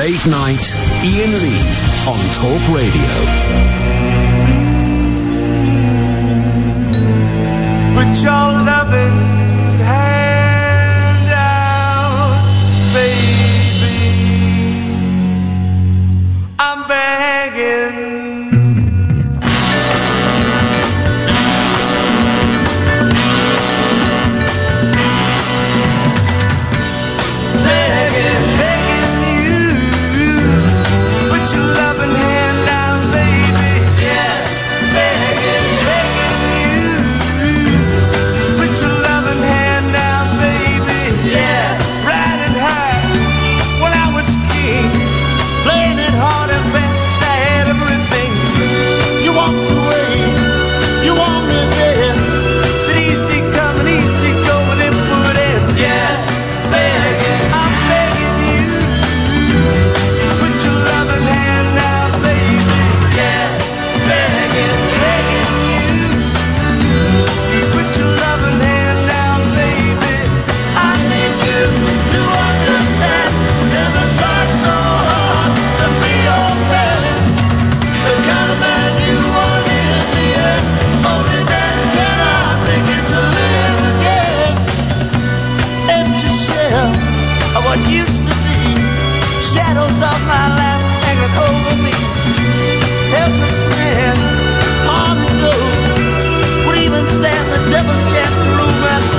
Late Night, Iain Lee on Talk Radio. Put your loving hand out, baby. I'm begging.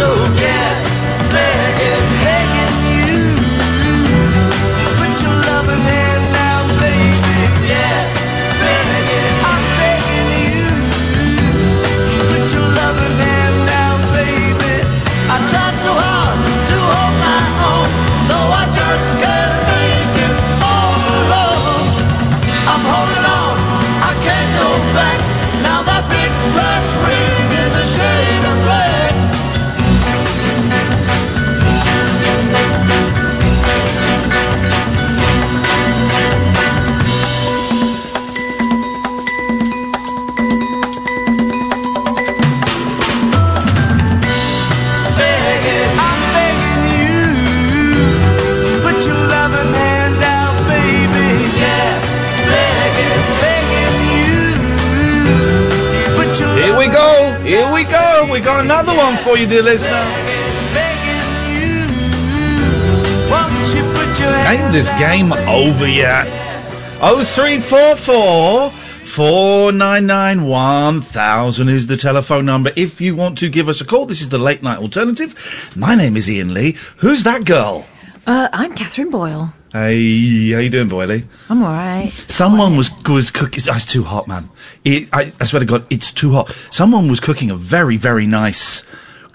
Rule another one for you, dear listener. Won't you put your Ain't this game over yet? Oh three four four four nine nine one thousand is the telephone number. If you want to give us a call, this is the late night alternative. My name is Iain Lee. Who's that girl? Uh, I'm Catherine Boyle. Hey, how you doing, Boyley? I'm all right. Someone was was cooking. It's too hot, man. It, I, I swear to God, it's too hot. Someone was cooking a very, very nice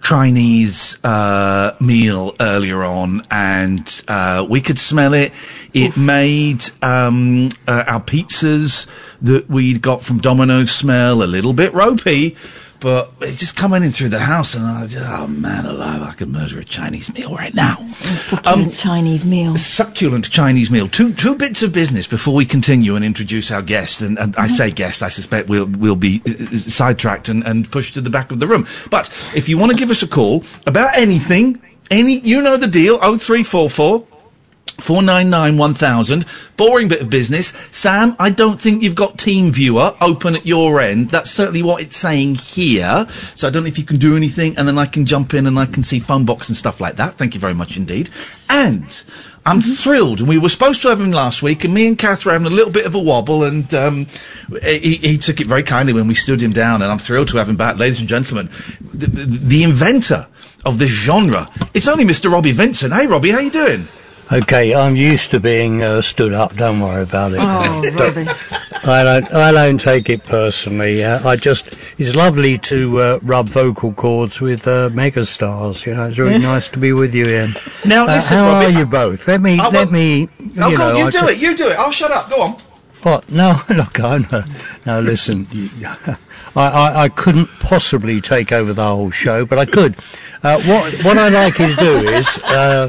Chinese uh, meal earlier on, and uh, we could smell it. It made um, uh, our pizzas that we'd got from Domino's smell a little bit ropey. But it's just coming in through the house, and I just, oh man alive, I could murder a Chinese meal right now. Succulent Chinese meal. Succulent Chinese meal. Two two bits of business before we continue and introduce our guest. And, and I say guest, I suspect we'll we'll be uh, uh, sidetracked and, and pushed to the back of the room. But if you want to give us a call about anything, any you know the deal. Oh three four four. 499 1000. Boring bit of business. Sam, I don't think you've got Team Viewer open at your end. That's certainly what it's saying here. So I don't know if you can do anything and then I can jump in and I can see phone box and stuff like that. Thank you very much indeed. And I'm thrilled. And we were supposed to have him last week and me and Kath were having a little bit of a wobble and um, he, he took it very kindly when we stood him down and I'm thrilled to have him back. Ladies and gentlemen, the, the, the inventor of this genre. It's only Mr. Robbie Vincent. Hey Robbie, how you doing? Okay, I'm used to being uh, stood up. Don't worry about it. Oh, Robbie. I don't. I don't take it personally. Uh, I just. It's lovely to uh, rub vocal cords with uh, megastars. You know, it's really nice to be with you, Iain. Now, Uh, listen, how Robbie, are you both? Let me. Oh, let me. You Oh, go know, on, you I do it. You do it. I'll shut up. Go on. What? No, look, I know. No, listen. you- I, I, I couldn't possibly take over the whole show, but I could. Uh, what what I'd like you to do is, uh,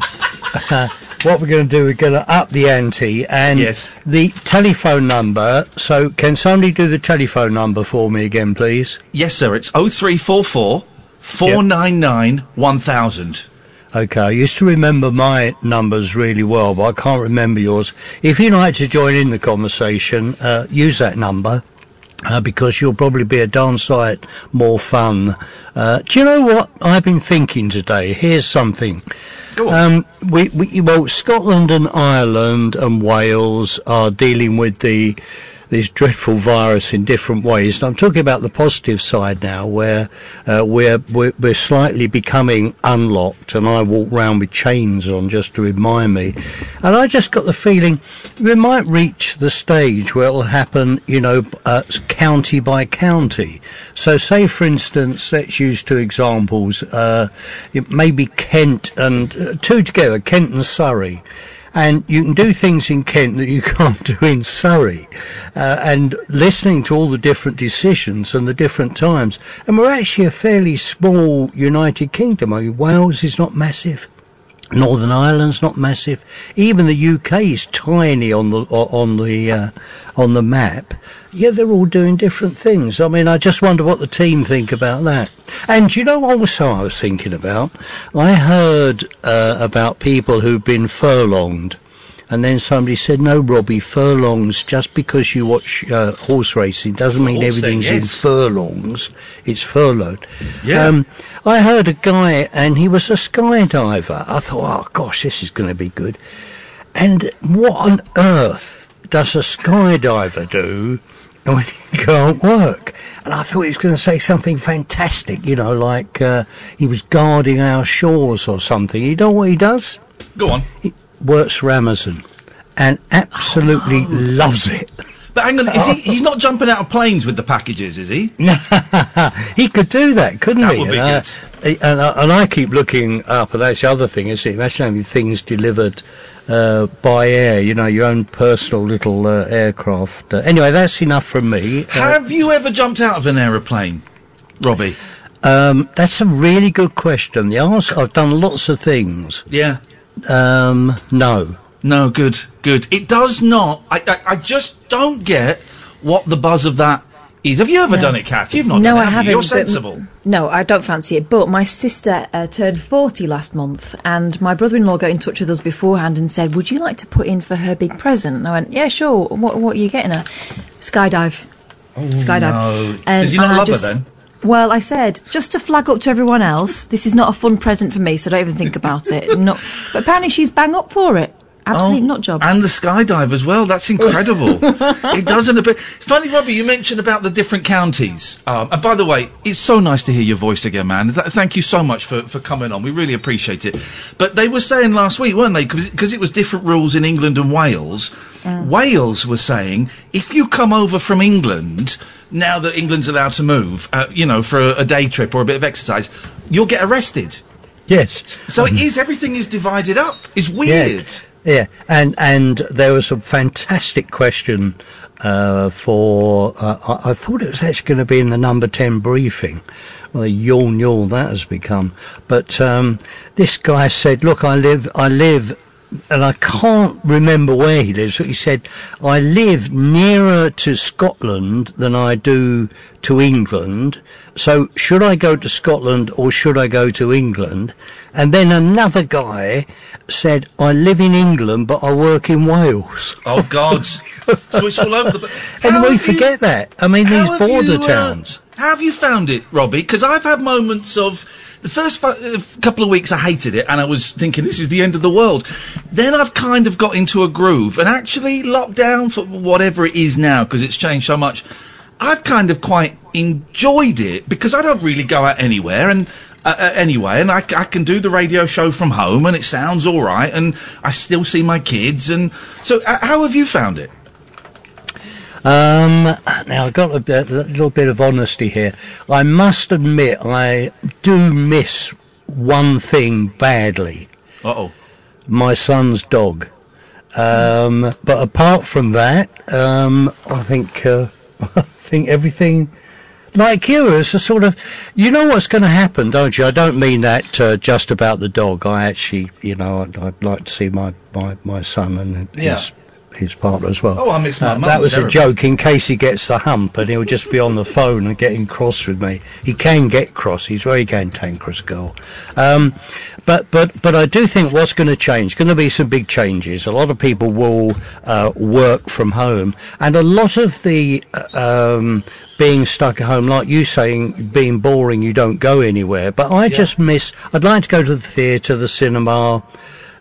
what we're going to do, we're going to up the ante and Yes. the telephone number. So, can somebody do the telephone number for me again, please? Yes, sir. It's 0344 499 1000. Okay, I used to remember my numbers really well, but I can't remember yours. If you'd like to join in the conversation, uh, use that number. Uh, because you'll probably be a darn sight more fun. Uh, do you know what I've been thinking today? Here's something. Um, we, we, well, Scotland and Ireland and Wales are dealing with the this dreadful virus in different ways. And I'm talking about the positive side now, where uh, we're, we're we're slightly becoming unlocked, and I walk round with chains on just to remind me. And I just got the feeling we might reach the stage where it'll happen, you know, uh, county by county. So, say for instance, let's use two examples. Uh, maybe Kent and uh, two together, Kent and Surrey and you can do things in Kent that you can't do in Surrey. Uh, and listening to all the different decisions and the different times, and we're actually a fairly small United Kingdom. I mean, Wales is not massive. Northern Ireland's not massive. Even the UK is tiny on the on the uh, on the map. Yeah, they're all doing different things. I mean, I just wonder what the team think about that. And you know, also I was thinking about. I heard uh, about people who've been furlonged. And then somebody said, "No, Robbie, furlongs. Just because you watch uh, horse racing doesn't mean Horse thing, everything's in furlongs. It's furloughed." Yeah. Um, I heard a guy, and he was a skydiver. I thought, "Oh gosh, this is going to be good." And what on earth does a skydiver do when he can't work? And I thought he was going to say something fantastic, you know, like uh, he was guarding our shores or something. You know what he does? Go on. He works for Amazon and absolutely Oh, loves it. But hang on, is he? He's not jumping out of planes with the packages, is he? he could do that, couldn't That he? would be and, good. he- and, I- and I keep looking up, and that's the other thing, isn't it? Imagine having things delivered uh, by air, you know, your own personal little uh, aircraft. Uh, anyway, that's enough from me. Uh, Have you ever jumped out of an aeroplane, Robbie? um, that's a really good question. The answer, I've done lots of things. Yeah. Um, no. No, good, good. It does not. I, I, I just don't get what the buzz of that is. Have you ever done it, Kath? You've not no, done it, I have haven't. you? You're sensible. No, I don't fancy it. But my sister uh, turned 40 last month, and my brother in law got in touch with us beforehand and said, Would you like to put in for her big present? And I went, Yeah, sure. What, what are you getting her? Skydive. Skydive. no. Um, Does he not and I love her then? Well, I said, just to flag up to everyone else, this is not a fun present for me, so don't even think about it. Not, but apparently she's bang up for it. Absolute Oh, nut job. And the skydive as well. That's incredible. it doesn't a bit. It's funny, Robbie. You mentioned about the different counties. Um, and by the way, it's so nice to hear your voice again, man. Th- thank you so much for, for coming on. We really appreciate it. But they were saying last week, weren't they? Because it was different rules in England and Wales. Wales were saying if you come over from England now that England's allowed to move, uh, you know, for a, a day trip or a bit of exercise, you'll get arrested. Yes. So it is everything is divided up. It's weird. Yeah, and and there was a fantastic question uh, for. Uh, I, I thought it was actually going to be in the number ten briefing. Well, yawn, yawn that has become. But um, this guy said, "Look, I live, I live." And I can't remember where he lives, but he said, I live nearer to Scotland than I do to England. So should I go to Scotland or should I go to England? And then another guy said, I live in England, but I work in Wales. Oh God! so it's all over the. place. And we have you- forget that. I mean, these border you, uh, towns. how have you found it, Robbie? Because I've had moments of the first fu- uh, couple of weeks I hated it, and I was thinking this is the end of the world. Then I've kind of got into a groove, and actually lockdown for whatever it is now, because it's changed so much. I've kind of quite enjoyed it because I don't really go out anywhere, and uh, uh, anyway, and I, I, can do the radio show from home, and it sounds all right, and I still see my kids, and so uh, how have you found it? Um, now I've got a, bit, a little bit of honesty here. I must admit, I do miss one thing badly. Uh oh. my son's dog. Um, but apart from that, um, I think uh, I think everything. Like you, it's a sort of, you know what's going to happen, don't you? I don't mean that uh, just about the dog. I actually, you know, I'd, I'd like to see my, my, my son and Yeah. His partner as well. Oh, I miss my mum That was a joke in case he gets the hump and he'll just be on the phone and getting cross with me. He can get cross. He's very cantankerous girl. Um, but but but I do think what's going to change. Going to be some big changes. A lot of people will uh, work from home, and a lot of the uh, um, being stuck at home, like you saying, being boring, you don't go anywhere. But I just miss. I'd like to go to the theatre, the cinema.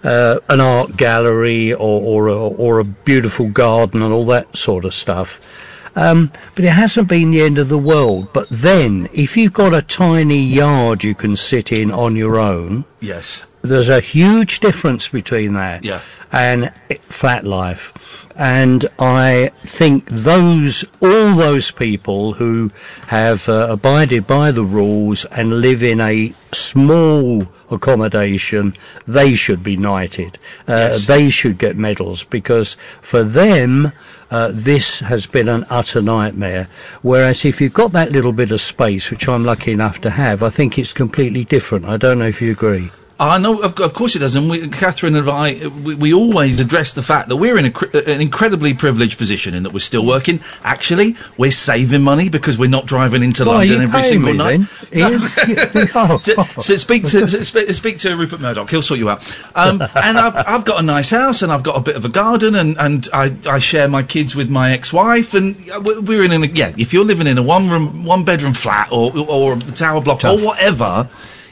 Uh, an art gallery or, or, a, or a beautiful garden and all that sort of stuff. Um, but it hasn't been the end of the world. But then, if you've got a tiny yard you can sit in on your own, Yes. there's a huge difference between that Yeah. and flat life. And I think those, all those people who have uh, abided by the rules and live in a small accommodation, they should be knighted. Uh, Yes. They should get medals because for them, uh, this has been an utter nightmare. Whereas if you've got that little bit of space, which I'm lucky enough to have, I think it's completely different. I don't know if you agree. I know, of, of course it does, and we, Catherine and I, we, we always address the fact that we're in a, an incredibly privileged position in that we're still working. Actually, we're saving money because we're not driving into Why, London every single me night. So, so speak to so speak, to Rupert Murdoch. He'll sort you out. Um, and I've, I've got a nice house, and I've got a bit of a garden, and, and I, I share my kids with my ex-wife, and we're we're in a yeah. If you're living in a one room, one bedroom flat, or or a tower block, Tough. or whatever,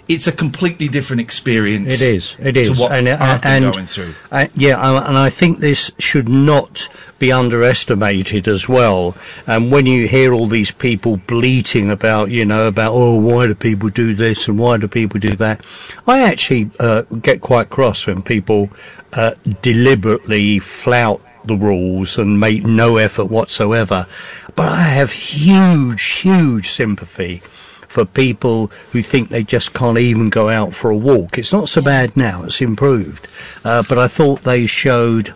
it's a completely different experience. It is. It is. To what and, I've been and, going through. uh, yeah, and and I think this should not be underestimated as well. And when you hear all these people bleating about, you know, about oh, why do people do this and why do people do that, I actually uh, get quite cross when people uh, deliberately flout the rules and make no effort whatsoever. But I have huge, huge sympathy for people who think they just can't even go out for a walk. It's not so bad now, it's improved. Uh, but I thought they showed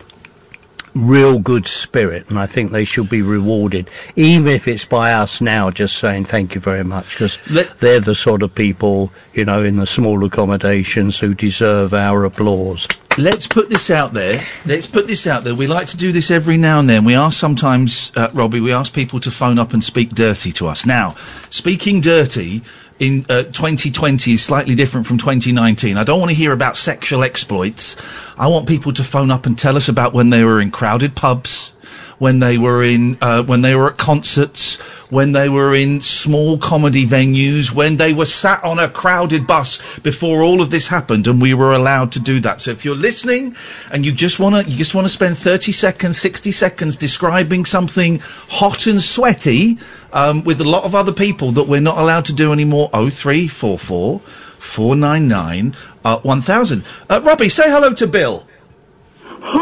real good spirit and I think they should be rewarded, even if it's by us now just saying thank you very much, because they're the sort of people, you know, in the small accommodations who deserve our applause. Let's put this out there. Let's put this out there. We like to do this every now and then. We ask sometimes, uh, Robbie, we ask people to phone up and speak dirty to us. Now, speaking dirty in uh, 2020 is slightly different from 2019. I don't want to hear about sexual exploits. I want people to phone up and tell us about when they were in crowded pubs, when they were in uh, when they were at concerts, when they were in small comedy venues, when they were sat on a crowded bus before all of this happened, and we were allowed to do that. So if you're listening and you just want to you just want to spend 30 seconds, 60 seconds describing something hot and sweaty um, with a lot of other people that we're not allowed to do anymore, 0344 499 uh, 1000. Uh, Robbie, say hello to Bill.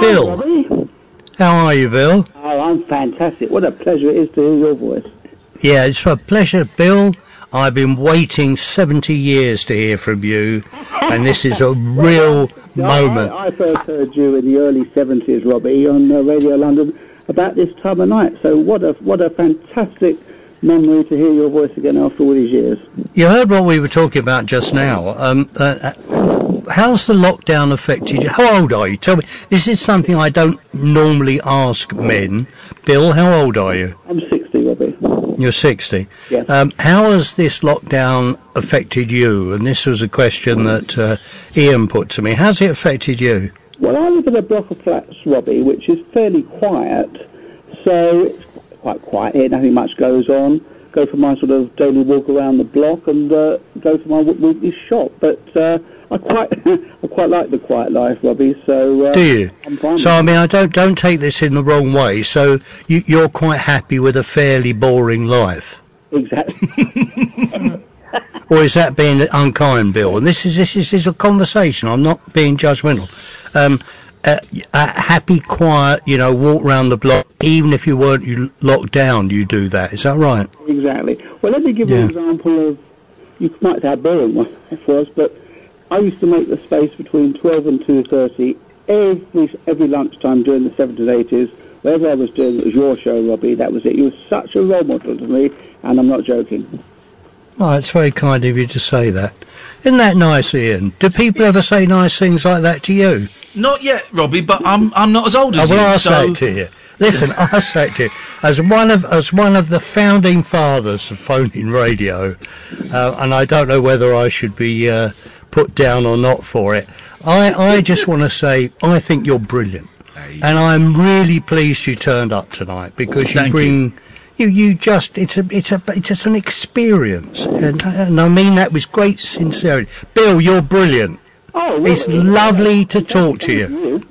Bill, Robbie. How are you, Bill? Oh, I'm fantastic. What a pleasure it is to hear your voice. Yeah, it's a pleasure, Bill. I've been waiting 70 years to hear from you, and this is a real moment. I, I first heard you in the early 70s, Robbie, on uh, Radio London about this time of night. So what a what a fantastic memory to hear your voice again after all these years. You heard what we were talking about just now. Um, uh, uh, how's the lockdown affected you? How old are you? Tell me. This is something I don't normally ask men. Bill, how old are you? I'm 60, Robbie. You're 60. Yes. Um, how has this lockdown affected you? And this was a question that uh, Iain put to me. How's it affected you? Well, I live in a block of flats, Robbie, which is fairly quiet. So it's quite quiet here. Nothing much goes on. Go for my sort of daily walk around the block and uh, go for my weekly shop. But uh, I quite, I quite like the quiet life, Robbie. So uh, Do you? So I mean, I don't don't take this in the wrong way. So you, you're quite happy with a fairly boring life. exactly. Or is that being unkind, Bill? And this is this is, this is a conversation. I'm not being judgmental. Um, uh, uh, happy, quiet, you know, walk round the block. Even if you weren't you locked down, you do that. Is that right? Exactly. Well, let me give you Yeah. an example of, you might say how boring one it was, but I used to make the space between 12 and 2.30 every, every lunchtime during the 70s and 80s. Whatever I was doing, it was your show, Robbie, that was it. You were such a role model to me, and I'm not joking. Oh, it's very kind of you to say that. Isn't that nice, Iain? Do people ever say nice things like that to you? Not yet, Robbie, but I'm I'm not as old Oh, as well, you. I'll so say it to you. Listen, I'll say it to you. As one of as one of the founding fathers of phone-in radio, uh, and I don't know whether I should be uh, put down or not for it. I, I just want to say I think you're brilliant, and I'm really pleased you turned up tonight because you Thank bring. You, you you just it's a it's a it's just an experience and, and I mean that with great sincerity. Bill, you're brilliant. Oh, It's really? lovely to talk to you.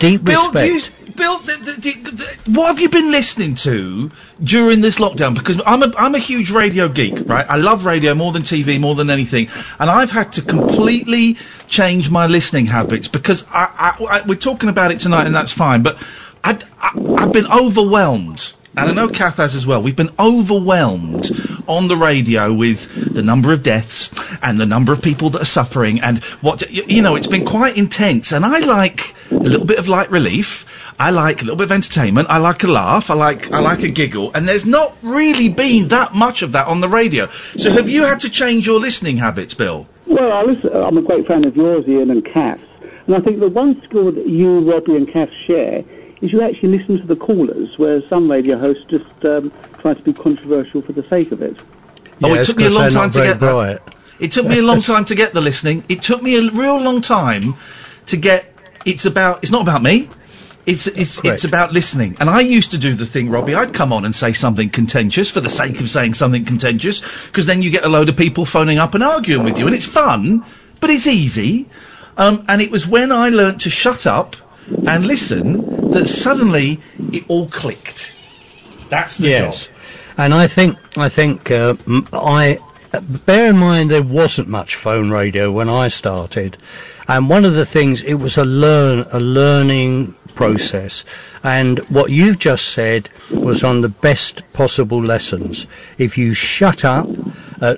Deep Bill, do respect. you, Bill, th- th- th- th- what have you been listening to during this lockdown? Because I'm a I'm a huge radio geek, right? I love radio more than TV, more than anything, and I've had to completely change my listening habits because I, I, I, we're talking about it tonight, and that's fine. But I, I've been overwhelmed. And I know Kath has as well. We've been overwhelmed on the radio with the number of deaths and the number of people that are suffering and what, you, you know, it's been quite intense. And I like a little bit of light relief. I like a little bit of entertainment. I like a laugh. I like, I like a giggle. And there's not really been that much of that on the radio. So have you had to change your listening habits, Bill? Well, I listen, I'm a great fan of yours, Iain, and Kath's. And I think the one skill that you, Robbie, and Kath share is you actually listen to the callers, whereas some radio hosts just um, try to be controversial for the sake of it. Oh, it took me a 'cause long time to very get that. It took me a long time to get the listening. It took me a real long time to get. It's about. It's not about me. It's it's Correct. it's about listening. And I used to do the thing, Robbie. I'd come on and say something contentious for the sake of saying something contentious, because then you get a load of people phoning up and arguing with you, and it's fun, but it's easy. Um, and it was when I learnt to shut up and listen that suddenly it all clicked. That's the Yes, job. and I think I think uh, I bear in mind there wasn't much phone radio when I started, and one of the things it was a learn a learning process, and what you've just said was on the best possible lessons. If you shut up, uh,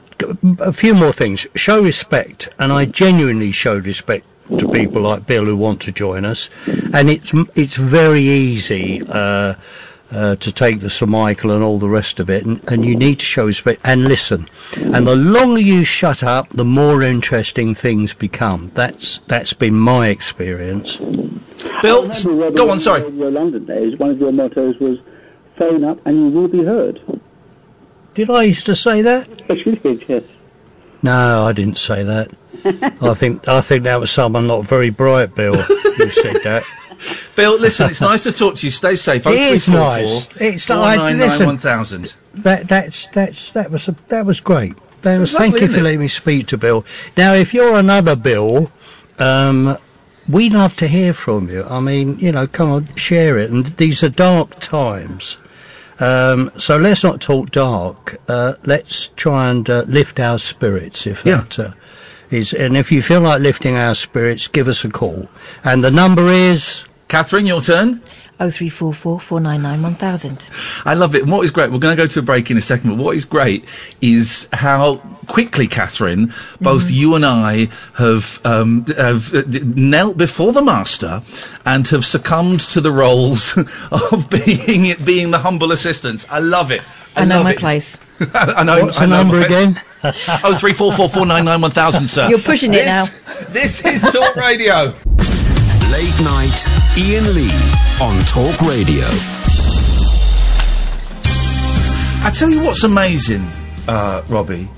a few more things. Show respect, and I genuinely showed respect to people like Bill who want to join us, and it's it's very easy. Uh, uh, to take the Sir Michael and all the rest of it, and, and you need to show respect and listen. And the longer you shut up, the more interesting things become. That's that's been my experience. Bill, I s- remember, Robbie, go on. Sorry. Radio London days, one of your mottos was phone up and you will be heard. Did I used to say that? Yes, you did, yes. No, I didn't say that. I think I think that was someone not very bright, Bill, You said that. Bill, listen, it's nice to talk to you. Stay safe. It is nice. It's like- listen- 1000. That that's that's that was a, that was great. That was, Lovely, thank you for letting me speak to Bill. Now, if you're another Bill, um, we'd love to hear from you. I mean, you know, come on, share it. And these are dark times, um, so let's not talk dark. Uh, let's try and uh, lift our spirits. If Yeah. that uh, is, and if you feel like lifting our spirits, give us a call. And the number is. Catherine, your turn. 0344 499 1000. I love it. And what is great, we're going to go to a break in a second, but what is great is how quickly, Catherine, both Mm-hmm. you and I have, um, have uh, knelt before the master and have succumbed to the roles of being being the humble assistants. I love it. I, I know love my it. place. I know. What's I the know number my- again? Oh, three four four four nine nine one thousand, sir. You're pushing it now. This is Talk Radio. Late night, Iain Lee on Talk Radio. I tell you what's amazing, uh, Robbie,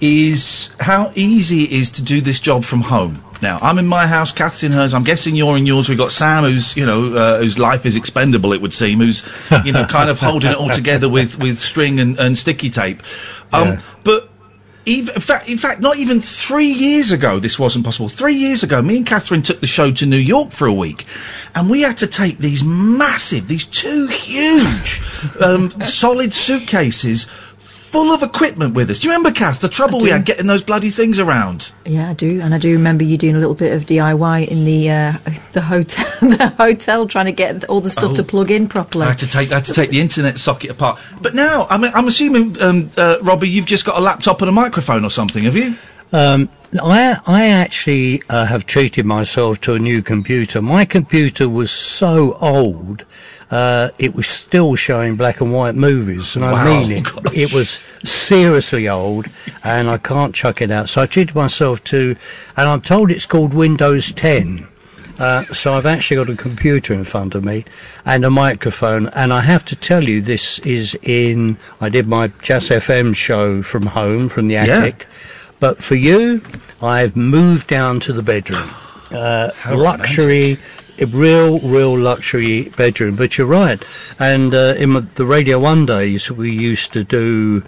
is how easy it is to do this job from home. Now, I'm in my house, Kath's in hers. I'm guessing you're in yours. We've got Sam, who's you know, uh, whose life is expendable. It would seem, who's you know, kind of holding it all together with with string and, and sticky tape. Um, Yeah. But even, in fact, in fact, not even three years ago, this wasn't possible. Three years ago, me and Catherine took the show to New York for a week, and we had to take these massive, these two huge, um, solid suitcases full of equipment with us. Do you remember, Kath, the trouble we had getting those bloody things around? Yeah, I do, and I do remember you doing a little bit of DIY in the uh, the hotel, the hotel, trying to get all the stuff Oh. to plug in properly. I had to take, I had to take the internet socket apart. But now, I mean, I'm assuming, um, uh, Robbie, you've just got a laptop and a microphone or something, have you? Um, I I actually uh, have treated myself to a new computer. My computer was so old, uh, it was still showing black and white movies, and Wow, I mean it. gosh. It was seriously old, and I can't chuck it out. So I treated myself to, and I'm told it's called Windows 10. Uh, so I've actually got a computer in front of me and a microphone, and I have to tell you, this is in. I did my Jazz FM show from home, from the attic, but for you, I've moved down to the bedroom. Uh, luxury, a real, real luxury bedroom. But you're right, and uh, in the Radio One days, we used to do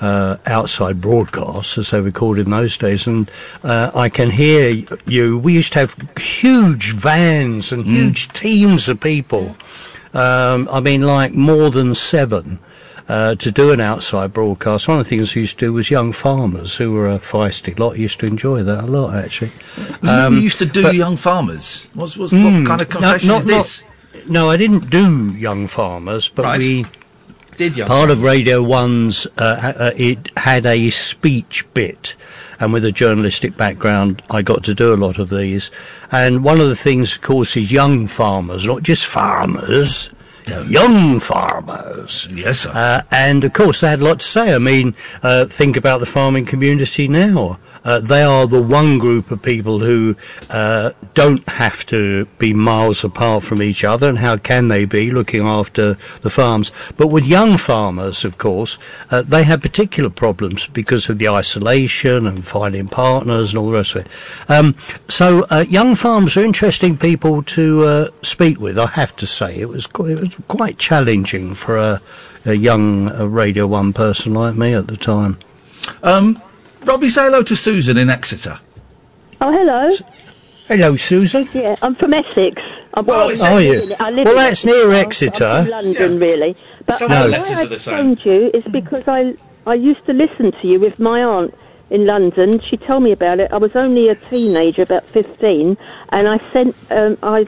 uh, outside broadcasts, as they were called in those days, and uh, I can hear you. We used to have huge vans and huge teams of people. Um, I mean, like more than seven. Uh, to do an outside broadcast, one of the things we used to do was young farmers who were a feisty lot used to enjoy that a lot actually. you used to do young farmers. What's, what's, what Mm, kind of no, confession not- is this? No, I didn't do young farmers, but Right. we Did part of Radio One's uh, uh, it had a speech bit, and with a journalistic background, I got to do a lot of these. And one of the things, of course, is young farmers, not just farmers. Young farmers. Yes, sir. Uh, and of course, they had a lot to say. I mean, uh, think about the farming community now. Uh, they are the one group of people who uh, don't have to be miles apart from each other, and how can they be looking after the farms? But with young farmers, of course, uh, they have particular problems because of the isolation and finding partners and all the rest of it. Um, so, uh, young farmers are interesting people to uh, speak with. I have to say, it was qu- it was quite challenging for a, a young uh, Radio One person like me at the time. Um, Robbie, say hello to Susan in Exeter. Oh, hello. Hello, Susan. Yeah, I'm from Essex. I'm, well, is I it? live Are you? I live Well, in that's Essex near now, so Exeter. I'm from London, really. But Some of the why letters I are the same. phoned you is because I I used to listen to you with my aunt in London. She told me about it. I was only a teenager, about 15, and I sent um, I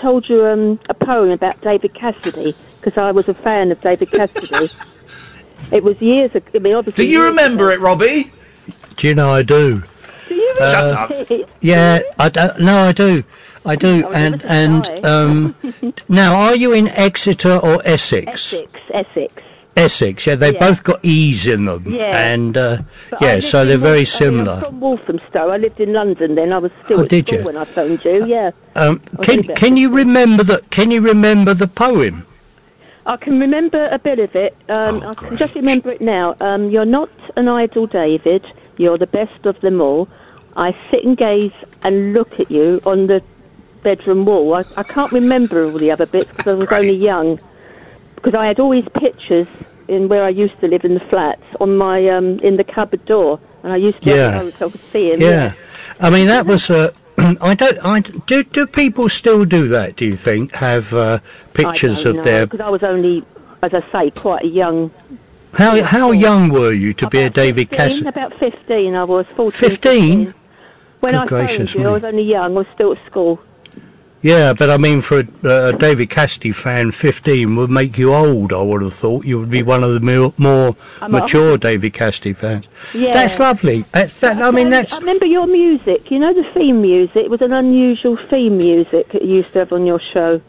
told you um, a poem about David Cassidy because I was a fan of David Cassidy. it was years ago. I mean, obviously. Do you years remember it, Robbie? Do you know I do? Do you Shut up. Yeah, I don't, no, I do. I do. I and and um, now, are you in Exeter or Essex? Essex, Essex. Essex, yeah, they've Yeah. both got E's in them. Yeah. And, uh, yeah, so they're very Wal- similar. I'm from Walthamstow. I lived in London then. I was still Oh, at did school you? when I phoned you. Yeah, Um, can can you remember the Can you remember the poem? I can remember a bit of it. Um, Oh, I can great. just remember it now. Um, you're not an idle David. You're the best of them all. I sit and gaze and look at you on the bedroom wall. I, I can't remember all the other bits because I was great. only young. Because I had all these pictures in where I used to live in the flats on my um, in the cupboard door, and I used to Yeah. so I could see him. Yeah, I mean that was. Uh, I don't. I do. Do people still do that? Do you think have uh, pictures of their? because I was only, as I say, quite a young. How how young were you to be a about David 15, Cassidy? About fifteen, I was 14, 15? 15. When Good I gracious you, I was only young. I was still at school. Yeah, but I mean, for a, uh, a David Cassidy fan, fifteen would make you old. I would have thought you would be one of the more, mature. David Cassidy fans. Yeah. That's lovely. That's that. I mean, that's I remember your music. You know the theme music. It was an unusual theme music that you used to have on your show.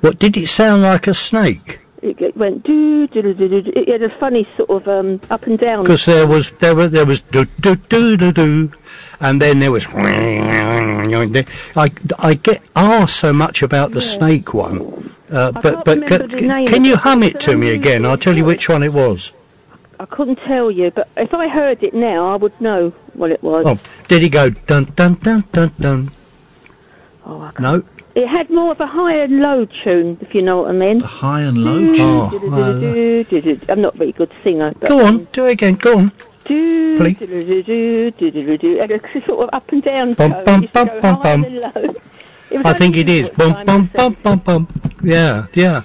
what did it sound like a snake? It, went do do do do do. It had a funny sort of um, up and down. Because there was there were there was do do do do do, and then there was. I I get asked so much about the snake one, uh, but but can, can you hum it to me again? I'll tell you which one it was. I couldn't tell you, but if I heard it now, I would know what it was. Oh, did he go dun dun dun dun dun? Oh, I can't- No. It had more of a high and low tune, if you know what I mean. The high and low tune. Oh. I'm not a very good singer. But Go on, um, do it again. Go on. Do, Please. And it's sort of up and down Bum, tone. bum, It used to bum, bum, high bum. and low. I think it is. Bum bum bum bum bum. Yeah, yeah.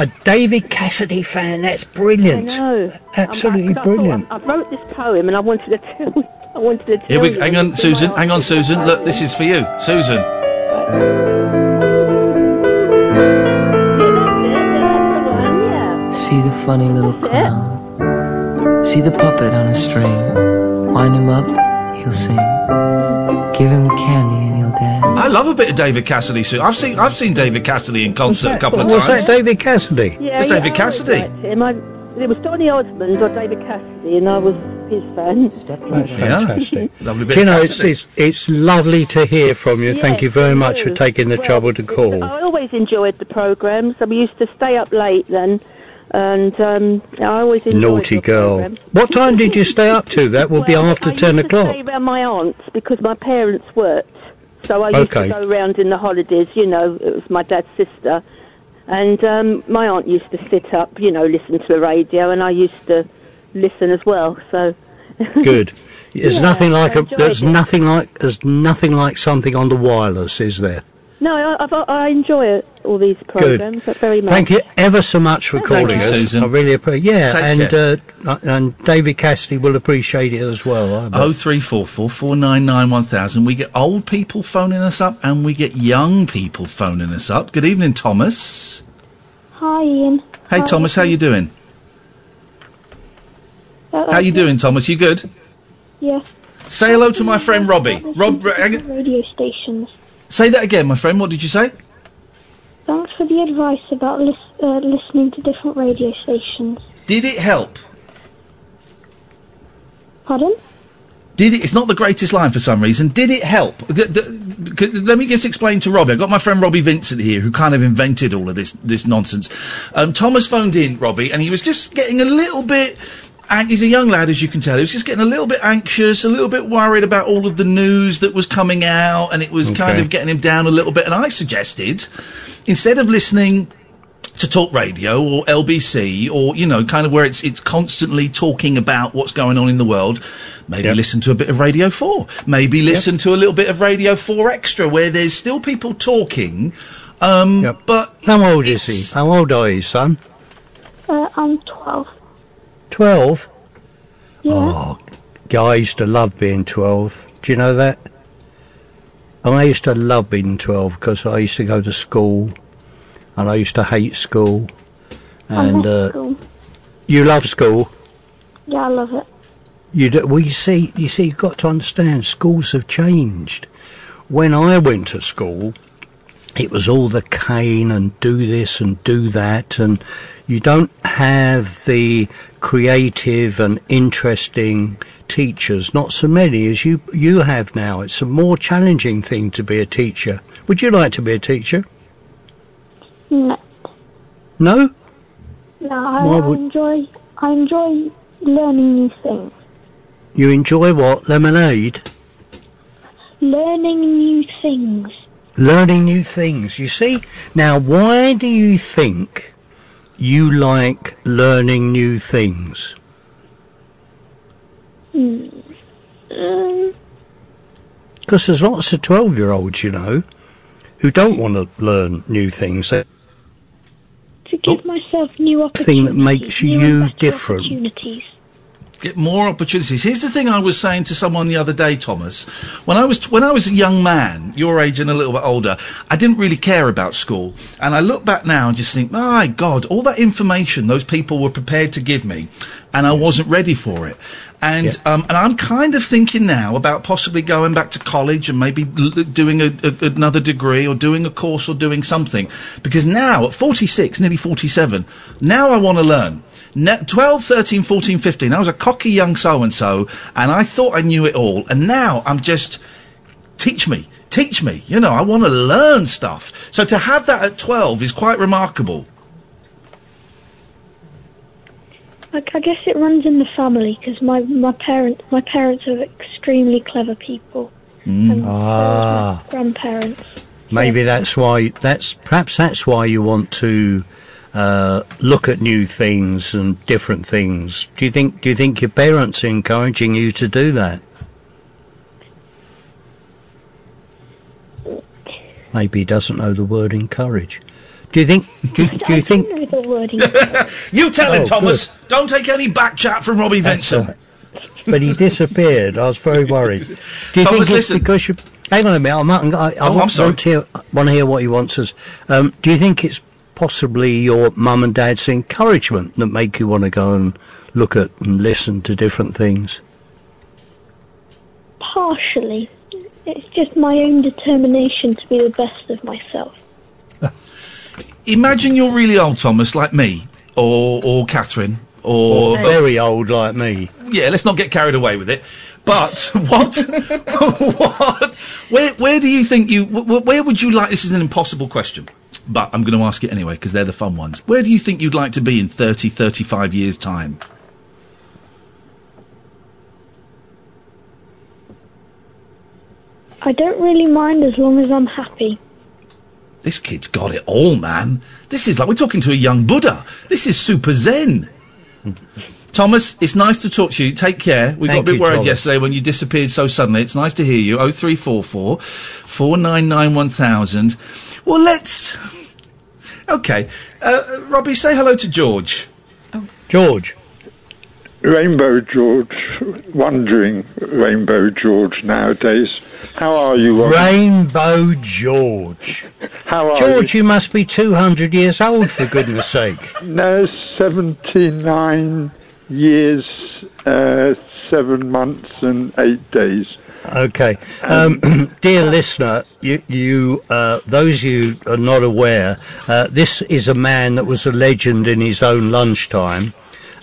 A David Cassidy fan. That's brilliant. I brilliant. know. Absolutely I'm- I- 'cause I thought brilliant. I, I wrote this poem and I wanted to tell. I wanted to tell Here we you hang on, Susan. Hang on. Susan. Look, this is for you, Susan. Yeah, See the funny little clown. See the puppet on a string. Wind him up, he'll sing. Give him candy and he'll dance. I love a bit of David Cassidy. Sue. I've seen I've seen David Cassidy in concert a couple of was times. that David Cassidy? Yeah, It's yeah, David I Cassidy. liked him. I, it was Donny Osmond or David Cassidy, and I was his fan. That's Yeah. fantastic. Lovely bit Do you know, it's, it's, it's lovely to hear from you. Thank you very much for taking the Well, trouble to call. I always enjoyed the programmes. We used to stay up late then, and um, I always enjoyed Naughty girl. programme. What time did you stay up to? That will be Well, after I 10 used to o'clock. stay around my aunt's because my parents worked. So I used Okay. to go round in the holidays, you know, it was my dad's sister. And um, my aunt used to sit up, you know, listen to the radio, and I used to listen as well. So Good. There's Yeah, nothing like a. There's it. nothing like. There's nothing like something on the wireless, is there? No, I, I, I enjoy all these programmes very much. Thank you ever so much for Thank calling you, us. Susan. I really appreciate. Yeah, Take and care. uh, and David Cassidy will appreciate it as well. I. Oh three four four four nine nine one thousand. We get old people phoning us up, and we get young people phoning us up. Good evening, Thomas. Hi, Iain. Hey, Hi. Thomas, how you doing? Uh, How you doing, Thomas? You good? Yeah. Say hello to my friend Robbie. Rob, Radio stations. Say that again, my friend. What did you say? Thanks for the advice about lis- uh, listening to different radio stations. Did it help? Pardon? Did it? It's not the greatest line for some reason. Did it help? D- d- c- let me just explain to Robbie. I've got my friend Robbie Vincent here, who kind of invented all of this this nonsense. Um, Thomas phoned in, Robbie, and he was just getting a little bit. And he's a young lad, as you can tell. He was just getting a little bit anxious, a little bit worried about all of the news that was coming out, and it was kind of getting him down a little bit. And I suggested, instead of listening to talk radio or LBC or you know kind of where it's it's constantly talking about what's going on in the world maybe Yep. listen to a bit of radio 4 maybe listen to a little bit of radio 4 extra where there's still people talking um Yep. but How old is he? How old are you, son? Uh, I'm 12. Twelve. Yeah. Oh, yeah, I used to love being 12. Do you know that? I used to love being 12 because I used to go to school and I used to hate school. I And love uh, school. you love school. Yeah, I love it. You do, well, you see, you see, you've got to understand, schools have changed. When I went to school, it was all the cane and do this and do that, and you don't have the creative and interesting teachers. Not so many as you you have now. It's a more challenging thing to be a teacher. Would you like to be a teacher? No, No. no I, would- enjoy I enjoy learning new things. You enjoy what? Lemonade. Learning new things. Learning new things. You see? Now, why do you think you like learning new things? Um, Because there's lots of 12 year olds, you know, who don't want to learn new things. They- to give myself new opportunities. Thing that makes you different. Opportunities. Get more opportunities. Here's the thing I was saying to someone the other day, Thomas. When I was when I was a young man, your age and a little bit older, I didn't really care about school. And I look back now and just think, my God, all that information those people were prepared to give me, and I wasn't ready for it. And Yeah. um, and I'm kind of thinking now about possibly going back to college and maybe l- doing a, a, another degree or doing a course or doing something. Because now at 46, nearly 47, now I want to learn. Ne- 12, 13, 14, 15, I was a cocky young so-and-so, and I thought I knew it all. And now I'm just, teach me, teach me. You know, I want to learn stuff. So to have that at 12 is quite remarkable. I, I guess it runs in the family because my my parents my parents are extremely clever people. And Ah. grandparents. Maybe that's why, that's, perhaps that's why you want to, uh, look at new things and different things. Do you think, do you think your parents are encouraging you to do that? Maybe he doesn't know the word encourage. Do you think, do, do I you think, know the wording. You tell him, Oh, Thomas. Don't take any back chat from Robbie That's Vincent. but he disappeared. I was very worried. Do you Thomas, think it's listen. because you? Hang on a minute. I'm, not- I, I Oh, I'm want, sorry. want to hear, want to hear what he wants us. Um, do you think it's possibly your mum and dad's encouragement that make you want to go and look at and listen to different things? Partially, it's just my own determination to be the best of myself. Imagine you're really old, Thomas, like me, or or Catherine, or Very old like me. yeah, let's not get carried away with it. But what, what, where, where do you think you, wh- wh- where would you like? This is an impossible question, but I'm going to ask it anyway because they're the fun ones. Where do you think you'd like to be in 30, 35 years' time? I don't really mind as long as I'm happy. This kid's got it all, man. This is like we're talking to a young Buddha. This is super zen. Thomas, it's nice to talk to you. Take care. We got a bit you, worried Thomas. yesterday when you disappeared so suddenly. It's nice to hear you. Oh three four four four nine nine one thousand. Well, let's. Okay, uh, Robbie, say hello to George. George. Rainbow George, wandering Rainbow George nowadays. How are you? Robin? Rainbow George. How are you? George, you must be 200 years old, for goodness sake. No, 79 years, uh, 7 months and 8 days. Okay. Um, dear listener, you, you uh, those you are not aware, uh, this is a man that was a legend in his own lunchtime.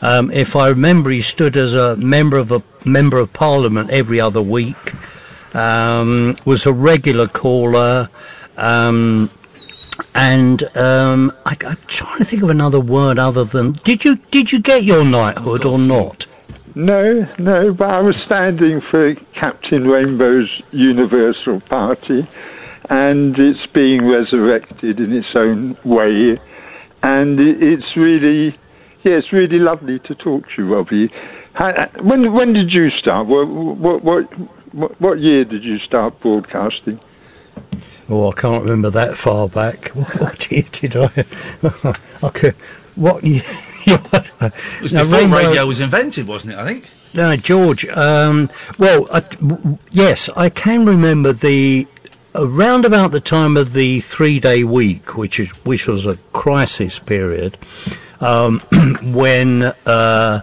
Um, if I remember, he stood as a member of a member of parliament every other week. Um, was a regular caller. Um, and um, I, I'm trying to think of another word other than did you did you get your knighthood or not? No, no, but I was standing for Captain Rainbow's Universal Party, and it's being resurrected in its own way, and it's really, yeah, it's really lovely to talk to you, Robbie. When when did you start? What what what what, year did you start broadcasting? Oh, I can't remember that far back. What, what year did I? okay, what year? It was Now, before Rainbow- radio was invented, wasn't it? I think. No, George. Um, well, I, w- yes, I can remember the around about the time of the three-day week, which is which was a crisis period, um, when. Uh,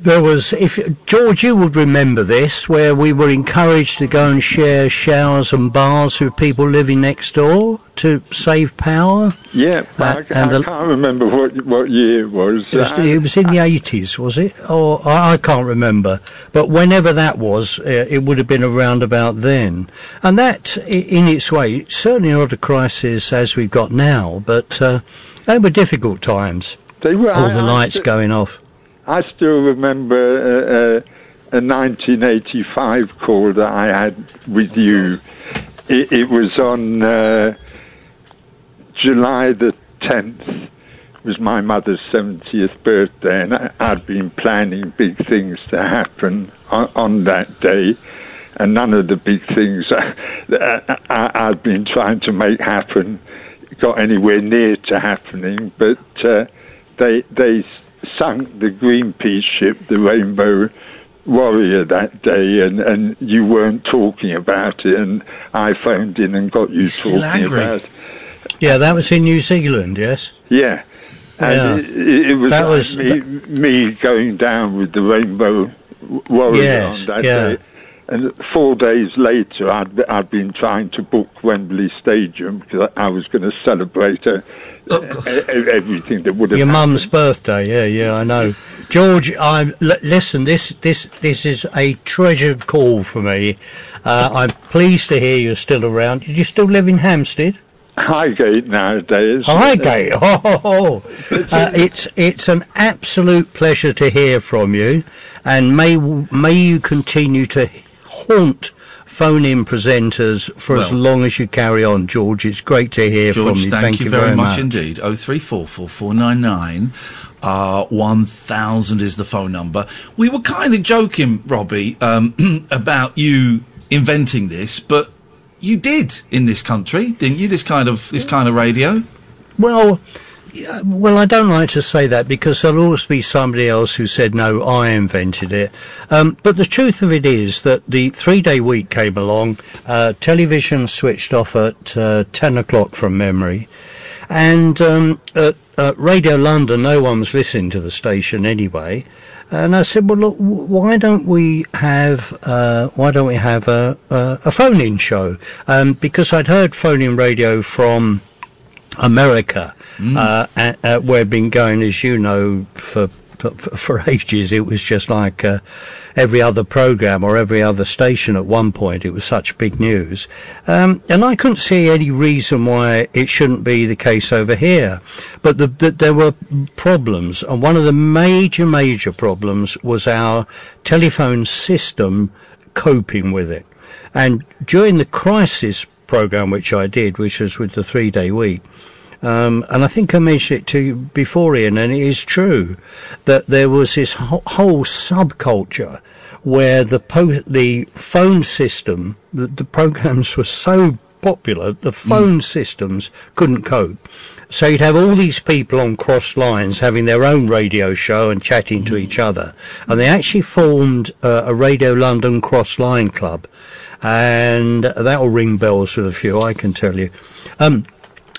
there was, if George, you would remember this, where we were encouraged to go and share showers and bars with people living next door to save power. Yeah, Uh, I, and I the- can't remember what what year it was. It was, it was in the eighties, was it? Or I, I can't remember. But whenever that was, uh, it would have been around about then. And that, in its way, certainly not a crisis as we've got now, but uh, they were difficult times. They were. All the lights going off. I still remember uh, uh, a 1985 call that I had with you. It, it was on uh, July the 10th. It Was my mother's 70th birthday, and I, I'd been planning big things to happen on, on that day, and none of the big things that I, I'd been trying to make happen got anywhere near to happening. But uh, they they sunk the Greenpeace ship, the Rainbow Warrior, that day, and, and you weren't talking about it, and I phoned in and got you still talking angry? about it. Yeah, that was in New Zealand, yes? Yeah. And Yeah. it, it was That like was- me, me going down with the Rainbow Warrior Yes, on that yeah. day. And four days later, I'd, I'd been trying to book Wembley Stadium because I was going to celebrate e- everything that would have Your happened. mum's birthday, yeah, yeah, I know. George, I l- listen. This, this, this is a treasured call for me. Uh, I'm pleased to hear you're still around. Did you still live in Hampstead? Highgate nowadays. Highgate. Oh, oh, oh. Uh, it's it's an absolute pleasure to hear from you, and may may you continue to haunt phone-in presenters for as long as you carry on, George. It's great to hear George, from you. thank, you, very, very much, indeed. Oh three four four four nine nine. Uh, 1000 is the phone number. We were kind of joking, Robbie, um, about you inventing this, but you did in this country, didn't you? This kind of this kind of radio. Well, yeah, well, I don't like to say that because there'll always be somebody else who said, no, I invented it. Um, but the truth of it is that the three day week came along, uh, television switched off at uh, 10 o'clock from memory, and um, at, Radio London, no one was listening to the station anyway. And I said, well, look, why don't we have uh, why don't we have a a, a phone-in show? Um, because I'd heard phone-in radio from America, uh, uh, uh, where I've been going, as you know, for for, for ages, it was just like uh, every other program or every other station at one point. It was such big news. Um, and I couldn't see any reason why it shouldn't be the case over here. But the, the, there were problems. And one of the major, major problems was our telephone system coping with it. And during the crisis program, which I did, which was with the three day week, um, and I think I mentioned it to you before, Iain, and it is true that there was this whole, whole subculture where the po- the phone system, the, the programs were so popular, the phone systems couldn't cope. So you'd have all these people on cross lines having their own radio show and chatting to each other. And they actually formed uh, a Radio London cross line club. And that will ring bells with a few, I can tell you. Um,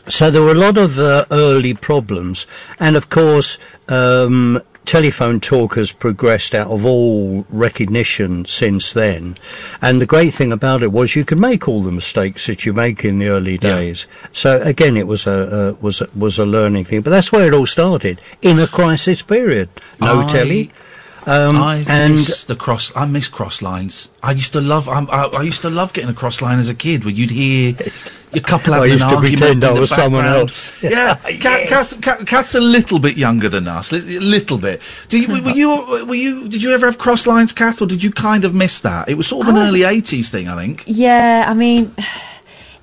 so there were a lot of uh, early problems, and of course, um, telephone talk has progressed out of all recognition since then. And the great thing about it was you could make all the mistakes that you make in the early days. So again, it was a uh, was a, was a learning thing. But that's where it all started in a crisis period. No I- telly. Um, I and miss the cross. I miss cross lines. I used to love. I, I, I used to love getting a cross line as a kid, where you'd hear your couple I having used an to argument pretend I was someone else. Yeah, Kat, Kath, Kath, Kath's a little bit younger than us, a little bit. Do you, were you? Were you? Did you ever have cross lines, Kath, or did you kind of miss that? It was sort of an was- early '80s thing, I think. Yeah, I mean,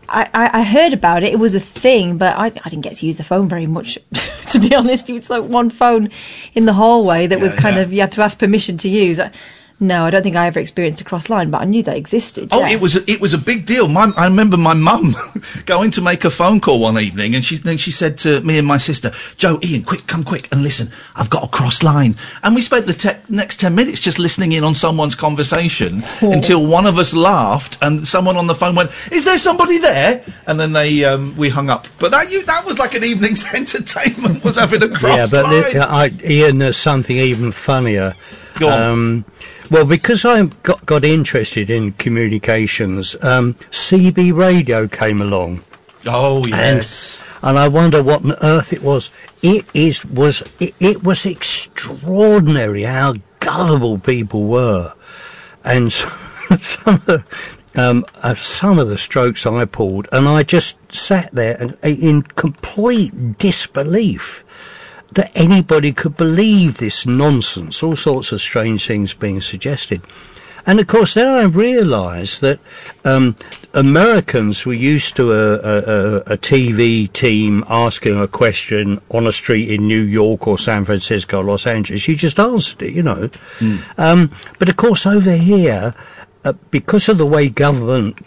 I, I, heard about it. It was a thing, but I, I didn't get to use the phone very much, to be honest. It was like one phone in the hallway that was kind yeah. of, you had to ask permission to use. I, no, I don't think I ever experienced a cross line, but I knew they existed. Oh, yeah. it was a, it was a big deal. My, I remember my mum going to make a phone call one evening, and she then she said to me and my sister, "Joe, Iain, quick, come quick and listen. I've got a cross line." And we spent the te- next ten minutes just listening in on someone's conversation until one of us laughed, and someone on the phone went, "Is there somebody there?" And then they um, we hung up. But that you that was like an evening's entertainment was having a cross yeah, but line. the, I, Iain, there's something even funnier. Go on. Um, well, because I got, got interested in communications, um, CB radio came along. oh yes. And, and I wonder what on earth it was. It is was it, it was extraordinary how gullible people were, and some of the um, uh, some of the strokes I pulled, and I just sat there and, in complete disbelief that anybody could believe this nonsense, all sorts of strange things being suggested. And of course, then I realised that um, Americans were used to a, a, a, TV team asking a question on a street in New York or San Francisco, Los Angeles. You just answered it, you know. Um, but of course, over here, uh, because of the way government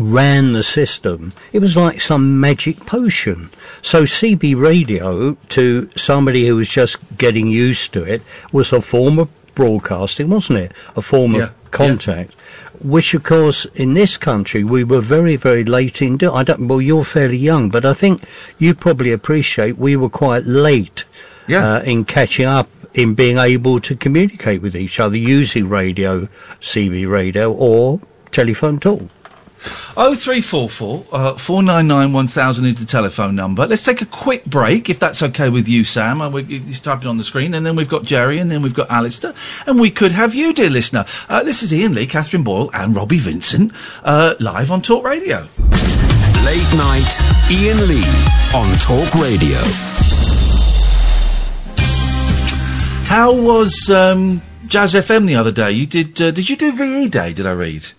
ran the system, it was like some magic potion. So CB radio, to somebody who was just getting used to it, was a form of broadcasting, wasn't it? A form Yeah, of contact. Which, of course, in this country, we were very, very late in doing. I don't. Well, you're fairly young, but I think you probably appreciate we were quite late Yeah. uh, in catching up in being able to communicate with each other using radio, CB radio, or telephone talk. Oh three four four uh, four nine nine one thousand is the telephone number. Let's take a quick break, if that's okay with you, Sam. Uh, we, he's typing on the screen, and then we've got Jerry, and then we've got Alistair, and we could have you, dear listener. Uh, this is Iain Lee, Catherine Boyle, and Robbie Vincent uh, live on Talk Radio. Late night, Iain Lee on Talk Radio. How was um, Jazz FM the other day? You did? Uh, did you do VE Day? Did I read?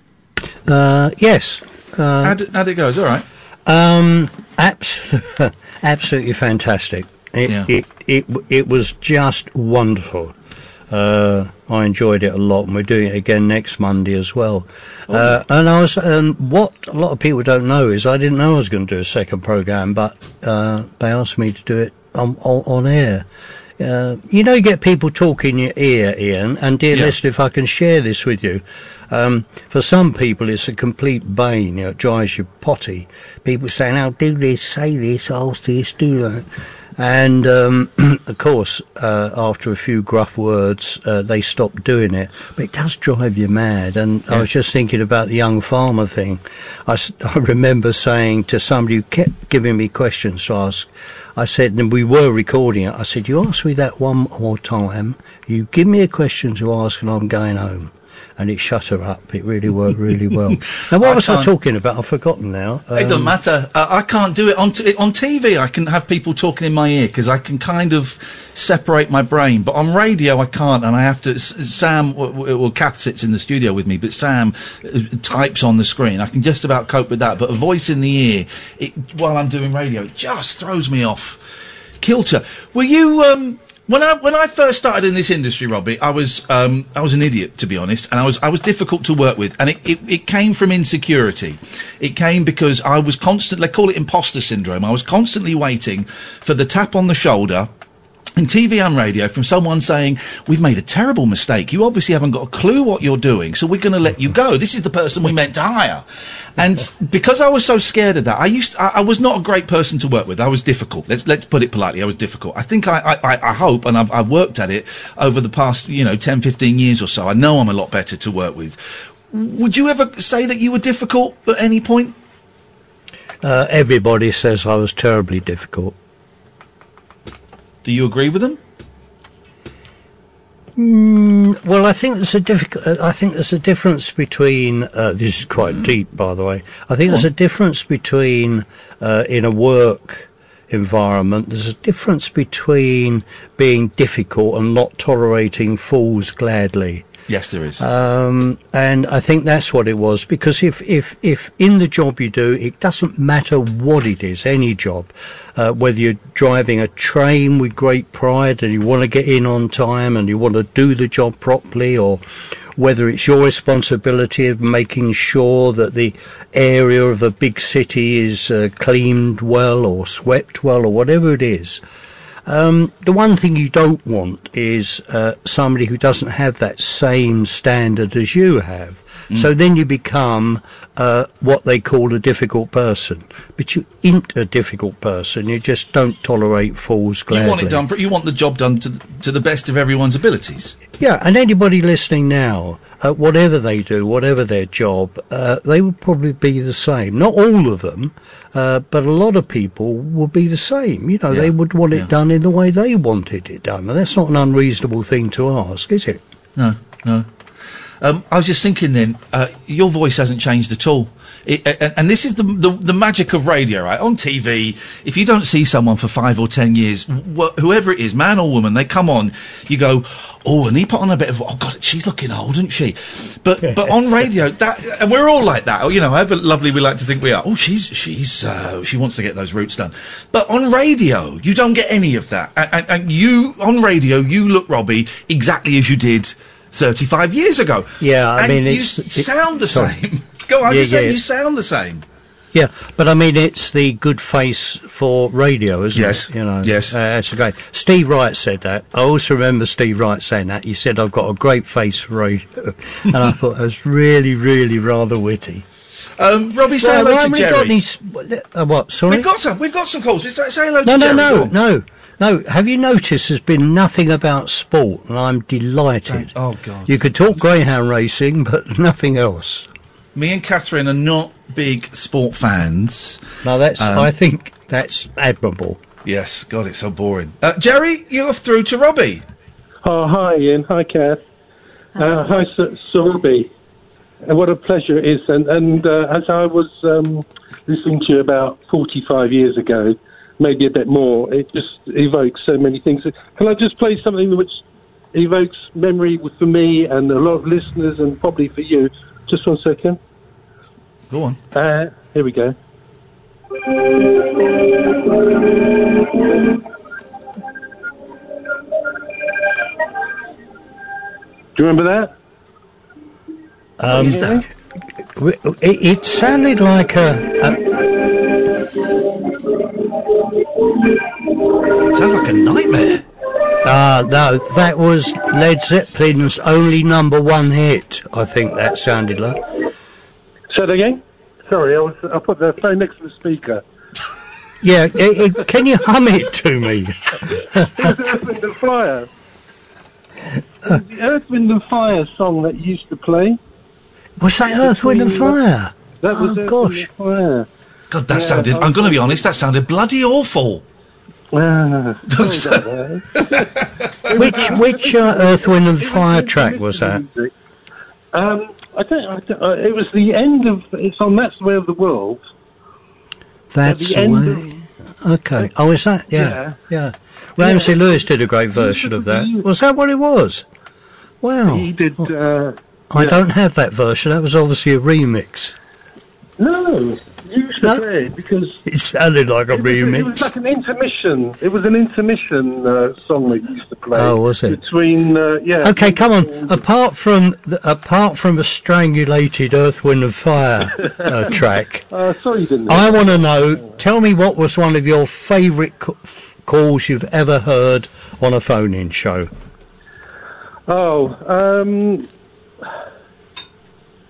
Uh, yes. Uh, How'd, it- how'd it go? Is all right. Um, absolutely, absolutely fantastic. It, Yeah. it, it, it was just wonderful. Uh, I enjoyed it a lot, and we're doing it again next Monday as well. Uh, and I was, um, what a lot of people don't know is I didn't know I was going to do a second program, but uh, they asked me to do it on, on, on air. Uh, you know, you get people talking in your ear, Iain, and dear Yeah. listener, if I can share this with you, um, for some people it's a complete bane, you know, it drives you potty. People saying, oh, do this, say this, ask this, do that. And um, of course, uh, after a few gruff words, uh, they stopped doing it. But it does drive you mad. And I was just thinking about the young farmer thing. I, I remember saying to somebody who kept giving me questions to ask, I said, and we were recording it, I said, You ask me that one more time, you give me a question to ask, and I'm going home. And it shut her up. It really worked really well. Now, what I was I can't- talking about? I've forgotten now. it doesn't Um, matter. Uh, I can't do it on t- on TV. I can have people talking in my ear because I can kind of separate my brain. But on radio, I can't, and I have to. Sam, well, Kath sits in the studio with me, but Sam uh, types on the screen. I can just about cope with that. But a voice in the ear it, while I'm doing radio, it just throws me off kilter. Were you um, when I when I first started in this industry, Robbie? I was um, I was an idiot to be honest, and I was I was difficult to work with, and it, it, it came from insecurity. It came because I was constantly They call it imposter syndrome. I was constantly waiting for the tap on the shoulder in TV and radio from someone saying, We've made a terrible mistake. You obviously haven't got a clue what you're doing, so we're going to let you go. This is the person we meant to hire. And because I was so scared of that, I used I, I was not a great person to work with. I was difficult. Let's let's put it politely. I was difficult. I think I, I, I- I hope, and I've, I've worked at it over the past, you know, 10, 15 years or so. I know I'm a lot better to work with. Would you ever say that you were difficult at any point? Uh, everybody says I was terribly difficult. Do you agree with them? Mm, well, I think there's a difficult. I think there's a difference between. Uh, this is quite deep, by the way. I think there's a difference between uh, in a work environment. There's a difference between being difficult and not tolerating fools gladly. Yes, there is. Um, and I think that's what it was because if, if, if in the job you do, it doesn't matter what it is, any job, uh, whether you're driving a train with great pride and you want to get in on time and you want to do the job properly or whether it's your responsibility of making sure that the area of a big city is uh, cleaned well or swept well or whatever it is. Um, the one thing you don't want is uh, somebody who doesn't have that same standard as you have. So then you become uh, what they call a difficult person. But you ain't a difficult person. You just don't tolerate fools gladly. You want it done. You want the job done to to the best of everyone's abilities. Yeah, and anybody listening now, uh, whatever they do, whatever their job, uh, they would probably be the same. Not all of them, uh, but a lot of people will be the same. You know, they would want it done in the way they wanted it done, and that's not an unreasonable thing to ask, is it? No, no. Um, I was just thinking then, uh, your voice hasn't changed at all. It, and, and this is the, the the magic of radio, right? On TV, if you don't see someone for five or ten years, wh- whoever it is, man or woman, they come on, you go, oh, and he put on a bit of, oh god, she's looking old, isn't she? But but on radio, that and we're all like that, you know, however lovely we like to think we are. Oh, she's she's uh, she wants to get those roots done. But on radio, you don't get any of that, and, and, and you on radio, you look, Robbie, exactly as you did. 35 years ago. Yeah, I and mean, you it's- s- it- sound the sorry. same. Go on, Yeah, you say yeah. you sound the same. Yeah, but I mean, it's the good face for radio, isn't Yes, it? You know, yes. uh, that's great. Steve Wright said that. I also remember Steve Wright saying that. He said, "I've got a great face for radio," and I thought that was really, really rather witty. Um, Robbie, say Well, hello to we got Jerry. any uh, what? Sorry. We've got some. We've got some calls. Say, say hello no, to no, Jerry. no, on. no, no. Have you noticed there's been nothing about sport, and I'm delighted. Oh God. You could talk greyhound racing, but nothing else. Me and Catherine are not big sport fans. No, that's. Um, I think that's admirable. Yes. God, it's so boring. Uh, Jerry, you're through to Robbie. Oh, hi, Iain. Hi, Kath. Uh, hi, Sir, Sir Robbie. Uh, what a pleasure it is. And, and uh, as I was um, listening to you about 45 years ago, maybe a bit more, it just evokes so many things. Can I just play something which evokes memory for me and a lot of listeners and probably for you? Just one second. Go on. Uh, here we go. Do you remember that? Um, is that? It, it sounded like a, a Sounds like a nightmare. Ah, no, that was Led Zeppelin's only number one hit. I think that sounded like. Say that again? Sorry, I, was, I put the phone next to the speaker. Yeah, i i can you hum it to me? Earth, Wind and Fire. the Earth, Wind and Fire song that you used to play. Was that Earth, Wind and Fire? That was Oh, Earth, gosh. Wind and Fire. God, that Yeah, sounded. I- I'm going to be honest. That sounded bloody awful. Sorry about that. Which which uh, Earth, Wind and Fire track was that? Um, I don't, I don't, uh, it was the end of. It's on That's the Way of the World. That's the the end way. Okay. Oh, is that? Yeah. Yeah. Ramsey Lewis did a great version of that. Was that what it was? Wow. He did. Uh, I yeah. don't have that version. That was obviously a remix. No, you used to play it because It sounded like a it was, it was like an intermission. It was an intermission uh, song that used to play. Oh, was it? Between uh, yeah. Okay, come on. Apart from the, apart from a strangulated Earth, Wind and Fire uh, track, Uh, sorry, you didn't. I want to know. Tell me what was one of your favourite c- f- calls you've ever heard on a phone-in show. Oh, um,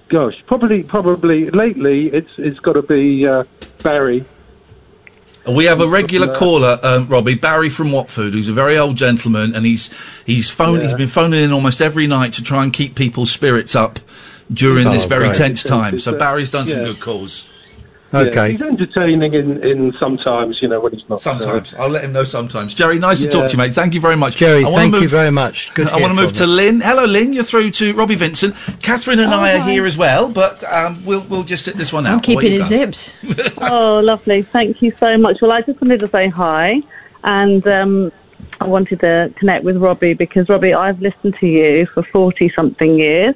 gosh, probably, probably lately it's it's got to be uh, Barry. We have a regular caller, um, Robbie Barry from Watford, who's a very old gentleman, and he's he's phoned. He's Yeah. been phoning in almost every night to try and keep people's spirits up during Oh, this very great. tense time. So Barry's done some good calls. Yeah, he's entertaining in, in sometimes, you know, when he's not. Sometimes I'll let him know. Sometimes, Jerry. Nice to talk to you, mate. Thank you very much, Jerry, I wanna thank you move- very much. Good. to I want to move to you. Lynn. Hello, Lynn. You're through to Robbie Vincent. Catherine and Oh, I are hi. here as well, but um, we'll we'll just sit this one out. I'm keeping you it zipped. oh, lovely. Thank you so much. Well, I just wanted to say hi. And um, I wanted to connect with Robbie because, Robbie, I've listened to you for 40 something years.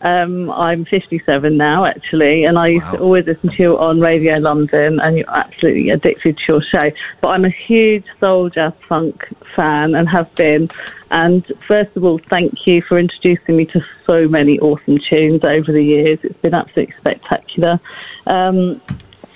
Um, I'm 57 now, actually, and I used to always listen to you on Radio London, and you're absolutely addicted to your show. But I'm a huge soul jazz funk fan and have been. And first of all, thank you for introducing me to so many awesome tunes over the years. It's been absolutely spectacular. Um,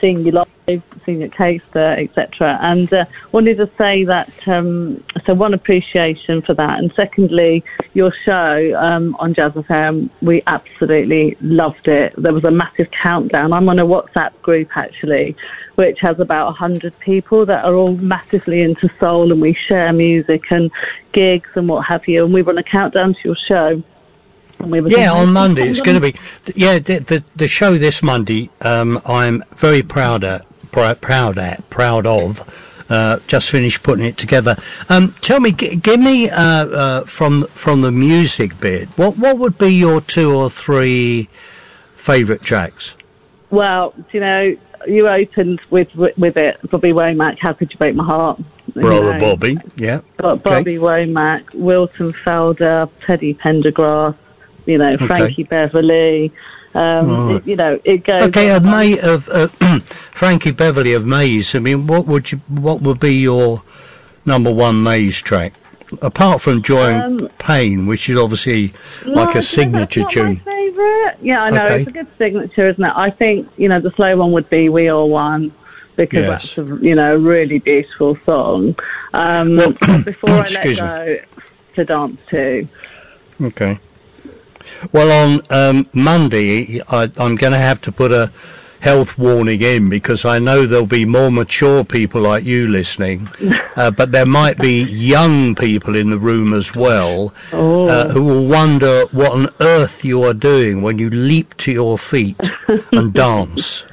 seeing you live, seeing you at Caister, etc. And uh, wanted to say that, um, so one appreciation for that. And secondly, your show um, on Jazz FM, we absolutely loved it. There was a massive countdown. I'm on a WhatsApp group actually, which has about 100 people that are all massively into soul and we share music and gigs and what have you. And we run a countdown to your show. And we were Yeah, on Monday it's going to be. Yeah, the, the the show this Monday. Um, I'm very proud at pr- proud at proud of. Uh, just finished putting it together. Um, tell me, g- give me uh, uh, from from the music bit. What what would be your two or three favourite tracks? Well, you know, you opened with with, it, Bobby Womack. How could you break my heart? Brother Bobby. Yeah. Got Okay. Bobby Womack, Wilton Felder, Teddy Pendergrass. You know, Okay. Frankie Beverly. Um, Right. it- you know, it goes. Okay, of. May of uh, Frankie Beverly of Maze. I mean, what would you what would be your number one Maze track? Apart from Joy and Um, Pain, which is obviously No, like a signature tune. My favourite. Yeah, I know Okay. it's a good signature, isn't it? I think you know the slow one would be "We All One" because Yes. that's a you know a really beautiful song. Um, but before I let excuse me. go, to dance to. Okay. Well, on um, Monday, I, I'm going to have to put a health warning in because I know there'll be more mature people like you listening, uh, but there might be young people in the room as well uh, who will wonder what on earth you are doing when you leap to your feet and dance.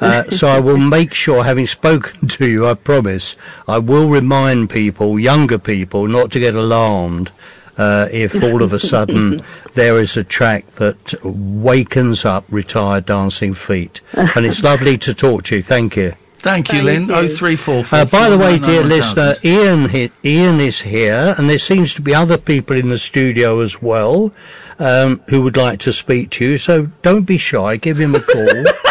Uh, so I will make sure, having spoken to you, I promise, I will remind people, younger people, not to get alarmed uh, if all of a sudden there is a track that wakens up retired dancing feet. And it's lovely to talk to you. Thank you. Thank you, Lynn. Oh three four four. Uh, by the way, dear listener, Iain hi- Iain is here, and there seems to be other people in the studio as well um, who would like to speak to you. So don't be shy. Give him a call.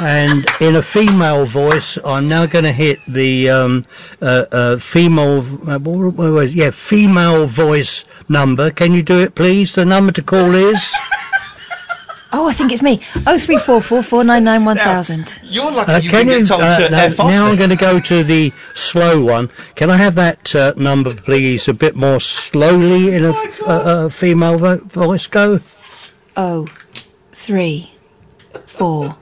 and in a female voice, I'm now going to hit the um, uh, uh, female. Uh, what, what was yeah, female voice number. Can you do it, please? The number to call is. Oh, I think it's me. Oh three four four four nine nine one thousand. You're lucky Uh, you can can you, get told uh, to no, F off. now I'm going to go to the slow one. Can I have that uh, number, please, a bit more slowly in a f- uh, uh, female vo- voice? Go. Oh, three, four,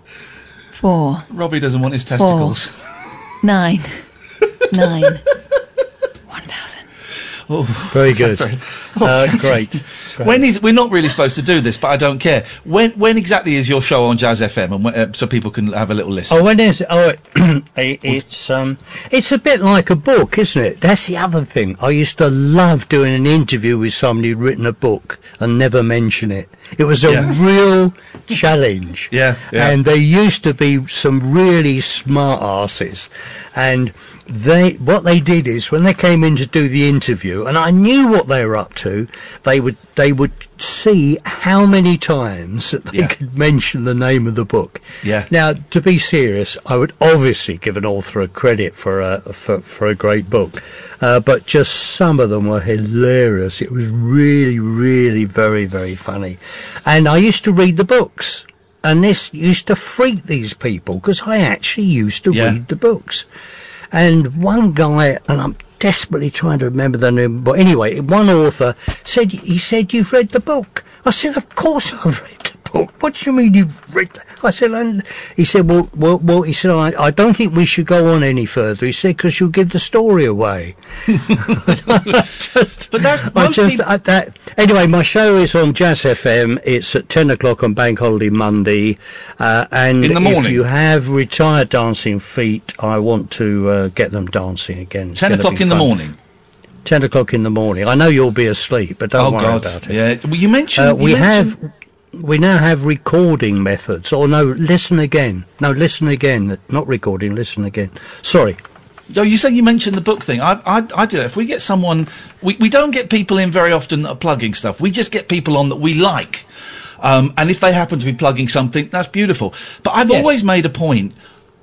four, Robbie doesn't want his four, testicles. Nine. Nine. Oh, Very good. Sorry. Uh, great. When is we're not really supposed to do this, but I don't care. When when exactly is your show on Jazz FM, and when, uh, so people can have a little listen? Oh, when is? Oh, it, it's um, it's a bit like a book, isn't it? That's the other thing. I used to love doing an interview with somebody who'd written a book and never mention it. It was a Yeah. real challenge. Yeah, yeah. And there used to be some really smart asses, and they what they did is when they came in to do the interview, and I knew what they were up to. They would they would see how many times that they Yeah. could mention the name of the book. Yeah. Now, to be serious, I would obviously give an author a credit for a for, for a great book, uh, but just some of them were hilarious. It was really, really very, very funny, and I used to read the books, and this used to freak these people because I actually used to Yeah. read the books. And one guy, and I'm desperately trying to remember the name, but anyway, one author said, he said, you've read the book. I said, of course I've read the. What do you mean you've read the I said, and he said, well, well, well he said, I, I don't think we should go on any further. He said, because you'll give the story away. just, but that's I just, people- I, that, anyway, my show is on Jazz FM. It's at 10 o'clock on Bank Holiday Monday. Uh, and In the morning. if you have retired dancing feet, I want to uh, get them dancing again. It's 10 o'clock in the morning. 10 o'clock in the morning. I know you'll be asleep, but don't oh worry God, about it. yeah. Well, you mentioned Uh, you we mentioned- have we now have recording methods. Or no, listen again. No, listen again. Not recording. Listen again. Sorry. Oh, you say you mentioned the book thing. I, I, I do that. If we get someone, we, we don't get people in very often that are plugging stuff. We just get people on that we like. Um, and if they happen to be plugging something, that's beautiful. But I've Yes. always made a point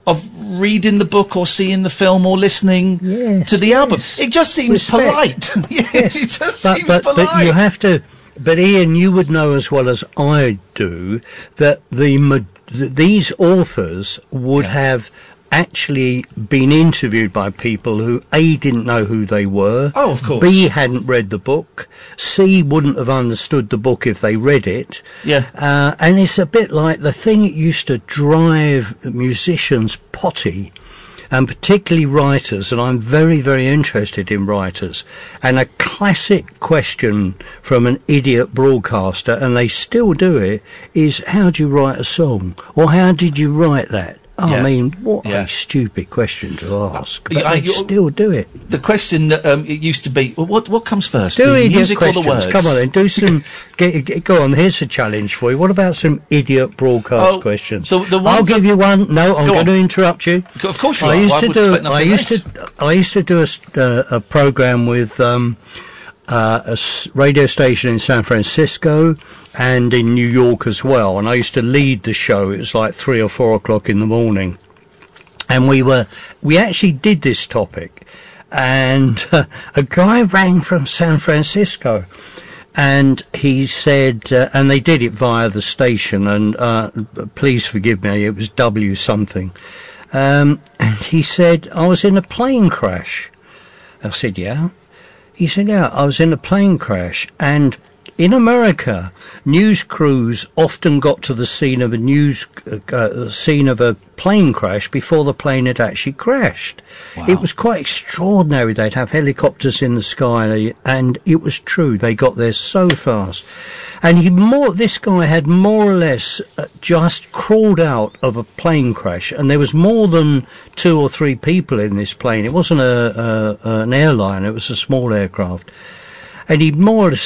of reading the book or seeing the film or listening to the album. It just seems Respect. polite. yeah, it just but, seems but, polite. but you have to. But Iain, you would know as well as I do that the these authors would have actually been interviewed by people who a didn't know who they were. Oh, of course. B hadn't read the book. C wouldn't have understood the book if they read it. Yeah. Uh, and it's a bit like the thing that used to drive musicians potty, and particularly writers, and I'm very, very interested in writers. And a classic question from an idiot broadcaster, and they still do it, is how do you write a song? Or how did you write that? I Yeah. mean, what Yeah. a stupid question to ask. But Yeah, they still do it. the question that um, it used to be, well, what what comes first, Do the idiot music or the words? Come on then, do some. get, get- go on, here's a challenge for you. What about some idiot broadcast Oh, questions? the- the I'll give you one. No, I'm Go going on. to interrupt you. Of course you I are. used I to do. I used less. to. I used to do a, uh, a program with um, uh, a radio station in San Francisco and in New York as well. And I used to lead the show. It was like three or four o'clock in the morning, and we were we actually did this topic, and uh, a guy rang from San Francisco. And he said, uh, and they did it via the station, and uh, please forgive me, it was W something. Um, and he said, I was in a plane crash. I said, yeah. He said, yeah, I was in a plane crash. And in America, news crews often got to the scene of a news uh, uh, scene of a plane crash before the plane had actually crashed. It was quite extraordinary. They'd have helicopters in the sky, and it was true. They got there so fast. And he more, this guy had more or less uh, just crawled out of a plane crash, and there was more than two or three people in this plane. It wasn't a, a an airline; it was a small aircraft. And he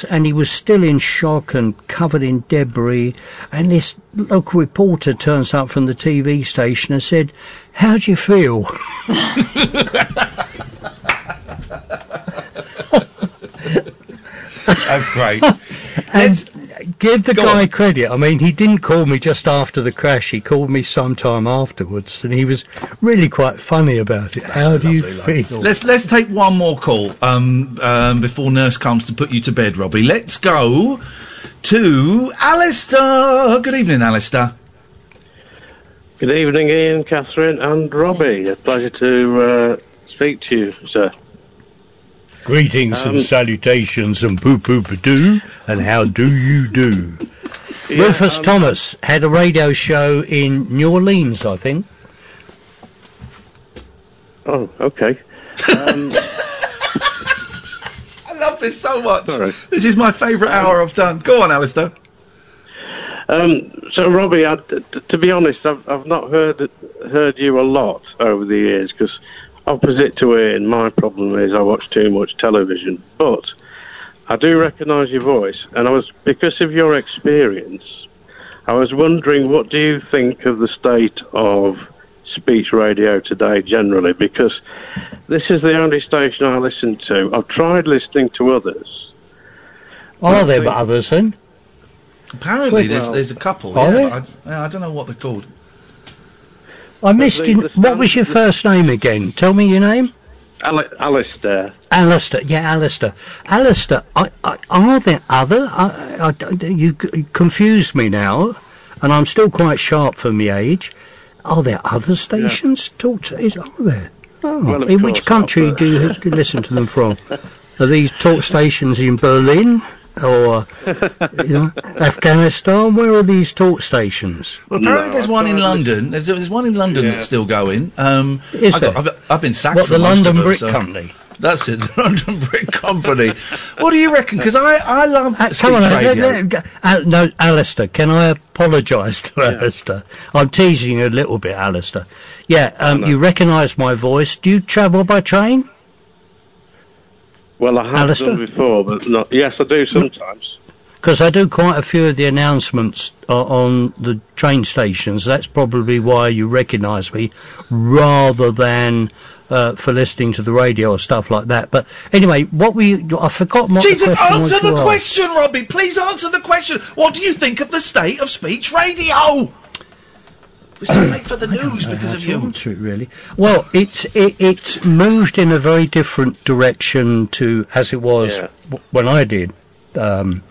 and he was still in shock and covered in debris. And this local reporter turns up from the TV station and said, "How do you feel?" That's great. And give the guy on. credit. I mean, he didn't call me just after the crash. He called me sometime afterwards, and he was really quite funny about it. How do you feel? Let's let's take one more call um, um, before Nurse comes to put you to bed, Robbie. Let's go to Alistair. Good evening, Alistair. Good evening, Iain, Catherine, and Robbie. A pleasure to uh, speak to you, sir. Greetings Um, and salutations and poo poo doo, and how do you do? Yeah, Rufus um, Thomas had a radio show in New Orleans, I think. Oh, okay. Um, I love this so much. Sorry. This is my favourite hour I've done. Go on, Alistair. Um, so, Robbie, I, t- t- to be honest, I've, I've not heard heard you a lot over the years because, opposite to Iain, my problem is I watch too much television. But I do recognise your voice, and I was because of your experience, I was wondering what do you think of the state of speech radio today generally? Because this is the only station I listen to. I've tried listening to others. Are there but others then? Apparently, there's there's a couple. Are yeah, there? but I, yeah, I don't know what they're called. I missed the- you. the What was your first name again? Tell me your name. Ali- Alistair. Alistair, yeah, Alistair. Alistair, I, I, are there other? I, I- you confused me now, and I'm still quite sharp for my age. Are there other stations? Talk to, is, are there? Oh, Well, in which country not, do you listen to them from? Are these talk stations in Berlin or you know, Afghanistan? Where are these talk stations? Well, apparently there's one in London. There's, there's one in London Yeah. that's still going. Um, Is I got, there? I've, I've been sacked What, from the most of London them, Brick so- Company? That's it, the London Brick Company. what do you reckon? Because I, I love Uh, speech come on, uh, radio. let- let- uh, no, Alistair, can I apologise to Alistair? I'm teasing you a little bit, Alistair. Yeah, um, you recognise my voice. Do you travel by train? Well, I have Alistair? done before, but not. Yes, I do sometimes. Because I do quite a few of the announcements uh, on the train stations. That's probably why you recognise me, rather than uh, for listening to the radio or stuff like that. But anyway, what we I forgot. What Jesus, the question was answer you the asked. question, Robbie. Please answer the question. What do you think of the state of speech radio? We're so late for the news because of you. Answer it really. Well, it's it, it's moved in a very different direction to as it was Yeah. w- when I did um,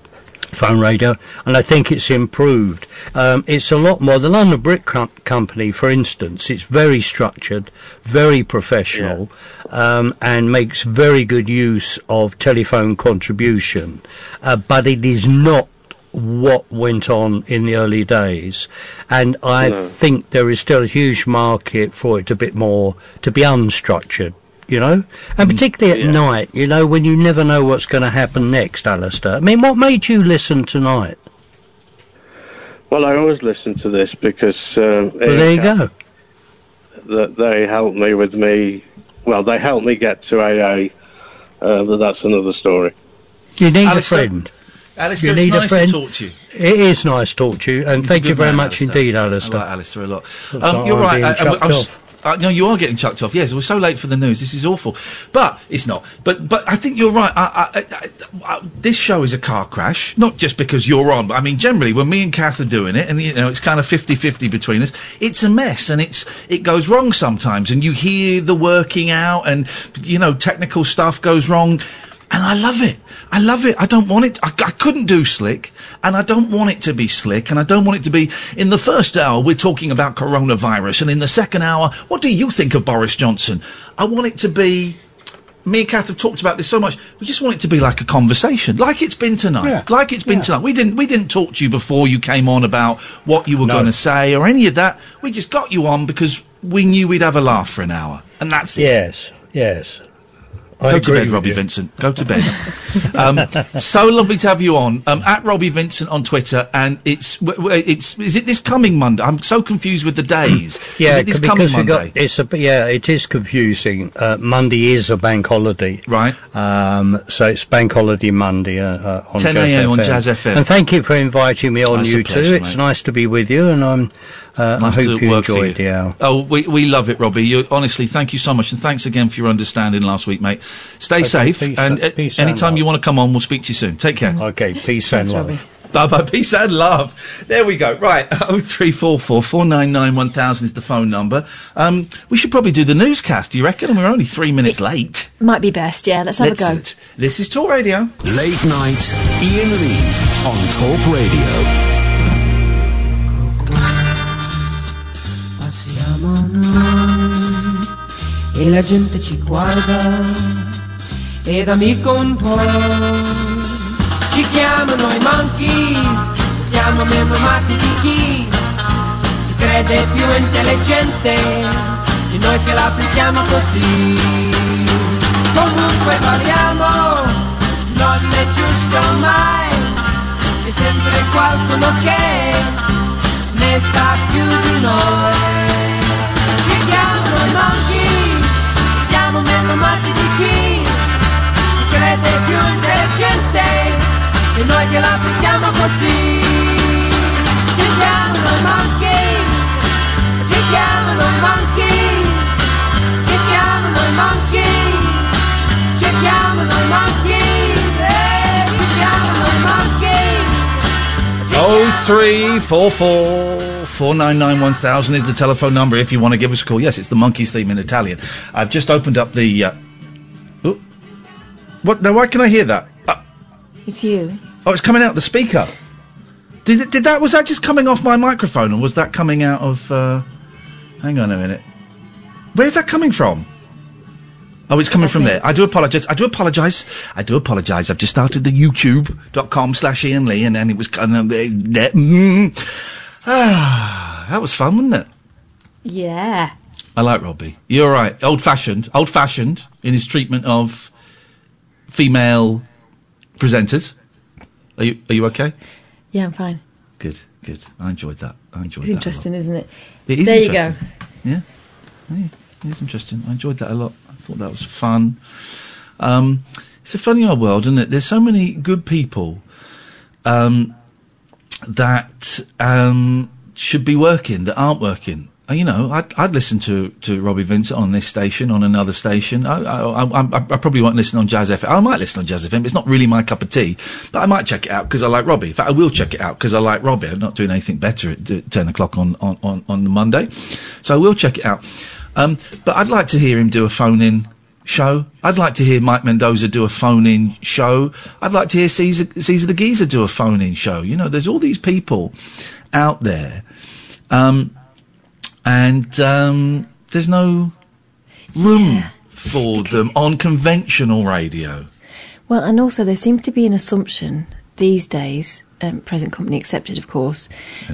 phone radio, and I think it's improved. Um, it's a lot more. The London Brick Com- Company, for instance, it's very structured, very professional, um, and makes very good use of telephone contribution, uh, but it is not what went on in the early days, and I No. think there is still a huge market for it a bit more to be unstructured. You know, and particularly at night, you know, when you never know what's going to happen next, Alistair. I mean, what made you listen tonight? Well, I always listen to this because uh, Well, there you go. that they helped me with me. Well, they helped me get to AA, uh, but that's another story. You need Alistair- a friend. Alistair, you it's need nice a friend. to talk to you. It is nice to talk to you, and He's thank you very man, much Alistair. indeed, I Alistair. like Alistair a lot. like Um, you're I'm right. I- I- uh, no, you are getting chucked off. Yes, we're so late for the news. This is awful, but it's not. But but I think you're right. I, I, I, I, this show is a car crash, not just because you're on. But I mean, generally, when me and Kath are doing it, and you know, it's kind of 50-50 between us. It's a mess, and it's it goes wrong sometimes, and you hear the working out, and you know, technical stuff goes wrong. And I love it. I love it. I don't want it. I, I couldn't do slick, and I don't want it to be slick, and I don't want it to be. In the first hour, we're talking about coronavirus, and in the second hour, what do you think of Boris Johnson? I want it to be. Me and Kath have talked about this so much. We just want it to be like a conversation, like it's been tonight, Yeah. like it's been Yeah. tonight. We didn't we didn't talk to you before you came on about what you were No. going to say or any of that. We just got you on because we knew we'd have a laugh for an hour, and that's it. Yes, yes. I Go to bed, Robbie you. Vincent. Go to bed. um, so lovely to have you on. Um, at Robbie Vincent on Twitter, and it's w- w- it's is it this coming Monday? I'm so confused with the days. Yeah, is it this coming Monday? got it's a yeah, it is confusing. Uh, Monday is a bank holiday, right? Um, so it's bank holiday Monday uh, uh, on 10 Jazz a.m. on Jazz FM. And thank you for inviting me on, That's you pleasure, too. It's mate. nice to be with you, and I'm. Uh, Nice I to hope you enjoyed the hour. Oh, we, we love it, Robbie. You, honestly, thank you so much, and thanks again for your understanding last week, mate. Stay Okay, safe, peace and and- uh, peace and anytime love. you want to come on, we'll speak to you soon. Take care. Okay, peace and love. Bye bye, peace and love. There we go. Right, oh three four four four nine nine one thousand is the phone number. Um, we should probably do the newscast. Do you reckon? And we're only three minutes late. Might be best, yeah. Let's have Let's a go. it. This is Talk Radio. Late night, Iain Lee on Talk Radio. E la gente ci guarda ed amico un po'. Ci chiamano i monkeys, siamo meno matti di chi si crede più intelligente di noi che la pensiamo così. Comunque parliamo, non è giusto mai, c'è sempre qualcuno che ne sa più di noi. Ci chiamano i monkey, siamo meno matti si crede più e noi che la pensiamo così. Ci chiamano monkeys, ci chiamano monkeys, ci chiamano monkeys, ci chiamano monkeys, ci chiamano monkeys. Oh three four four is the telephone number if you want to give us a call. Yes, it's the Monkees theme in Italian. I've just opened up the. Uh, what? Now, why can I hear that? Uh, It's you. oh, it's coming out the speaker. Did it- did that? Was that just coming off my microphone, or was that coming out of? Uh, hang on a minute. Where's that coming from? Oh, it's coming from there. I do apologise. I do apologise. I do apologise. I've just started the youtube.com slash Iain Lee and then it was kind of, uh, there. Mm. Ah, that was fun, wasn't it? Yeah. I like Robbie. You're right. Old fashioned. Old fashioned in his treatment of female presenters. Are you, are you okay? Yeah, I'm fine. Good, good. I enjoyed that. I enjoyed It's that. interesting, isn't it? It is there you go. Yeah. Yeah, it is interesting. I enjoyed that a lot. I thought that was fun. Um, it's a funny old world, isn't it? There's so many good people um, that um, should be working that aren't working. Uh, You know, I'd, I'd listen to, to Robbie Vincent on this station, on another station. I, I, I, I, probably won't listen on Jazz FM. I might listen on Jazz FM. It's not really my cup of tea, but I might check it out because I like Robbie. In fact, I will check it out because I like Robbie. I'm not doing anything better at uh, 10 o'clock on, on, on, on the Monday. So I will check it out. Um, but I'd like to hear him do a phone in show. I'd like to hear Mike Mendoza do a phone in show. I'd like to hear Caesar, Caesar the Geezer do a phone in show. You know, there's all these people out there. Um, and um, there's no room for them on conventional radio. Well, and also there seems to be an assumption these days, um, present company accepted, of course,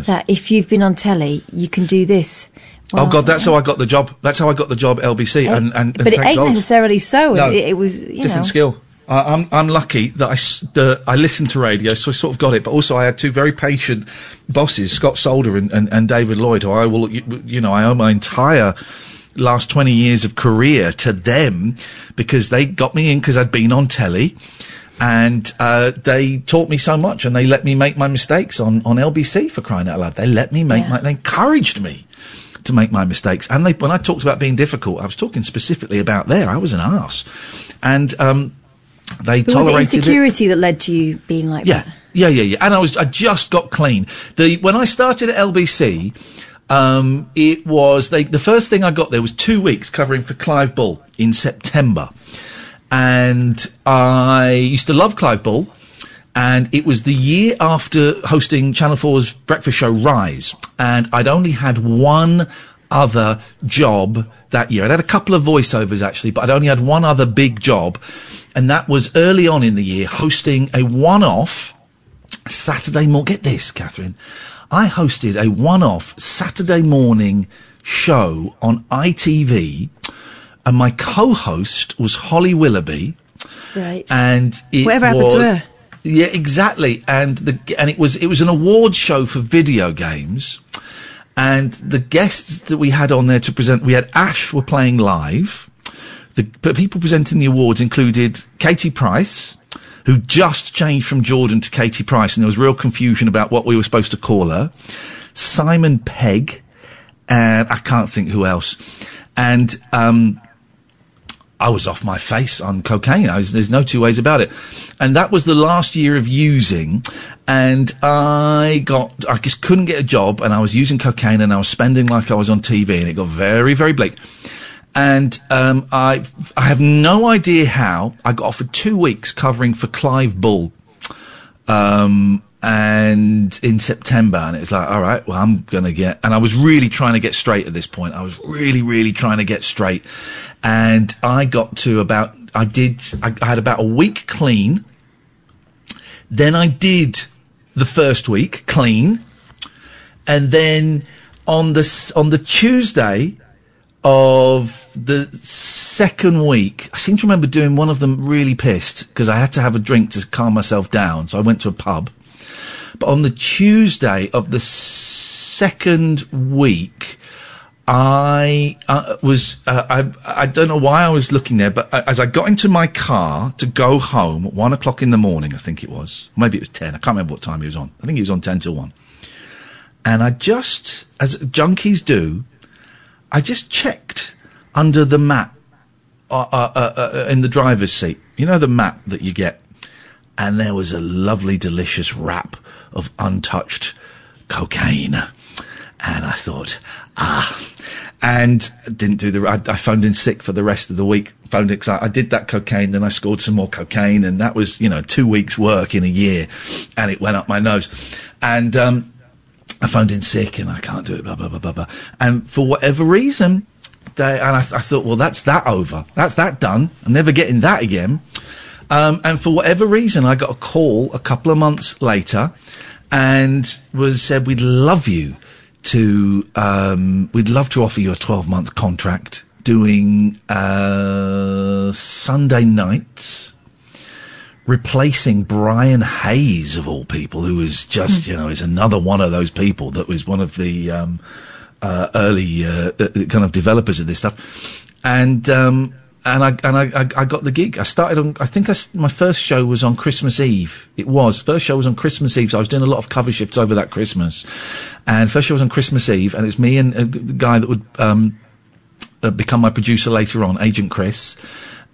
that if you've been on telly, you can do this. oh God, that's how I got the job. That's how I got the job LBC. and, and, and but it ain't God. necessarily so. No, it, it was, you different know. skill. I, I'm I'm lucky that I that I listened to radio, so I sort of got it. But also, I had two very patient bosses, Scott Solder and, and, and David Lloyd, who I will, you, you know, I owe my entire last 20 years of career to them because they got me in because I'd been on telly and uh, they taught me so much and they let me make my mistakes on, on LBC for crying out loud. They let me make my, they encouraged me to make my mistakes. And they, when I talked about being difficult, I was talking specifically about there. I was an ass. And, um, they But was it tolerated it. insecurity that led to you being like Yeah, that? yeah, yeah, yeah. And I was, I just got clean. The when I started at LBC, um, it was they. The first thing I got there was two weeks covering for Clive Bull in September, and I used to love Clive Bull. And it was the year after hosting Channel 4's breakfast show Rise. And I'd only had one other job that year. I'd had a couple of voiceovers actually, but I'd only had one other big job. And that was early on in the year hosting a one-off Saturday morning. Get this, Catherine. I hosted a one-off Saturday morning show on ITV and my co-host was Holly Willoughby Right. and it Whatever happened to her? Yeah, exactly. And the and it was it was an awards show for video games, and the guests that we had on there to present, we had Ash were playing live. The but people presenting the awards included Katie Price, who just changed from Jordan to Katie Price, and there was real confusion about what we were supposed to call her. Simon Pegg, and I can't think who else. And um, I was off my face on cocaine. Was, there's no two ways about it. And that was the last year of using. And I got, I just couldn't get a job and I was using cocaine and I was spending like I was on TV and it got very, very bleak. And, um, I, I have no idea how I got offered two weeks covering for Clive Bull. Um, and in September, and it's like, all right, well, I'm gonna get, and I was really trying to get straight at this point. I was really, really trying to get straight, and I got to about, I did, I, I had about a week clean. Then I did the first week clean, and then on the on the Tuesday, of the second week, I seem to remember doing one of them really pissed because I had to have a drink to calm myself down. So I went to a pub. But on the Tuesday of the second week, I uh, was uh, I I don't know why I was looking there, but uh, as I got into my car to go home at one o'clock in the morning, I think it was, maybe it was ten. I can't remember what time he was on. I think he was on ten till one. And I just, as junkies do, I just checked under the mat uh, uh, uh, uh, in the driver's seat. You know the mat that you get, and there was a lovely, delicious wrap of untouched cocaine. And I thought, ah, and didn't do the. I, I phoned in sick for the rest of the week. Phoned in I, I did that cocaine, then I scored some more cocaine, and that was you know two weeks' work in a year, and it went up my nose, and um, I phoned in sick, and I can't do it. Blah blah blah blah blah. And for whatever reason, they and I, I thought, well, that's that over. That's that done. I'm never getting that again. Um, and for whatever reason, I got a call a couple of months later, and was said, "We'd love you to. Um, we'd love to offer you a 12 month contract doing uh, Sunday nights." Replacing Brian Hayes of all people, who was just you know is another one of those people that was one of the um, uh, early uh, uh, kind of developers of this stuff, and um, and I and I, I, got the gig. I started on. I think I my first show was on Christmas Eve. It was first show was on Christmas Eve. So I was doing a lot of cover shifts over that Christmas, and first show was on Christmas Eve, and it was me and uh, the guy that would um, uh, become my producer later on, Agent Chris.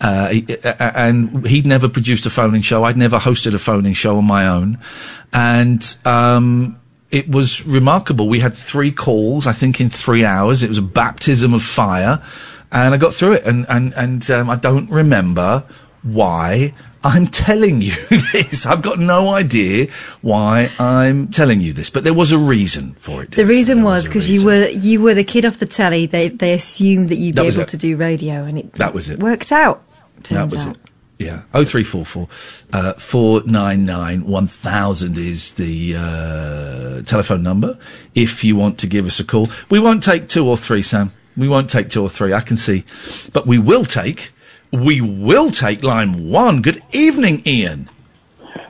Uh, he, and he'd never produced a phone-in show. I'd never hosted a phone-in show on my own, and um, it was remarkable. We had three calls, I think, in three hours. It was a baptism of fire, and I got through it. And and and um, I don't remember why I'm telling you this. I've got no idea why I'm telling you this, but there was a reason for it. The reason was because you were you were the kid off the telly. They they assumed that you'd That be able it. to do radio, and it That was it. worked out. That was out. it. Yeah. Oh three four four uh four nine nine one thousand is the uh telephone number if you want to give us a call. We won't take two or three, Sam. We won't take two or three, I can see. But we will take we will take line one. Good evening, Iain.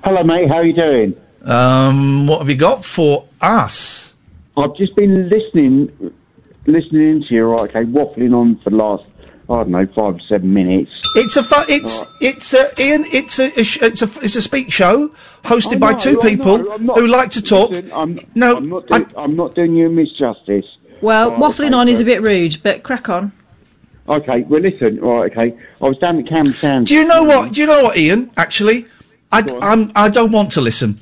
Hello, mate. How are you doing? Um what have you got for us? I've just been listening, listening to you. Right, okay, waffling on for the last, I don't know, five seven minutes. It's a fu- it's it's a Iain. It's a, it's a it's a speak show hosted I by two I people not- who like to talk. Listen, I'm, no, I'm not, doing, I'm not doing you a misjustice. Well, Right, waffling okay, on is a bit rude, but crack on. Okay, well, listen. Right, okay. I was down at Cam Sound. Do you know what? Do you know what, Iain? Actually, I I'm, I don't want to listen.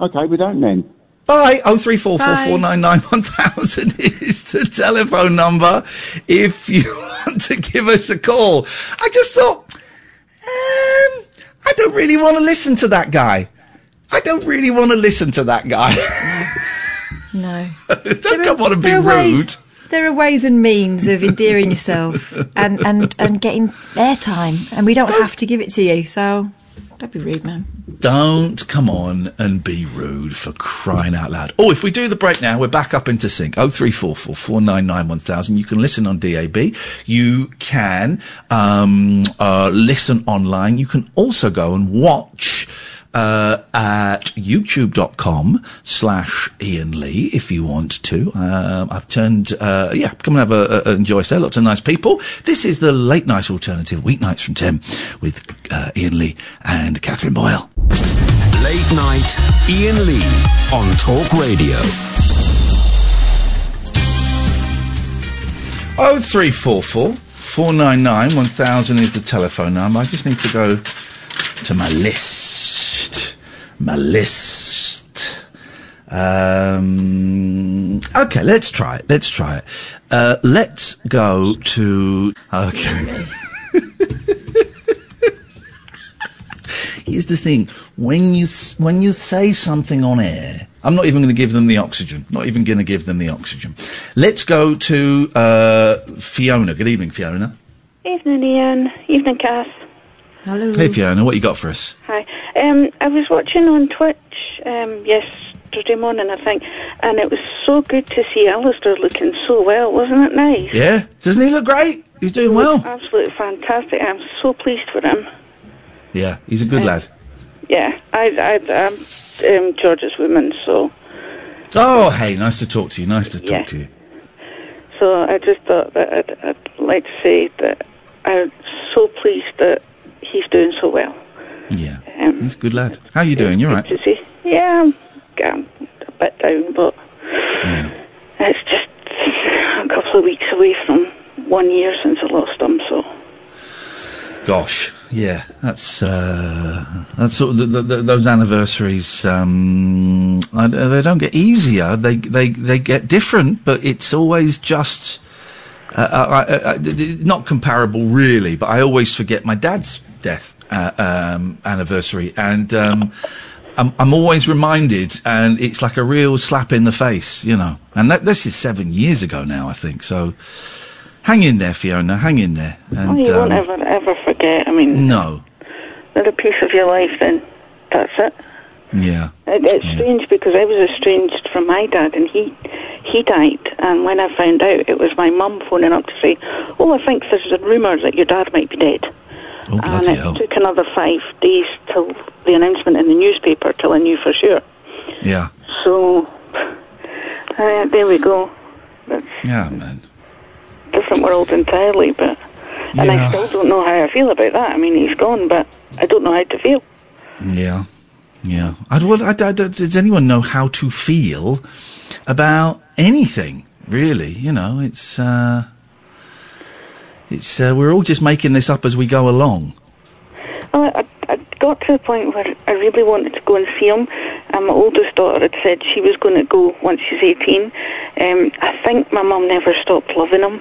Okay, we don't then. Bye. Oh three four four four nine nine one thousand is the telephone number if you want to give us a call. I just thought, um, I don't really want to listen to that guy. I don't really want to listen to that guy. No. don't come on and be ways- rude. There are ways and means of endearing yourself and, and, and getting airtime, and we don't have to give it to you. So don't be rude, man. Don't come on and be rude for crying out loud. Oh, if we do the break now, we're back up into sync. Oh three four four four nine nine one thousand. You can listen on DAB. You can um, uh, listen online. You can also go and watch uh, at youtube.com slash Iain Lee if you want to. Um, I've turned, uh, yeah, come and have a, a enjoy. Say lots of nice people. This is the late night alternative, weeknights from 10 with uh, Iain Lee and Catherine Boyle. Late night Iain Lee on Talk Radio. Oh three four four four nine nine one thousand is the telephone number. I just need to go to my list. My list. Um, okay, let's try it. Let's try it. Uh, let's go to. Okay. Here's the thing: when you when you say something on air, I'm not even going to give them the oxygen. Not even going to give them the oxygen. Let's go to uh, Fiona. Good evening, Fiona. Evening, Iain. Evening, Cass. Hello. Hey, Fiona. What you got for us? Hi. Um, I was watching on Twitch um, yes Saturday morning, I think, and it was so good to see Alistair looking so well. Wasn't it nice? Yeah, doesn't he look great? He's doing well. Absolutely fantastic. I'm so pleased for him. Yeah, he's a good lad. Yeah, I, I, I'm um, George's woman, so Oh, hey, nice to talk to you. Nice to talk Yeah. to you. so I just thought that I'd, I'd like to say that I'm so pleased that he's doing so well. Yeah, Um, he's a good lad. How are you doing? You're right. Yeah, I'm, a bit down, but it's just a couple of weeks away from one year since I lost him, so Gosh, yeah, that's uh, that's sort of the, the, the, those anniversaries. Um, I, they don't get easier; they they they get different, but it's always just uh, I, I, I, d- d- not comparable, really. But I always forget my dad's death uh, um, anniversary, and um, I'm, I'm always reminded, and it's like a real slap in the face, you know. And that, this is seven years ago now, I think. So, hang in there, Fiona. Hang in there. And oh, you won't um, ever ever forget. I mean, no, they're a piece of your life. Then that's it. yeah. It, it's strange because I was estranged from my dad, and he he died. And when I found out, it was my mum phoning up to say, "Oh, I think there's a rumour that your dad might be dead." Oh, and it hell. took another five days till the announcement in the newspaper till I knew for sure. Yeah. So uh, there we go. Yeah, man. Different world entirely, but and I still don't know how I feel about that. I mean, he's gone, but I don't know how to feel. Yeah, yeah. I'd, well, I, I- does anyone know how to feel about anything? Really, you know, it's uh, it's uh, we're all just making this up as we go along. Well, I, I got to the point where I really wanted to go and see him. And my oldest daughter had said she was going to go once she's 18. Um, I think my mum never stopped loving him.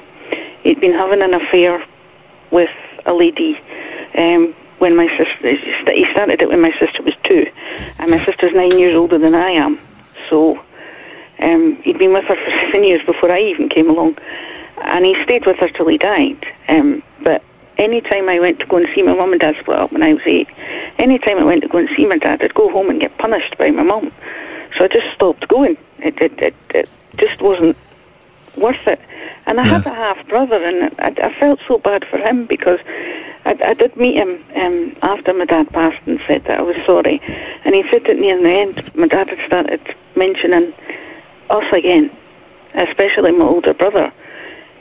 He'd been having an affair with a lady um, when my sister, he started it when my sister was two. And my sister's nine years older than I am. So um, he'd been with her for seven years before I even came along. And he stayed with her till he died. Um, but any time I went to go and see my mum and dad split up when I was eight, any time I went to go and see my dad, I'd go home and get punished by my mum. So I just stopped going. It, it, it, it just wasn't worth it. And I had a half brother, and I, I felt so bad for him because I, I did meet him um, after my dad passed and said that I was sorry. And he said that near the end, my dad had started mentioning us again, especially my older brother.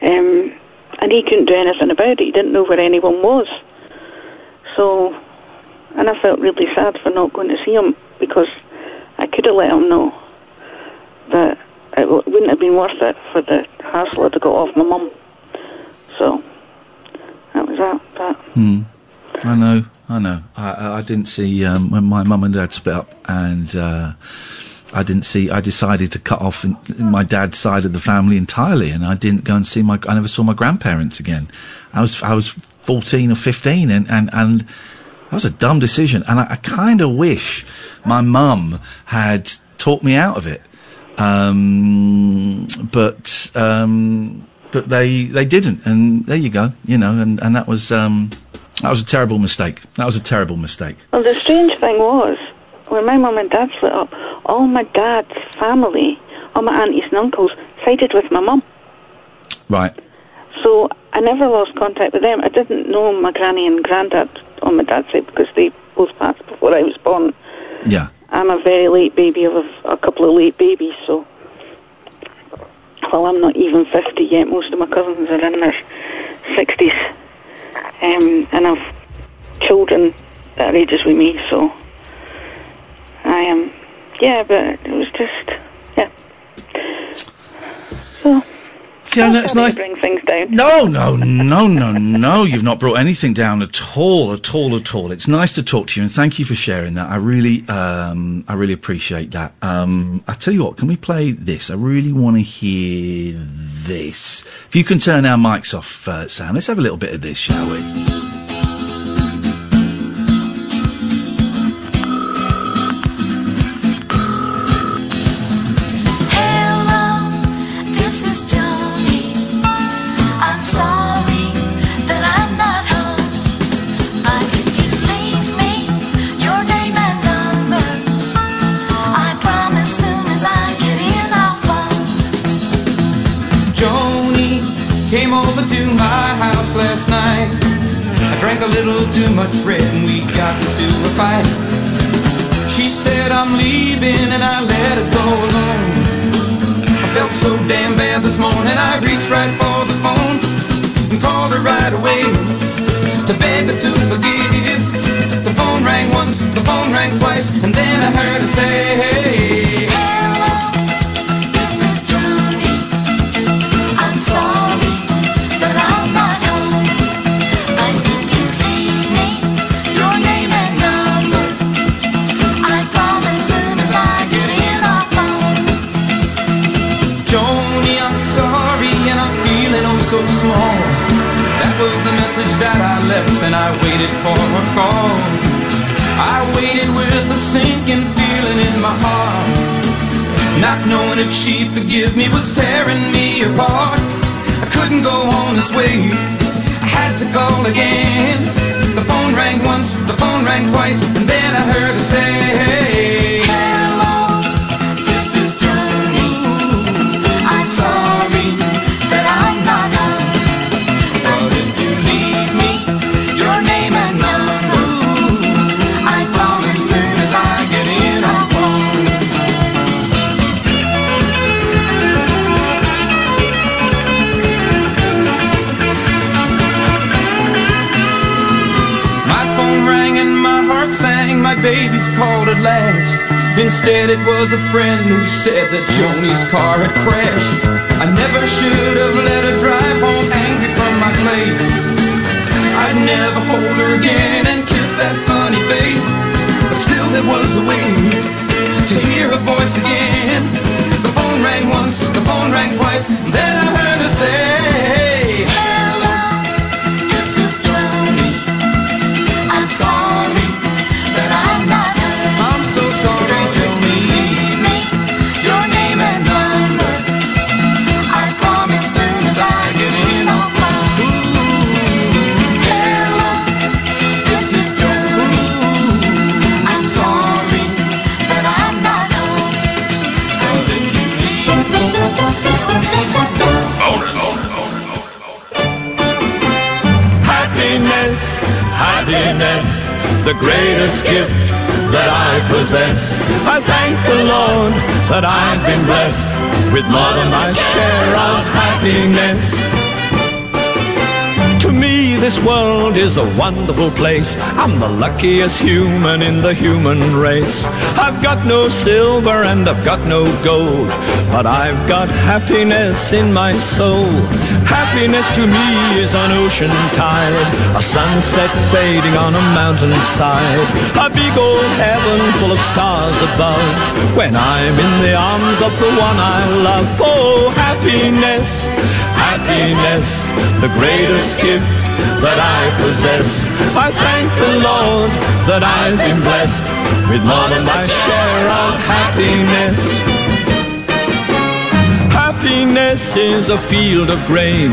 Um, and he couldn't do anything about it. He didn't know where anyone was. So, and I felt really sad for not going to see him because I could have let him know that it wouldn't have been worth it for the hassle have got off my mum. So, that was that. that. Hmm. I know, I know. I, I- I didn't see um, when my mum and dad split up, and uh, I didn't see. I decided to cut off in, in my dad's side of the family entirely, and I didn't go and see my. I never saw my grandparents again. I was I was fourteen or fifteen, and and and that was a dumb decision. And I, I kind of wish my mum had talked me out of it, um, but um, but they they didn't, and there you go, you know, and and that was. Um, that was a terrible mistake. That was a terrible mistake. Well, the strange thing was, when my mum and dad split up, all my dad's family, all my aunties and uncles, sided with my mum. Right. So I never lost contact with them. I didn't know my granny and granddad on my dad's side because they both passed before I was born. Yeah. I'm a very late baby of a, a couple of late babies, so well, I'm not even 50 yet. Most of my cousins are in their 60s, um, and I've children that are ages with me, so I am, yeah, but it was just, yeah. So, Fiona, it's nice. bring things down. No, no, no, no, no. You've not brought anything down at all, at all, at all. It's nice to talk to you, and thank you for sharing that. I really, um, I really appreciate that. Um, I tell you what, can we play this? I really want to hear this. If you can turn our mics off, uh, Sam, let's have a little bit of this, shall we? Too much red and we got into a fight. She said I'm leaving and I let her go alone. I felt so damn bad this morning I reached right for the phone and called her right away to beg her to forgive. The phone rang once, the phone rang twice, and then I heard her say, Hello, Not knowing if she'd forgive me was tearing me apart. I couldn't go on this way. I had to call again. The phone rang once, the phone rang twice, and then I heard her say, Instead, it was a friend who said that Joni's car had crashed. I never should have let her drive home angry from my place. I'd never hold her again and kiss that funny face. But still, there was a way to hear her voice again. The phone rang once, the phone rang twice, then I the greatest gift that I possess. I thank the Lord that I've been blessed with more than my share of happiness. To me, this world is a wonderful place. I'm the luckiest human in the human race. I've got no silver and I've got no gold, but I've got happiness in my soul. Happiness to me is an ocean tide, a sunset fading on a mountainside, a big old heaven full of stars above. When I'm in the arms of the one I love, oh, happiness, happiness, the greatest gift that I possess. I thank the Lord that I've been blessed with more than my share of happiness. Happiness is a field of grain,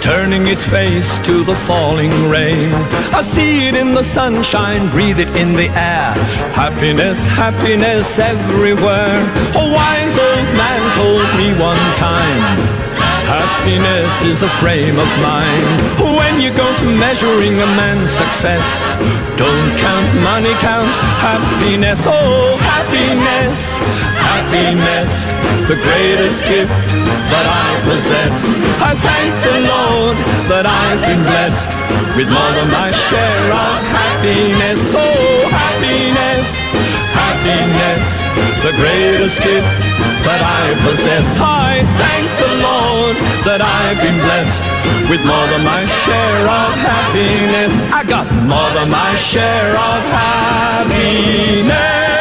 turning its face to the falling rain. I see it in the sunshine, breathe it in the air. Happiness, happiness everywhere. A wise old man told me one time. Happiness is a frame of mind. When you go to measuring a man's success, don't count money, count happiness. Oh, happiness, happiness, the greatest gift that I possess. I thank the Lord that I've been blessed with more than my share of happiness. Oh, happiness, happiness, the greatest gift that I possess. I thank the Lord that I've been blessed with more than my share of happiness. I got more than my share of happiness.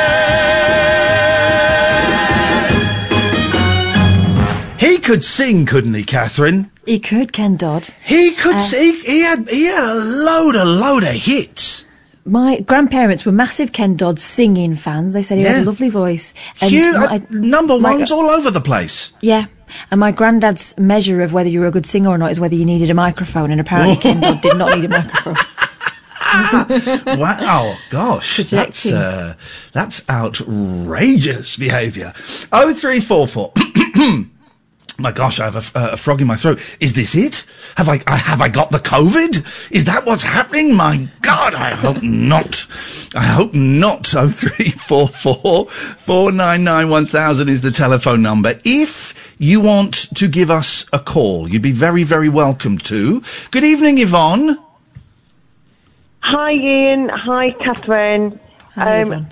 He could sing, couldn't he, Catherine? He could, Ken Dodd. He could Uh, sing. He had he had a load, a load of hits. My grandparents were massive Ken Dodd singing fans. They said he had a lovely voice. My- uh, number my- ones all over the place. Yeah. And my granddad's measure of whether you were a good singer or not is whether you needed a microphone, and apparently Ken Dodd did not need a microphone. wow, gosh, that's Projecting. uh, that's outrageous behaviour. Oh three four four. My gosh, I have a, f- uh, a frog in my throat. Is this it? Have I, I have I got the COVID? Is that what's happening? My God, I hope not. I hope not. Oh three four four four nine nine one thousand is the telephone number. If you want to give us a call, you'd be very very welcome to. Good evening, Yvonne. Hi, Iain. Hi, Catherine. Hi, um,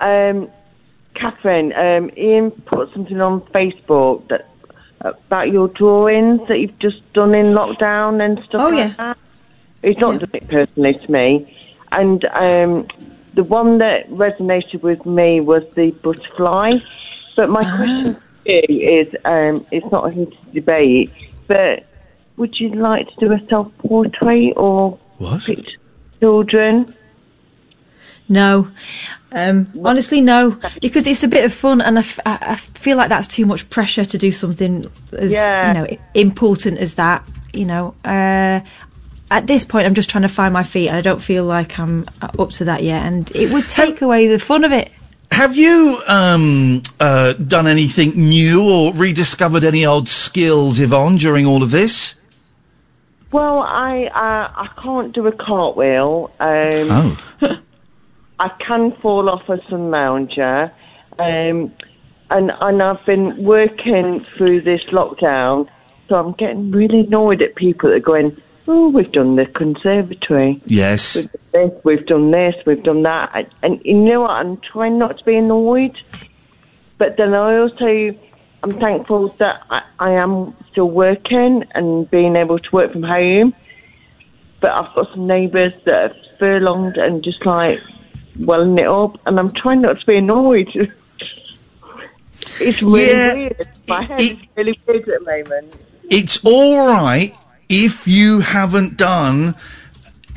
um, Catherine, um, Iain put something on Facebook that about your drawings that you've just done in lockdown and stuff Oh, like yeah. that. He's not done it personally to me. And um, the one that resonated with me was the butterfly. But my Ah. question to you is, um, it's not a heated debate, but would you like to do a self-portrait or what? picture children? No. Um, honestly, no. Because it's a bit of fun, and I, f- I- I feel like that's too much pressure to do something as Yeah. you know important as that. You know, uh, at this point, I'm just trying to find my feet, and I don't feel like I'm uh, up to that yet. And it would take away the fun of it. Have you um, uh, done anything new or rediscovered any old skills, Yvonne, during all of this? Well, I uh, I can't do a cartwheel. Um, Oh. I can fall off a sun lounger, um, and and I've been working through this lockdown, so I'm getting really annoyed at people that are going, "Oh, we've done the conservatory, Yes. we've done this, we've done this, we've done that," and, and you know what? I'm trying not to be annoyed, but then I also I'm thankful that I, I am still working and being able to work from home. But I've got some neighbours that have furlonged and just like welling it up, and I'm trying not to be annoyed. it's really Yeah, weird. My head is really weird at the moment. It's all right if you haven't done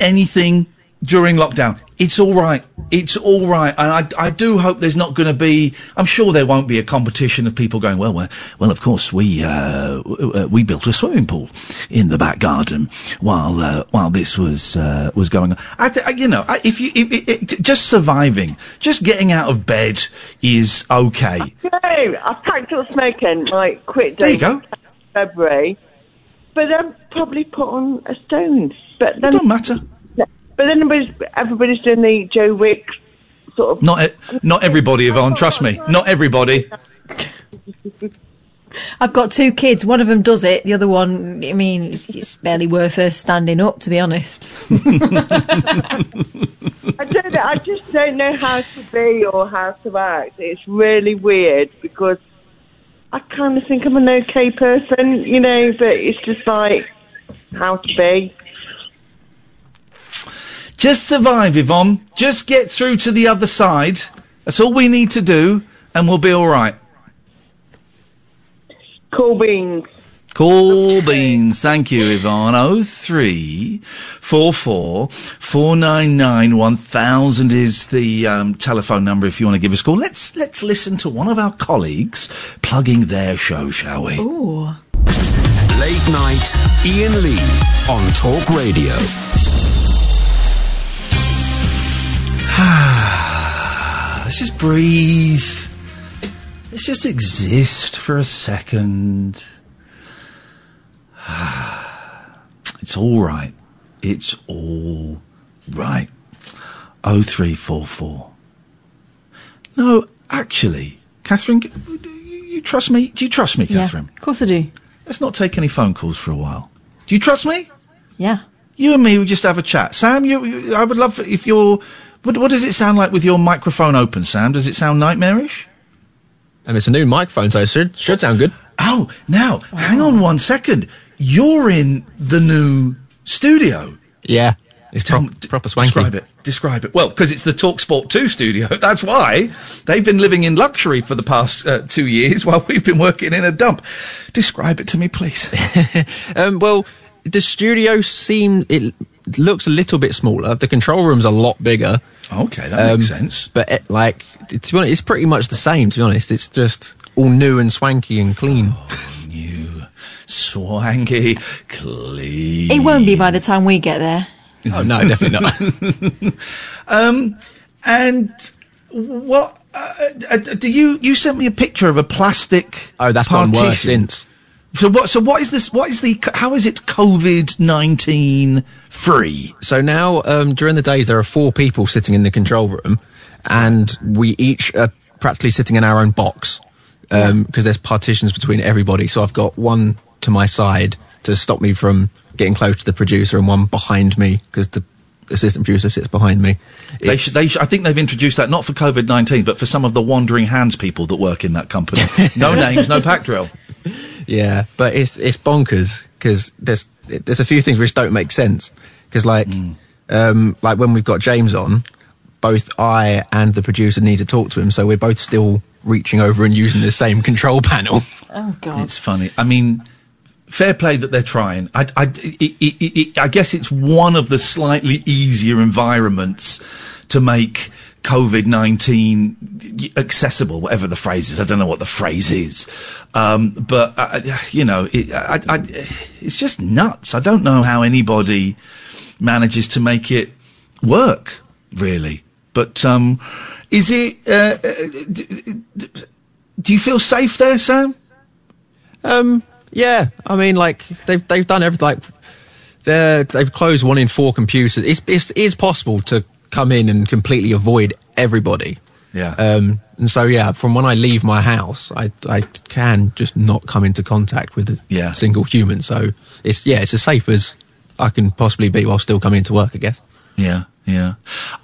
anything during lockdown. It's all right. It's all right. And I, I do hope there's not going to be, I'm sure there won't be a competition of people going, well, well, well of course, we, uh, we built a swimming pool in the back garden while, uh, while this was, uh, was going on. I, th- I you know, I, if you, if, it, it, just surviving, just getting out of bed is okay. No, I've packed up smoking, like, quit There you go. February, but then probably put on a stone. But then, it don't matter. But then everybody's, everybody's doing the Joe Wick sort of. Not, not everybody, Yvonne, trust me. Not everybody. I've got two kids. One of them does it. The other one, I mean, it's, it's barely worth her standing up, to be honest. I don't know. I just don't know how to be or how to act. It's really weird because I kind of think I'm an okay person, you know, but it's just like how to be. Just survive, Yvonne. Just get through to the other side. That's all we need to do, and we'll be all right. Cool beans. Cool beans. Thank you, Yvonne. Oh three four four four nine nine one thousand is the um, telephone number if you want to give us a call. Let's let's listen to one of our colleagues plugging their show, shall we? Ooh. Late night, Iain Lee on Talk Radio. Let's just breathe. Let's just exist for a second. It's all right. It's all right. Oh three four four. No, actually, Catherine, do you, trust me? Do you trust me, Yeah, Catherine? of course I do. Let's not take any phone calls for a while. Do you trust me? Yeah. You and me, we just have a chat. Sam, you, you I would love if you're. What, what does it sound like with your microphone open, Sam? Does it sound nightmarish? Um, it's a new microphone, so it should, should sound good. Oh, now, hang on one second. You're in the new studio. Yeah, it's Tell prop- proper swanky. Describe it. Describe it. Well, because it's the Talksport 2 studio. That's why. They've been living in luxury for the past uh, two years while we've been working in a dump. Describe it to me, please. Um, well, the studio seemed it looks a little bit smaller. The control room's a lot bigger. Okay, that makes sense. But it, like, it- to be honest, it's pretty much the same. To be honest, it's just all new and swanky and clean. New swanky, clean. It won't be by the time we get there. Oh no, definitely not. um, and what uh, uh, do you you sent me a picture of a plastic? Oh, that's gotten worse partition. since. So what? So what is this? What is the? How is it COVID nineteen free? So now, um, during the days, there are four people sitting in the control room, and we each are practically sitting in our own box because there's partitions between everybody. So I've got one to my side to stop me from getting close to the producer, and one behind me because the assistant producer sits behind me. They should, they should, I think they've introduced that not for COVID nineteen, but for some of the wandering hands people that work in that company. No names, no pack drill. Yeah, but it's it's bonkers because there's there's a few things which don't make sense because like um like when we've got James on, both I and the producer need to talk to him, so we're both still reaching over and using the same control panel. Oh God. It's funny. I mean, fair play that they're trying. I, I, it, it, it, it- I guess it's one of the slightly easier environments to make COVID 19 accessible, whatever the phrase is. I don't know what the phrase is. Um, but, uh, you know, it, I, I, it's just nuts. I don't know how anybody manages to make it work, really. But um, is it. Uh, uh, do you feel safe there, Sam? Um, yeah, I mean, like they've they've done everything. Like they're they've closed one in four computers. It's it's it is possible to come in and completely avoid everybody. Yeah. Um, and so yeah, from when I leave my house, I I can just not come into contact with a Yeah. single human. So it's yeah, it's as safe as I can possibly be while still coming into work. I guess. Yeah, yeah.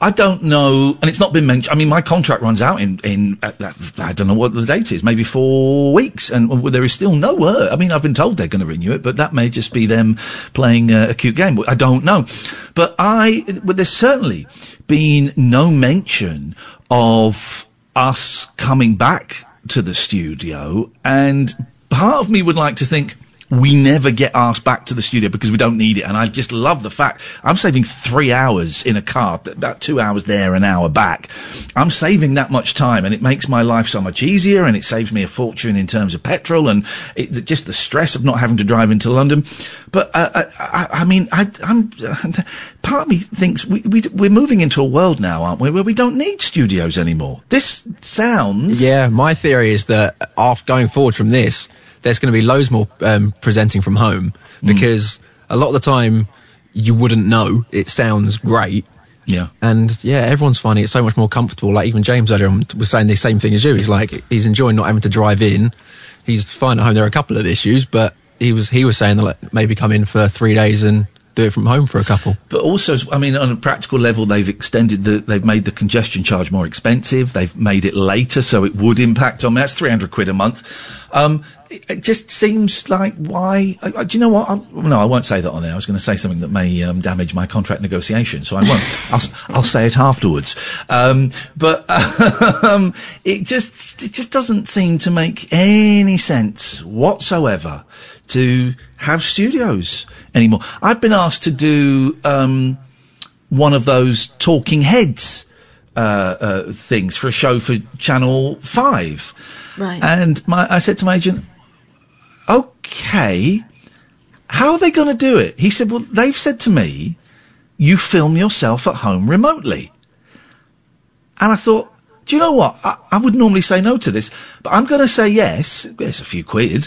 I don't know, and it's not been mentioned. I mean, my contract runs out in in uh, uh, I don't know what the date is, maybe four weeks, and there is still no word. I mean, I've been told they're going to renew it, but that may just be them playing uh, a cute game. I don't know, but I but there's certainly been no mention of us coming back to the studio, and part of me would like to think we never get asked back to the studio because we don't need it. And I just love the fact I'm saving three hours in a car, about two hours there, an hour back. I'm saving that much time and it makes my life so much easier and it saves me a fortune in terms of petrol and it, just the stress of not having to drive into London. But, uh, I, I, I mean, I, I'm, part of me thinks we, we, we're moving into a world now, aren't we, where we don't need studios anymore. This sounds. Yeah, my theory is that after going forward from this, there's going to be loads more um, presenting from home because a lot of the time you wouldn't know. It sounds great. Yeah. And yeah, everyone's finding it so much more comfortable. Like even James earlier on was saying the same thing as you. He's like, he's enjoying not having to drive in. He's fine at home. There are a couple of issues, but he was, he was saying that like, maybe come in for three days and do it from home for a couple. But also, I mean, on a practical level, they've extended the, they've made the congestion charge more expensive. They've made it later, so it would impact on me. That's 300 quid a month. Um, it, it just seems like why, I, I- do you know what? I, no, I won't say that on there. I was going to say something that may um, damage my contract negotiation, so I won't. I'll, I'll say it afterwards. Um, but, um, it just, it just doesn't seem to make any sense whatsoever to have studios anymore. I've been asked to do um, one of those talking heads uh, uh, things for a show for Channel Five, Right. and my I said to my agent, "Okay, how are they going to do it?" He said, "Well, they've said to me, you film yourself at home remotely." And I thought, do you know what? I, I would normally say no to this, but I'm going to say yes. It's a few quid.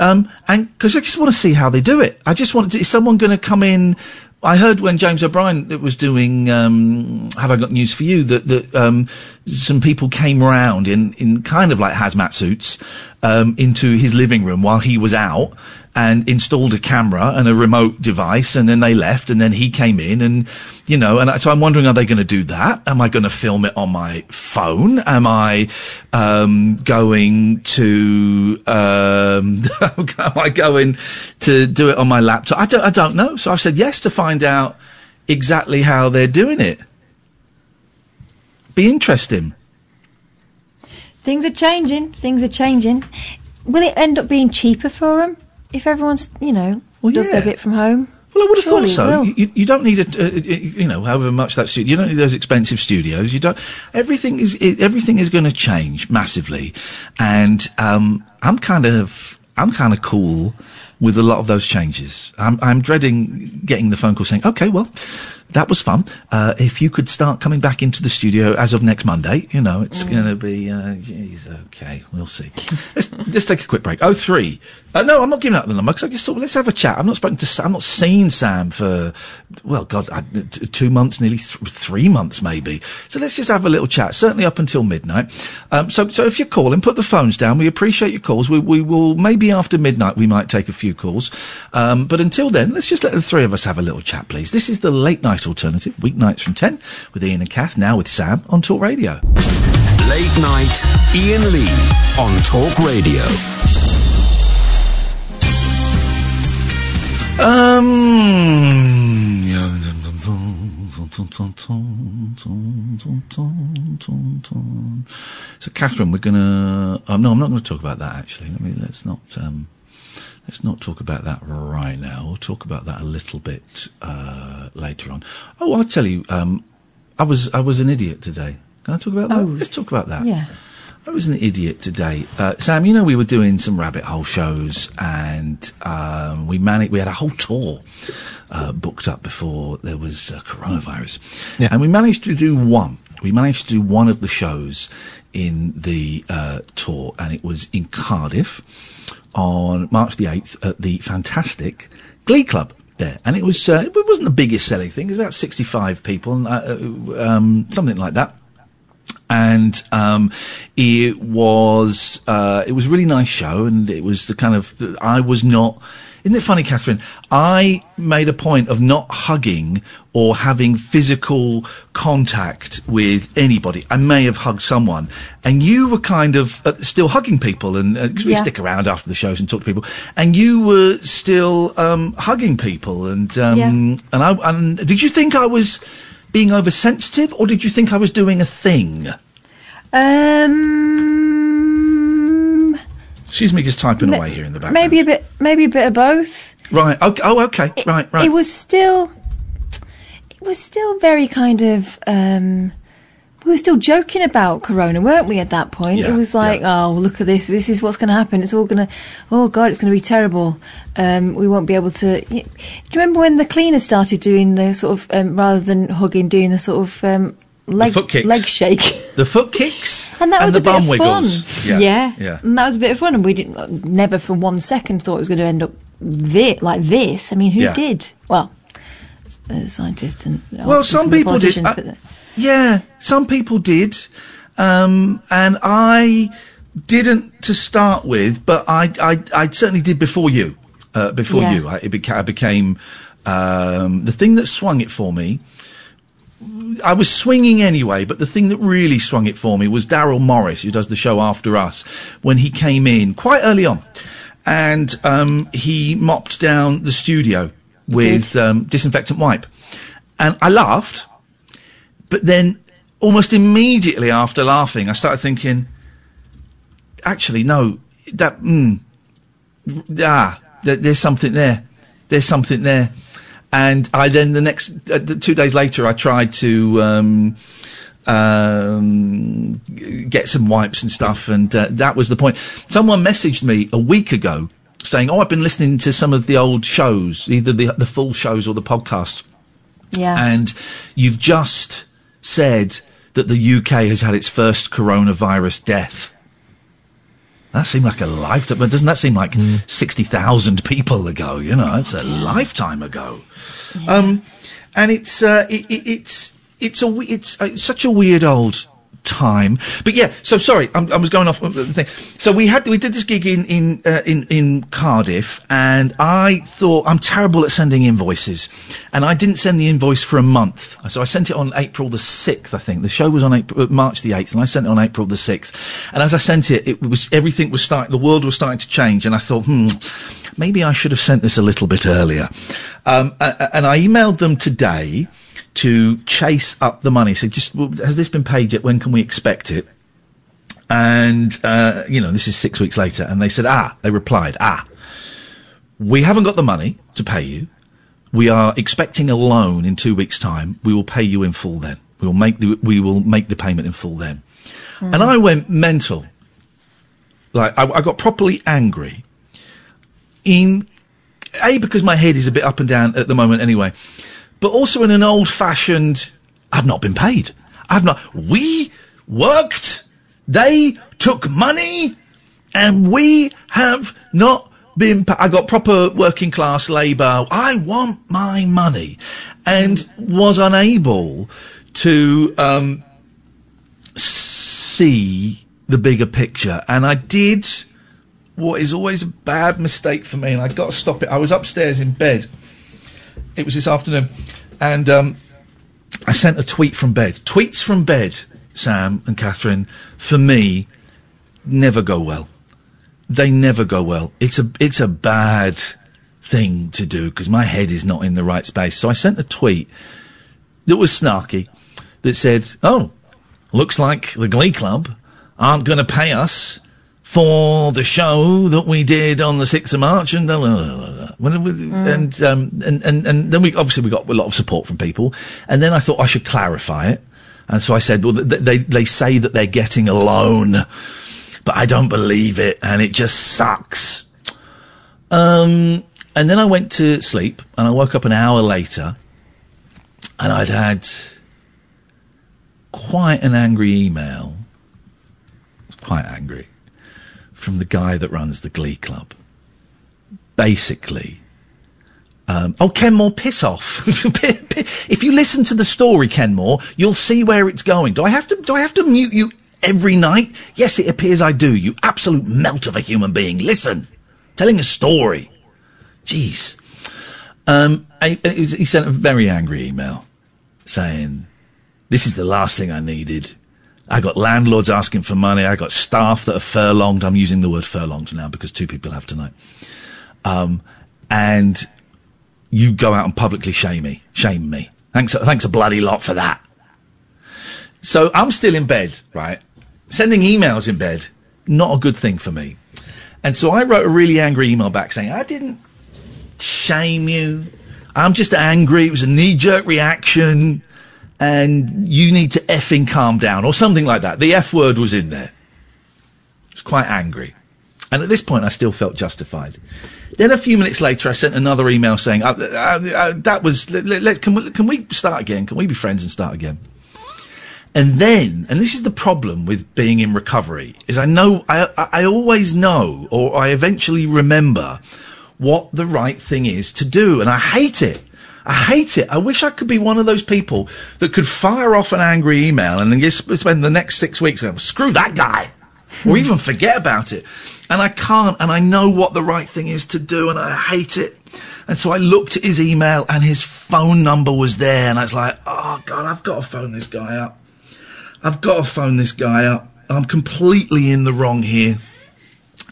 Um, and because I just want to see how they do it. I just want to, is someone going to come in? I heard when James O'Brien was doing, um, Have I Got News for You, that, that, um, some people came round in, in kind of like hazmat suits, um, into his living room while he was out and installed a camera and a remote device and then they left and then he came in and you know and so i'm wondering are they going to do that? Am i going to film it on my phone? Am i um going to um am i going to do it on my laptop? I don't i don't know. So i've said yes to find out exactly how they're doing it. Be interesting. Things are changing. Things are changing. Will it end up being cheaper for them if everyone's, you know, well, does their yeah. bit from home? Well, I would have Surely thought so. You, you don't need a, uh, you know, however much that studio. You don't need those expensive studios. You don't. Everything is everything is going to change massively, and um, I'm kind of I'm kind of cool with a lot of those changes. I'm I'm dreading getting the phone call saying, "Okay, well, that was fun. Uh, if you could start coming back into the studio as of next Monday, you know, it's going to be, uh, geez, okay, we'll see. let's, let's take a quick break. Oh, three. Uh, no, I'm not giving out the number because I just thought, let's have a chat. I've not spoken to Sam, I've not seen Sam for, well, God, I, t- two months, nearly th- three months maybe. So let's just have a little chat, certainly up until midnight. Um, so, so if you're calling, put the phones down. We appreciate your calls. We, we will, maybe after midnight, we might take a few calls. Um, but until then, let's just let the three of us have a little chat, please. This is the late night alternative, weeknights from 10 with Iain and Kath, now with Sam on Talk Radio. Late night, Iain Lee on Talk Radio. Um. So, Catherine, we're gonna. Um, no, I'm not going to talk about that. Actually, let me. Let's not. Um, let's not talk about that right now. We'll talk about that a little bit uh, later on. Oh, I'll tell you. Um, I was I was an idiot today. Can I talk about that? Oh. Let's talk about that. Yeah. I was an idiot today. Uh, Sam, you know we were doing some rabbit hole shows, and um, we managed. We had a whole tour uh, booked up before there was uh, coronavirus, and we managed to do one. We managed to do one of the shows in the uh, tour, and it was in Cardiff on March the eighth at the fantastic Glee Club there, and it was uh, it wasn't the biggest selling thing. It was about sixty five people, and, um, something like that and um, it was uh, it was a really nice show, and it was the kind of I was not. Isn't it funny, Catherine? I made a point of not hugging or having physical contact with anybody. I may have hugged someone, and you were kind of uh, still hugging people, and because we Yeah. stick around after the shows and talk to people, and you were still um, hugging people, and um, Yeah. and I and did you think I was being oversensitive, or did you think I was doing a thing? Um, Excuse me, just typing away here in the background. maybe a bit, maybe a bit of both. Right. Okay. Oh, okay. right. Right. It was still, it was still very kind of. Um, we were still joking about Corona, weren't we? At that point, Yeah, it was like, oh, look at this. This is what's going to happen. It's all going to. Oh God, it's going to be terrible. Um, we won't be able to. Do you remember when the cleaners started doing the sort of um, rather than hugging, doing the sort of um, leg leg shake? the foot kicks And that was the a bit of fun. Yeah. Yeah. And that was a bit of fun. And we didn't never for one second thought it was going to end up thi- like this. I mean, who Yeah. did? Well, uh, scientists and Well, some and people did. I- but the- yeah, some people did, um, and I didn't to start with, but I, I, I certainly did before you. Uh, before Yeah. you, I, it beca- I became um, the thing that swung it for me. I was swinging anyway, but the thing that really swung it for me was Darryl Morris, who does the show after us, when he came in quite early on, and um, he mopped down the studio with um, disinfectant wipe, and I laughed, but then almost immediately after laughing, I started thinking, actually, no, that mm, ah, there, there's something there, there's something there. And I then the next uh, two days later, I tried to um, um, get some wipes and stuff, and uh, that was the point. Someone messaged me a week ago saying, "Oh, I've been listening to some of the old shows, either the the full shows or the podcast, yeah. and you've just said that the UK has had its first coronavirus death." That seemed like a lifetime, but doesn't that seem like sixty thousand people ago? You know, it's a lifetime ago. Um, and it's uh, it, it, it's it's a it's, uh, it's such a weird old time. But yeah, so sorry, I'm, I was going off the thing. So we had we did this gig in in uh, in in Cardiff, and I thought I'm terrible at sending invoices, and I didn't send the invoice for a month. So I sent it on April the sixth, I think. The show was on April, uh, March the eighth, and I sent it on April the sixth. And as I sent it, it was everything was starting. The world was starting to change, and I thought, hmm, maybe I should have sent this a little bit earlier. Um, and I emailed them today to chase up the money. So just has this been paid yet? When can we expect it? And uh, you know, this is six weeks later, and they said, ah, they replied, ah, we haven't got the money to pay you. We are expecting a loan in two weeks' time. We will pay you in full then. We will make the we will make the payment in full then. And I went mental. Like I, I got properly angry. In a because my head is a bit up and down at the moment anyway, but also in an old-fashioned. I've not been paid. I've not. We worked. They took money, and we have not been. Pa- I got proper working class labour. I want my money, and was unable to um, see the bigger picture. And I did what is always a bad mistake for me, and I got to stop it. I was upstairs in bed. It was this afternoon, and um, I sent a tweet from bed. Tweets from bed, Sam and Catherine, for me, never go well. They never go well. It's a it's a bad thing to do because my head is not in the right space. So I sent a tweet that was snarky that said, "Oh, looks like the Glee Club aren't going to pay us for the show that we did on the sixth of March," and blah, blah, blah, blah, blah. When and, um, and and and then we obviously we got a lot of support from people, and then I thought I should clarify it, and so I said, "Well, th- they they say that they're getting a loan." But I don't believe it, and it just sucks. Um, and then I went to sleep, and I woke up an hour later, and I'd had quite an angry email, quite angry, from the guy that runs the Glee Club. Basically, um, oh, Kenmore, piss off! if you listen to the story, Kenmore, you'll see where it's going. Do I have to? Do I have to mute you every night? Yes, it appears I do. You absolute melt of a human being. Listen, telling a story. Jeez. Um, I, he sent a very angry email saying, "This is the last thing I needed. I got landlords asking for money. I got staff that are furlonged. I'm using the word furlonged now because two people have tonight. Um, and you go out and publicly shame me, shame me. Thanks, thanks a bloody lot for that. So I'm still in bed, right? Sending emails in bed, not a good thing for me. And so I wrote a really angry email back saying, I didn't shame you. I'm just angry. It was a knee jerk reaction. And you need to effing calm down or something like that. The F word was in there. I was quite angry. And at this point, I still felt justified. Then a few minutes later, I sent another email saying, uh, uh, uh, that was, let, let- can, we, can we start again? Can we be friends and start again? And then, and this is the problem with being in recovery, is I know, I I always know, or I eventually remember what the right thing is to do, and I hate it. I hate it. I wish I could be one of those people that could fire off an angry email and then just spend the next six weeks going, screw that guy, or even forget about it. And I can't, and I know what the right thing is to do, and I hate it. And so I looked at his email, and his phone number was there, and I was like, oh God, I've got to phone this guy up. I've got to phone this guy up. I'm completely in the wrong here.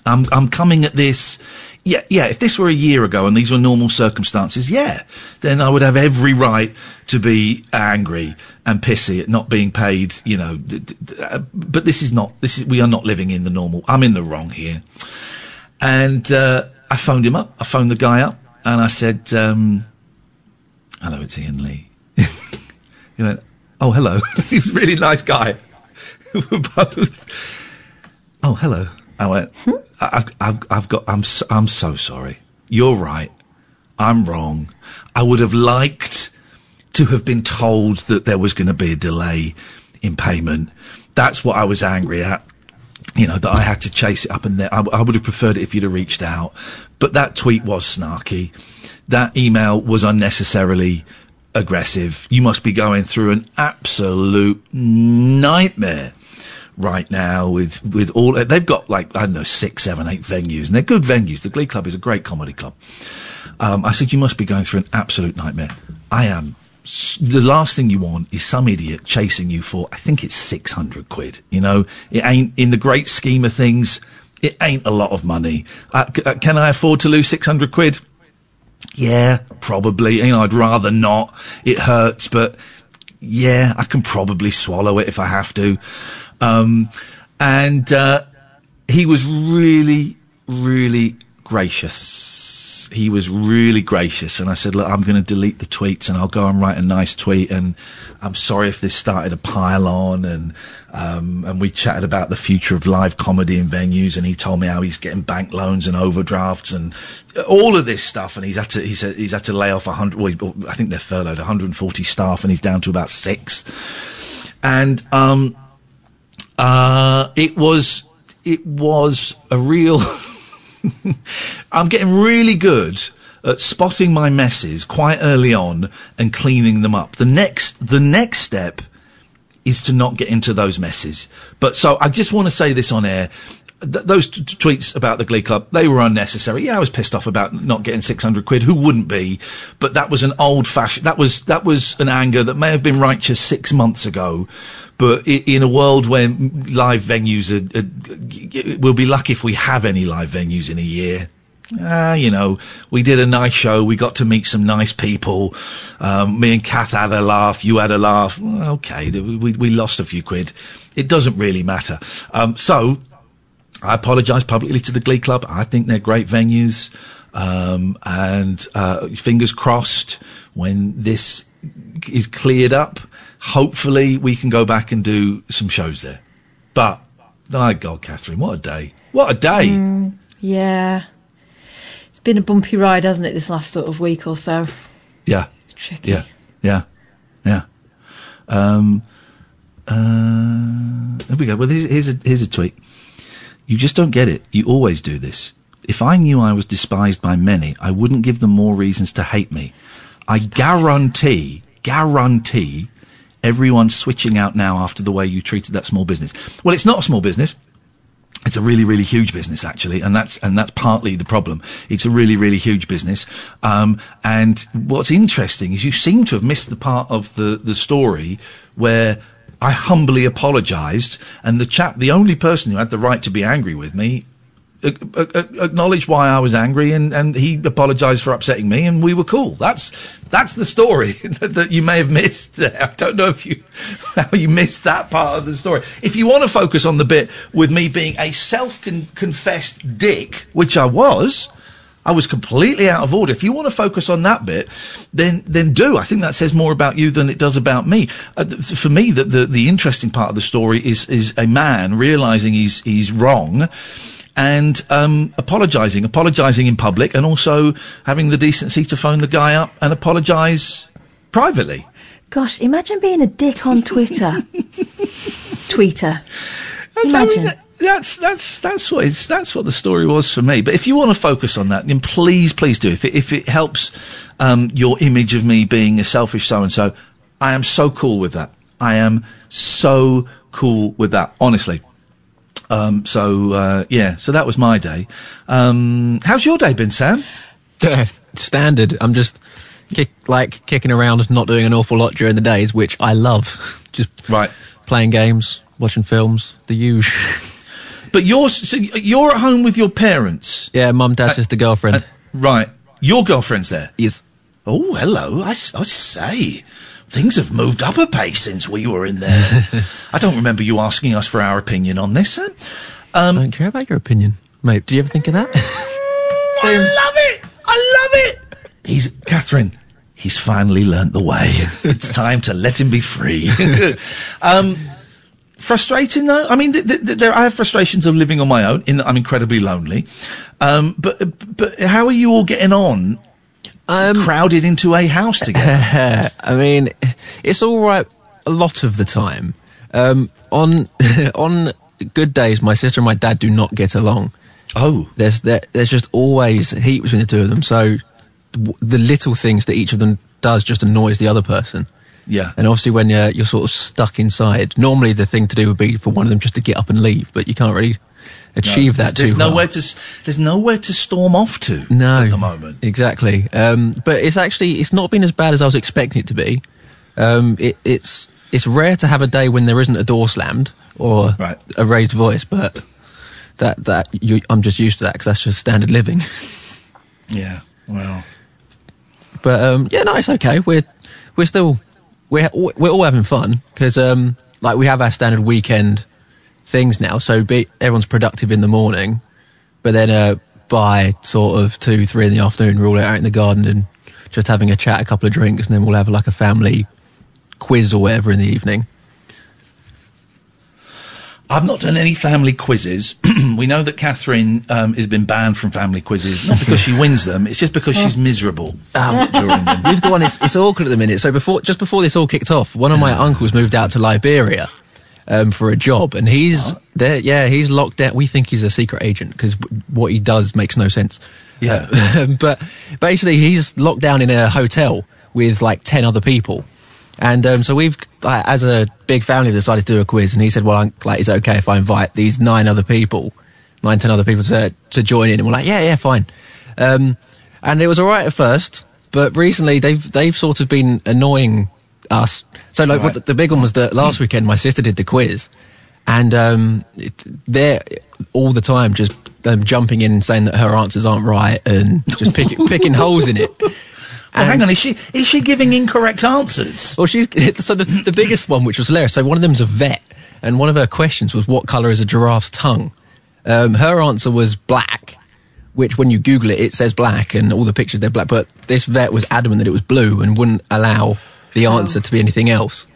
I'm I'm coming at this. Yeah, yeah. If this were a year ago and these were normal circumstances, yeah, then I would have every right to be angry and pissy at not being paid. You know, d- d- d- uh, but this is not. This is we are not living in the normal. I'm in the wrong here. And uh, I phoned him up. I phoned the guy up and I said, um, "Hello, it's Iain Lee." he went, "Oh, hello." He's a really nice guy. We're both. Oh, hello. I went. I've, I've, I've got. I'm. So, I'm so sorry. You're right. I'm wrong. I would have liked to have been told that there was going to be a delay in payment. That's what I was angry at. You know that I had to chase it up, and there. I, I would have preferred it if you'd have reached out. But that tweet was snarky. That email was unnecessarily aggressive. You must be going through an absolute nightmare right now with with all they've got like I don't know six, seven, eight venues, and they're good venues. The Glee Club is a great comedy club. Um, I said you must be going through an absolute nightmare. I am. The last thing you want is some idiot chasing you for I think it's six hundred quid. You know, it ain't in the great scheme of things. It ain't a lot of money. Uh, uh, can I afford to lose six hundred quid? Yeah, probably. You know, I'd rather not. It hurts, but yeah, I can probably swallow it if I have to. Um, and uh, he was really, really gracious. He was really gracious, and I said, "Look, I'm going to delete the tweets, and I'll go and write a nice tweet. And I'm sorry if this started a pile on, and Um, and we chatted about the future of live comedy in venues, and he told me how he's getting bank loans and overdrafts and all of this stuff. And he's had to he said he's had to lay off a hundred. Well, I think they're furloughed 140 staff, and he's down to about six. And um, uh, it was it was a real. I'm getting really good at spotting my messes quite early on and cleaning them up. The next the next step is to not get into those messes. But so I just want to say this on air. Th- those t- t- tweets about the Glee Club, they were unnecessary. Yeah, I was pissed off about not getting 600 quid. Who wouldn't be? But that was an old fashioned, that was, that was an anger that may have been righteous six months ago. But in a world where live venues are, are, we'll be lucky if we have any live venues in a year. Ah, you know, we did a nice show. We got to meet some nice people. Um, me and Kath had a laugh. You had a laugh. Okay, we, we lost a few quid. It doesn't really matter. Um, so, I apologise publicly to the Glee Club. I think they're great venues. Um, and uh, fingers crossed when this is cleared up, hopefully we can go back and do some shows there. But, my God, Catherine, what a day. What a day. Mm, yeah. It's been a bumpy ride, hasn't it, this last sort of week or so? Yeah. tricky. Yeah. Yeah. Yeah. Um, uh, there we go. Well, here's, here's a here's a tweet. You just don't get it. You always do this. If I knew I was despised by many, I wouldn't give them more reasons to hate me. I guarantee, guarantee, everyone's switching out now after the way you treated that small business. Well, it's not a small business. It's a really, really huge business, actually, and that's and that's partly the problem. It's a really, really huge business. Um, and what's interesting is you seem to have missed the part of the the story where I humbly apologised, and the chap, the only person who had the right to be angry with me, acknowledged why I was angry, and and he apologised for upsetting me, and we were cool. That's that's the story that you may have missed. I don't know if you how you missed that part of the story. If you want to focus on the bit with me being a self-confessed dick, which I was. I was completely out of order. If you want to focus on that bit, then then do. I think that says more about you than it does about me. Uh, th- for me, the, the the interesting part of the story is is a man realizing he's he's wrong, and um, apologizing, apologizing in public, and also having the decency to phone the guy up and apologize privately. Gosh, imagine being a dick on Twitter. Tweeter. Imagine. That's that's that's what it's, that's what the story was for me. But if you want to focus on that, then please, please do. If it, if it helps um, your image of me being a selfish so and so, I am so cool with that. I am so cool with that. Honestly. Um, so uh, yeah, so that was my day. Um, how's your day been, Sam? Standard. I'm just kick, like kicking around, not doing an awful lot during the days, which I love. just right playing games, watching films, the usual. But you're so you're at home with your parents. Yeah, mum, dad, sister, girlfriend. right. Your girlfriend's there. Yes. Oh, hello. I, I say, things have moved up a pace since we were in there. I don't remember you asking us for our opinion on this. Um, I don't care about your opinion, mate. Do you ever think of that? I love it. I love it. He's Catherine. He's finally learnt the way. it's time to let him be free. um, frustrating though. I mean, th- th- th- there I have frustrations of living on my own. In that I'm incredibly lonely. Um, but but how are you all getting on? Crowded into a house together. I mean, it's all right a lot of the time. Um, on on good days, my sister and my dad do not get along. Oh, there's there, there's just always heat between the two of them. So the little things that each of them does just annoys the other person. Yeah. And obviously, when you're you're sort of stuck inside, normally the thing to do would be for one of them just to get up and leave, but you can't really achieve No, that there's, too there's nowhere to there's nowhere to storm off to No, at the moment. exactly. Um, but it's actually it's not been as bad as I was expecting it to be. Um, it, it's it's rare to have a day when there isn't a door slammed or a raised voice, but that that you, I'm just used to that because that's just standard living. Yeah. Well. But um, yeah, no, it's okay. We're we're still we're we're all having fun because um, like we have our standard weekend things now. So be, everyone's productive in the morning, but then uh, by sort of two three in the afternoon, we're all out in the garden and just having a chat, a couple of drinks, and then we'll have like a family quiz or whatever in the evening. I've not done any family quizzes. we know that Catherine um, has been banned from family quizzes, not because she wins them, it's just because she's miserable Um, during them. We've got one. It's, it's awkward at the minute. So before, just before this all kicked off, one of my uncles moved out to Liberia um, for a job, and he's there. Yeah, he's locked down. We think he's a secret agent because what he does makes no sense. Yeah. Uh, but basically, he's locked down in a hotel with like ten other people. And um, so we've, uh, as a big family, decided to do a quiz. And he said, "Well, I'm, like, is it okay if I invite these nine other people, nine, ten other people to to join in?" And we're like, "Yeah, yeah, fine." Um, and it was all right at first, but recently they've they've sort of been annoying us. So like, what the, the big one was that last weekend my sister did the quiz, and um, it, they're all the time just um, jumping in and saying that her answers aren't right and just picking picking holes in it. Well, hang on, is she is she giving incorrect answers? Well, she's so the, the biggest one, which was hilarious. So one of them's a vet, and one of her questions was, "What color is a giraffe's tongue?" Um, her answer was black, which when you Google it, it says black, and all the pictures they're black. But this vet was adamant that it was blue and wouldn't allow the answer to be anything else.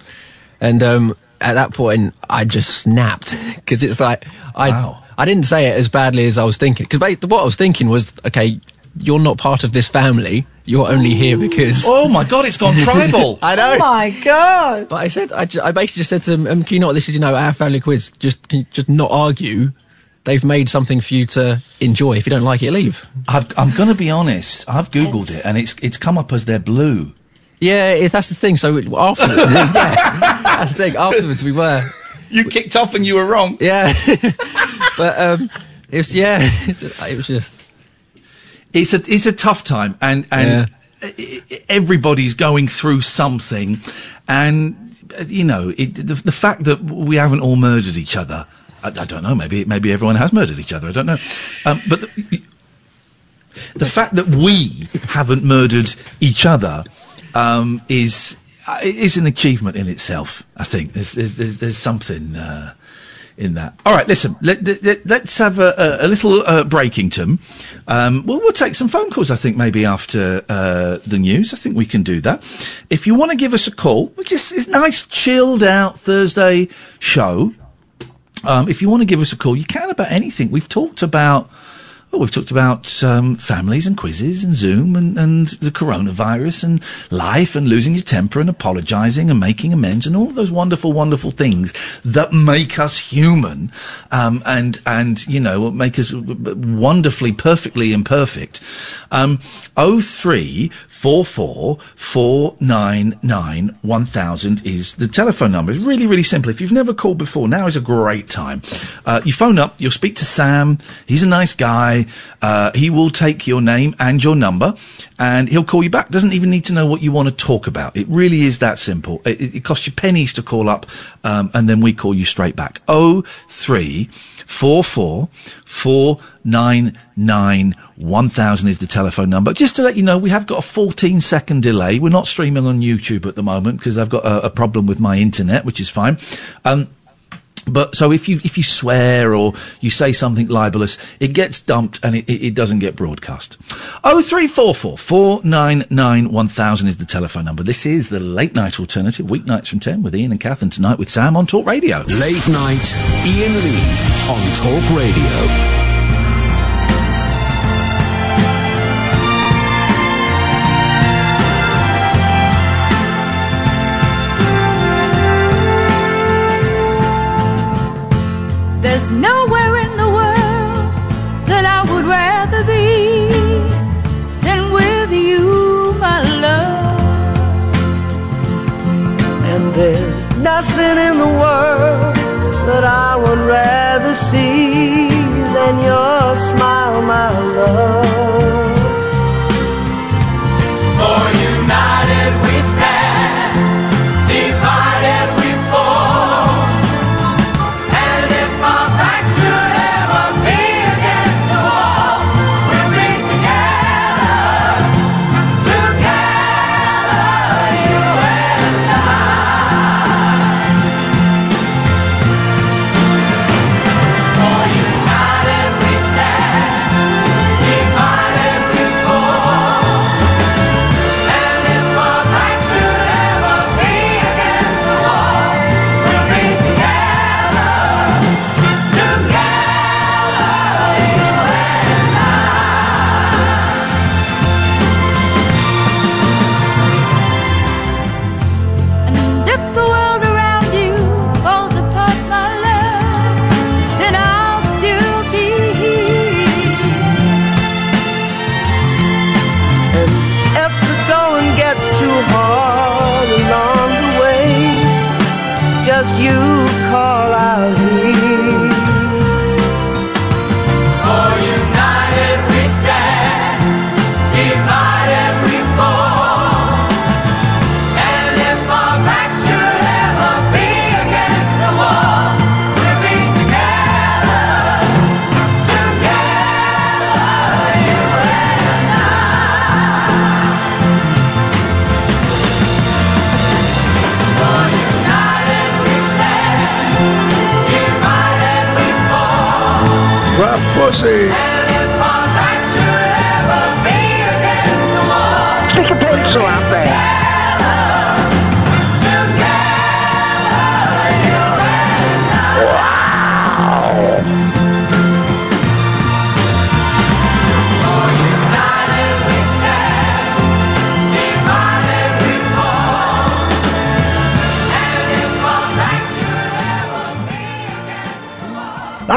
And um, at that point, I just snapped because it's like I I didn't say it as badly as I was thinking because what I was thinking was, okay, you're not part of this family. You're only here because. Oh my god, it's gone tribal. I know. Oh my god! But I said, I, ju- I basically just said to them, um, "Can you not? This is you know our family quiz. Just can you just not argue. They've made something for you to enjoy. If you don't like it, leave." I've, I'm going to be honest. I've googled it, and it's it's come up as they're blue. Yeah, it, that's the thing. So afterwards, yeah, that's the thing. Afterwards, we were. You kicked off and you were wrong. Yeah, but um, it was yeah, it's just- it was just. It's a it's a tough time, and and e- everybody's going through something, and you know it, the, the fact that we haven't all murdered each other. I, I don't know. Maybe maybe everyone has murdered each other. I don't know. Um, but the, the fact that we haven't murdered each other um, is uh, is an achievement in itself. I think there's there's there's, there's something. Uh, in that. All right, listen. Let, us have a, a, a little uh, Breakington. Um, well, we'll take some phone calls. I think maybe after uh, the news. I think we can do that. If you want to give us a call, which is is nice, chilled out Thursday show. Um, if you want to give us a call, you can about anything. We've talked about. Oh, we've talked about um, families and quizzes and Zoom and, and the coronavirus and life and losing your temper and apologising and making amends and all those wonderful, wonderful things that make us human um, and and you know make us wonderfully, perfectly imperfect. Um, oh three four four four nine nine one thousand is the telephone number. It's really really simple. If you've never called before, now is a great time. Uh, you phone up. You'll speak to Sam. He's a nice guy. Uh, he will take your name and your number, and he'll call you back. Doesn't even need to know what you want to talk about. It really is that simple. It, it, costs you pennies to call up, um, and then we call you straight back. Oh three four four four nine nine one thousand is the telephone number. Just to let you know, we have got a fourteen second delay. We're not streaming on YouTube at the moment because I've got a, a problem with my internet, which is fine. Um, but so if you if you swear or you say something libelous, it gets dumped and it, it, doesn't get broadcast. Oh three four four four nine nine one thousand is the telephone number. This is the late night alternative, weeknights from ten with Iain and Kath, and tonight with Sam on Talk Radio. Late night, Iain Lee on Talk Radio. There's nowhere in the world that I would rather be than with you, my love. And there's nothing in the world that I would rather see than your smile, my love.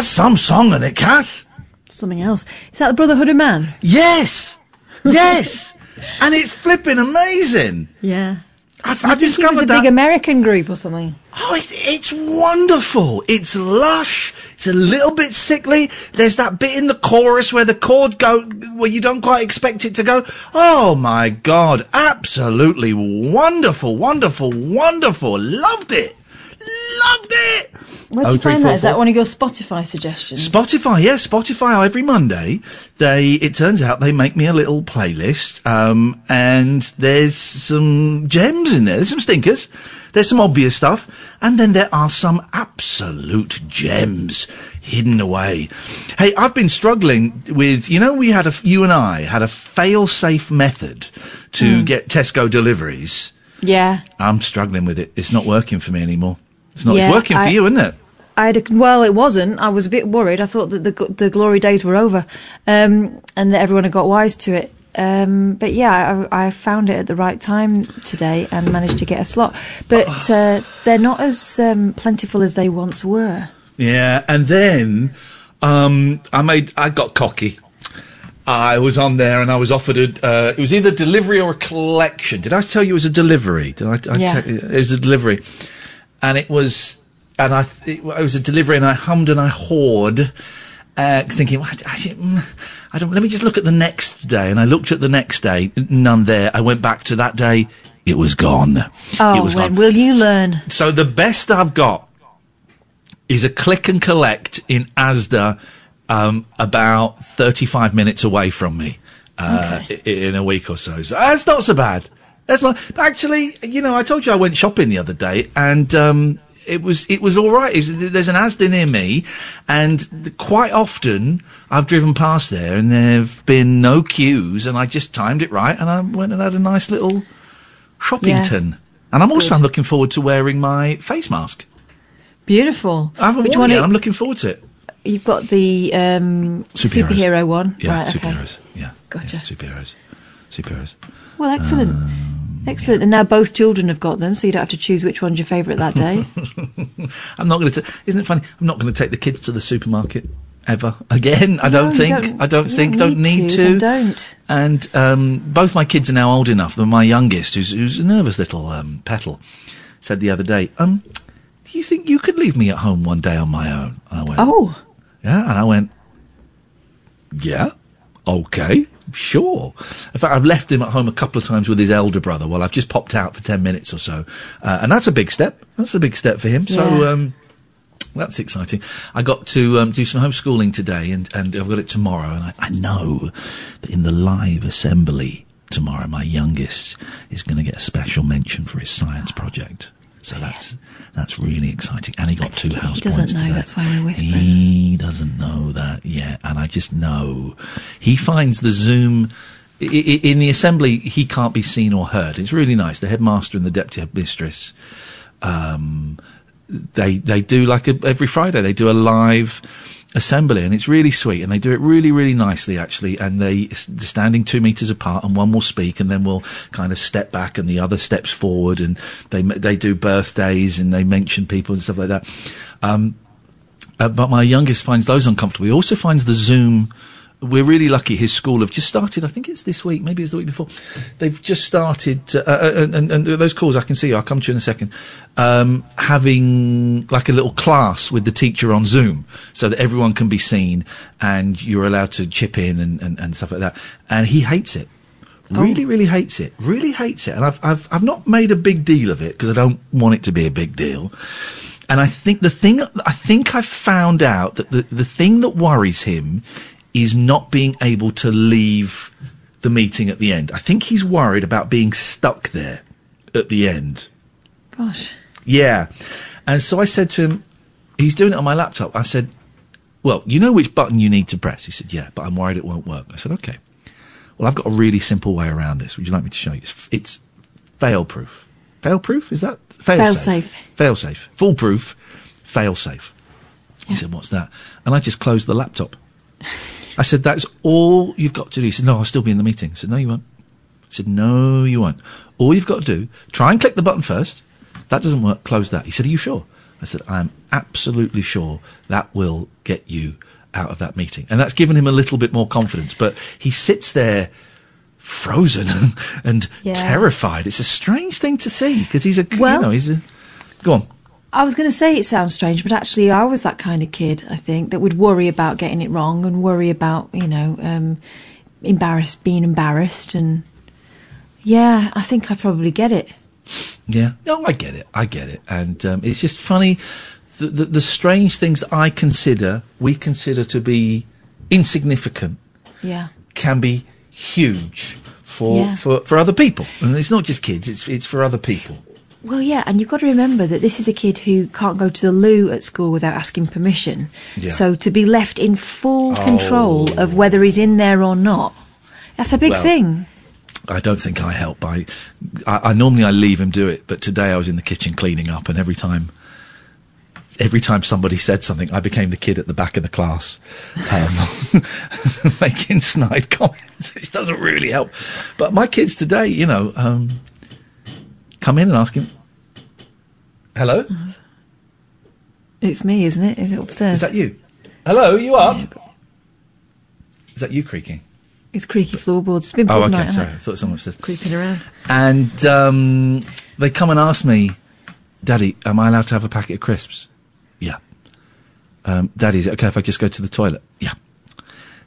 That's some song, isn't it, Kath? Something else. Is that the Brotherhood of Man? Yes, yes, and it's flipping amazing. Yeah. I, I think it was discovered a that. big American group or something. Oh, it, it's wonderful. It's lush. It's a little bit sickly. There's that bit in the chorus where the chords go where you don't quite expect it to go. Oh my god, absolutely wonderful, wonderful, wonderful. Loved it. Loved it. Where did you find that? Is that one of your Spotify suggestions? Spotify, yeah, Spotify. Every Monday, they it turns out they make me a little playlist, um, and there's some gems in there. There's some stinkers. There's some obvious stuff, and then there are some absolute gems hidden away. Hey, I've been struggling with. You know, we had a, you and I had a fail-safe method to Mm. get Tesco deliveries. Yeah. I'm struggling with it. It's not working for me anymore. It's not. Yeah, it's working for I- you, isn't it? I had a, well, it wasn't. I was a bit worried. I thought that the the glory days were over, um, and that everyone had got wise to it. Um, but yeah, I, I found it at the right time today and managed to get a slot. But uh, they're not as um, plentiful as they once were. Yeah, and then um, I made I got cocky. I was on there and I was offered a. Uh, it was either delivery or a collection. Did I tell you it was a delivery? Did I? I Yeah. it was a delivery, and it was, and I. It was a delivery, and I hummed and I hawed, uh, thinking, well, I, I, I don't. Let me just look at the next day, and I looked at the next day, none there. I went back to that day. It was gone. Oh, it was when gone. will you learn? So the best I've got is a click and collect in Asda, um, about 35 minutes away from me, uh, i- in a week or so. So that's not so bad. That's not, actually, you know, I told you I went shopping the other day and, um, it was it was all right. It was- there's an Asda near me, and quite often I've driven past there, and there've been no queues, and I just timed it right, and I went and had a nice little shopping shoppington. And I'm also I'm looking forward to wearing my face mask. Beautiful. I haven't Which worn it yet. I'm looking forward to it. You've got the um, superhero one, Yeah, right? Okay. superheroes. Yeah, Gotcha. yeah, superheroes. Superheroes. Well, excellent, Um, excellent. And now both children have got them, so you don't have to choose which one's your favourite that day. I'm not going to. Isn't it funny? I'm not going to take the kids to the supermarket ever again. I No, don't think. don't- I don't think. don't need to, to. don't. And um, both my kids are now old enough. That my youngest, who's, who's a nervous little um, petal, said the other day, um, "Do you think you could leave me at home one day on my own?" And I went, Oh, Yeah, and I went, yeah, okay, sure. In fact, I've left him at home a couple of times with his elder brother while I've just popped out for 10 minutes or so. Uh, and that's a big step. That's a big step for him. So, um, that's exciting. I got to um, do some homeschooling today, and, and I've got it tomorrow. And I, I know that in the live assembly tomorrow, my youngest is going to get a special mention for his science project. So that's that's really exciting. And he got two house he doesn't points know. today. That's why we're whispering. He doesn't know that yet, and I just know he finds the Zoom. In the assembly, he can't be seen or heard. It's really nice. The headmaster and the deputy headmistress, um, they they do like a, every Friday they do a live assembly, and it's really sweet. And they do it really really nicely actually. And they standing two meters apart, and one will speak, and then we'll kind of step back, and the other steps forward, and they they do birthdays, and they mention people and stuff like that. Um, uh, but my youngest finds those uncomfortable. He also finds the Zoom. We're really lucky. His school have just started. I think it's this week. Maybe it was the week before. They've just started. Uh, uh, and, and, and those calls I can see. I'll come to you in a second. Um, having like a little class with the teacher on Zoom, so that everyone can be seen and you're allowed to chip in and, and, and stuff like that. And he hates it. Really, really hates it. Really hates it. And I've I've I've not made a big deal of it because I don't want it to be a big deal. And I think the thing, I think I've found out that the, the thing that worries him is not being able to leave the meeting at the end. I think he's worried about being stuck there at the end. gosh. Yeah. And so I said to him, he's doing it on my laptop. I said, well, you know which button you need to press. He said, yeah, but I'm worried it won't work. I said, okay. Well, I've got a really simple way around this. Would you like me to show you? It's, it's fail proof. Fail proof? Is that fail, Fail-safe. Fail safe. Foolproof. Fail safe. He said, what's that? And I just closed the laptop. I said, that's all you've got to do. He said, no, I'll still be in the meeting. I said, no, you won't. I said, no, you won't. All you've got to do, try and click the button first. That doesn't work, close that. He said, are you sure? I said, I'm absolutely sure that will get you out of that meeting. And that's given him a little bit more confidence. But he sits there frozen and, and Yeah. terrified. It's a strange thing to see because he's a, Well- you know, he's a, go on. I was going to say it sounds strange, but actually, I was that kind of kid. I think that would worry about getting it wrong and worry about you know um, embarrassed, being embarrassed, and yeah, I think I probably get it. Yeah, no, I get it. I get it, and um, it's just funny the, the the strange things that I consider we consider to be insignificant Yeah. can be huge for Yeah. for for other people, and it's not just kids. It's it's for other people. Well, yeah, and you've got to remember that this is a kid who can't go to the loo at school without asking permission. Yeah. So to be left in full control Oh. of whether he's in there or not, that's a big Well, thing. I don't think I help. I, I I normally I leave him do it, but today I was in the kitchen cleaning up, and every time. Every time somebody said something, I became the kid at the back of the class, um, making snide comments, which doesn't really help. But my kids today, you know, um, come in and ask him, "Hello, It's me, isn't it? Is it upstairs? is that you? Hello, you up? Is that you creaking? It's creaky floorboards. It's been Oh, okay, night, sorry. I thought someone said. it? Creeping around. And um, they come and ask me, Daddy, am I allowed to have a packet of crisps? Yeah. Um, Daddy, is it okay if I just go to the toilet? Yeah.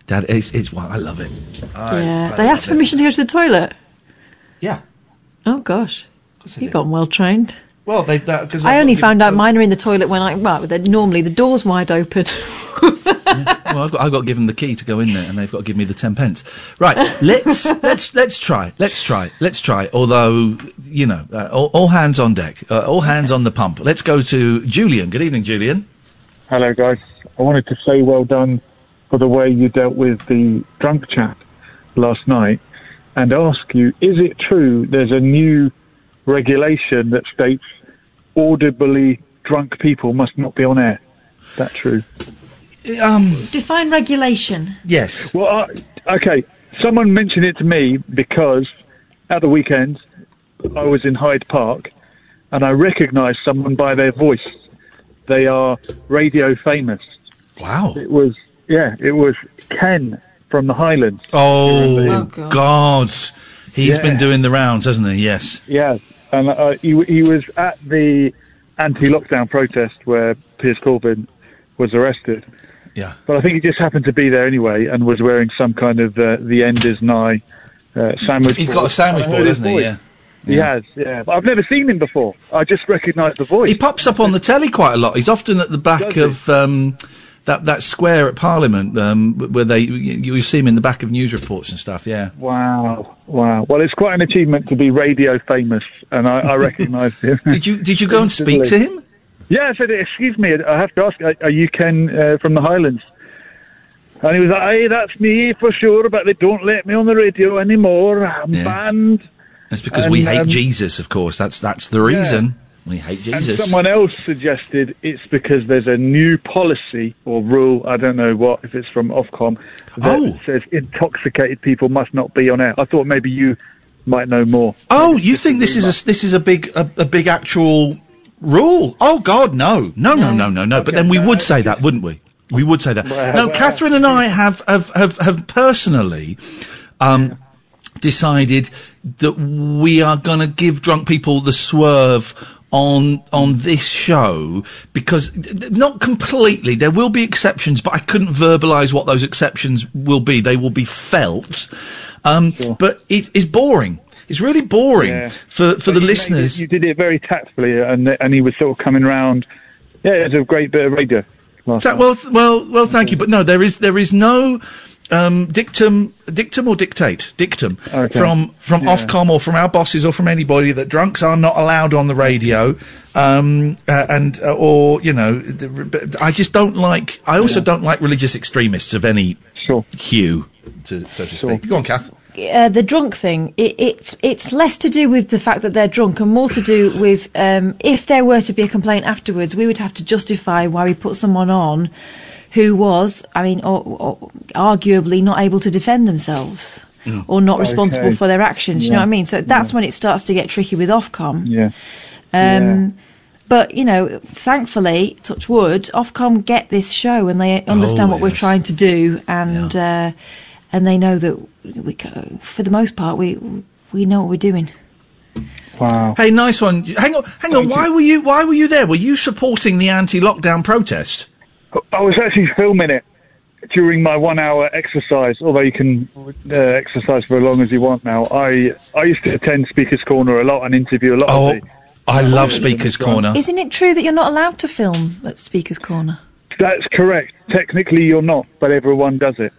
Dad, it's, it's I love it. I- yeah. I they asked it. permission to go to the toilet. Yeah. Oh gosh. You've gotten well trained. Well, they that because I only found out mine are in the toilet when I well, they're normally the door's wide open. well, I've got, I've got to give them the key to go in there, and they've got to give me the ten pence. Right, let's let's let's try, let's try, let's try. Although you know, uh, all, all hands on deck, uh, all hands on the pump. Let's go to Julian. Good evening, Julian. Hello, guys. I wanted to say well done for the way you dealt with the drunk chap last night and ask you, is it true there's a new regulation that states audibly drunk people must not be on air? Is that true? Um, Define regulation. Yes. Well, I, okay. Someone mentioned it to me because at the weekend I was in Hyde Park and I recognised someone by their voice. They are radio famous. Wow. It was yeah. It was Ken from the Highlands. Oh, Remember him? God. He's Yeah. been doing the rounds, hasn't he? Yes. Yeah, and uh, he he was at the anti-lockdown protest where Piers Corbyn was arrested. Yeah. But I think he just happened to be there anyway and was wearing some kind of uh, the end is nigh uh, sandwich. He's board. got a sandwich board, hasn't he? Yeah. He has, yeah. But I've never seen him before. I just recognise the voice. He pops up on the telly quite a lot. He's often at the back of um, that that square at Parliament um, where they you, you see him in the back of news reports and stuff. Yeah. Wow, wow. Well, it's quite an achievement to be radio famous, and I, I recognised him. did you did you go and speak to him? Yeah, I said, excuse me, I have to ask, are- you Ken uh, from the Highlands? And he was like, hey, that's me for sure, but they don't let me on the radio anymore. I'm Yeah. banned. It's because we hate um, Jesus, of course. That's that's the Yeah. We hate And someone else suggested it's because there's a new policy or rule, I don't know what, if it's from Ofcom, that Oh. says intoxicated people must not be on air. I thought maybe you might know more. Oh, you think this is a this is a big a, a big actual rule? Oh God, no, no, no, no, no, no. But then we would say that, wouldn't we? We would say that. Well, no, well- Catherine and I have have have, have personally. Um, Decided that we are going to give drunk people the swerve on on this show because not completely. There will be exceptions, but I couldn't verbalise what those exceptions will be. They will be felt, um, but it is boring. It's really boring Yeah. for for But the listeners. it- you did it very tactfully, and and he was sort of coming round. Yeah, it was a great bit of radio. Last That, well, well, well. Thank you, but no, there is there is no um, dictum, dictum or dictate, dictum Okay. from from Yeah. Ofcom or from our bosses or from anybody that drunks are not allowed on the radio, um, uh, and uh, or you know, I just don't like. I also don't like religious extremists of any hue, to, so to speak. Go on, Kath. uh, the drunk thing, it, it's it's less to do with the fact that they're drunk and more to do with um, if there were to be a complaint afterwards, we would have to justify why we put someone on who was, I mean, or, or arguably not able to defend themselves Mm. or not responsible Okay. for their actions. You know what I mean? So that's when it starts to get tricky with Ofcom. Yeah. Um, But you know, thankfully, touch wood, Ofcom get this show and they understand Oh, what we're trying to do, and uh, and they know that we, for the most part, we we know what we're doing. Wow. Hey, nice one. Hang on, hang on. Why were you? Why were you there? Were you supporting the anti-lockdown protest? I was actually filming it during my one-hour exercise. Although you can uh, exercise for as long as you want now. I I used to attend Speakers Corner a lot and interview a lot Oh, of the. I love Speakers Corner. Isn't it true that you're not allowed to film at Speaker's Corner? That's correct. Technically, you're not, but everyone does it.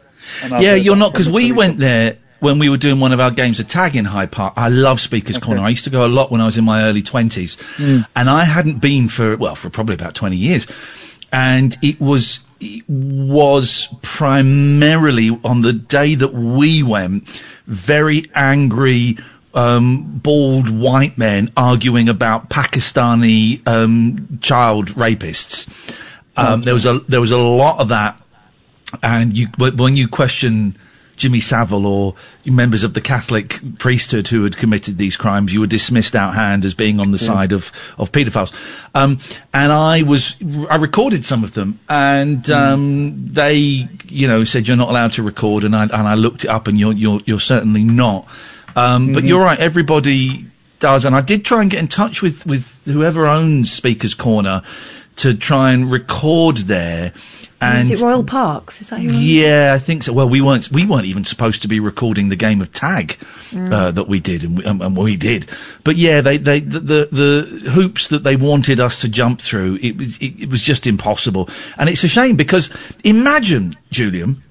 Yeah, heard you're not because we went there when we were doing one of our games of tag in Hyde Park. I love Speakers Corner. I used to go a lot when I was in my early twenties, Mm. and I hadn't been for well for probably about twenty years, and it was it was primarily on the day that we went very angry. Um, bald white men arguing about Pakistani um, child rapists. Um, there was a there was a lot of that and you when you question Jimmy Savile or members of the Catholic priesthood who had committed these crimes, you were dismissed out hand as being on the Yeah. side of of paedophiles. Um, and I was I recorded some of them, and um, they you know said you're not allowed to record, and I and I looked it up, and you're you're you're certainly not. Um, But Mhm. you're right, everybody does, and I did try and get in touch with with whoever owns Speakers Corner to try and record there. And Is it Royal Parks? Is that who? yeah, I think so. Well, we weren't we weren't even supposed to be recording the game of tag Mm. uh, that we did, and we, and, and we did. But yeah, they they the, the the hoops that they wanted us to jump through, it was it, it was just impossible, and it's a shame because imagine Julian.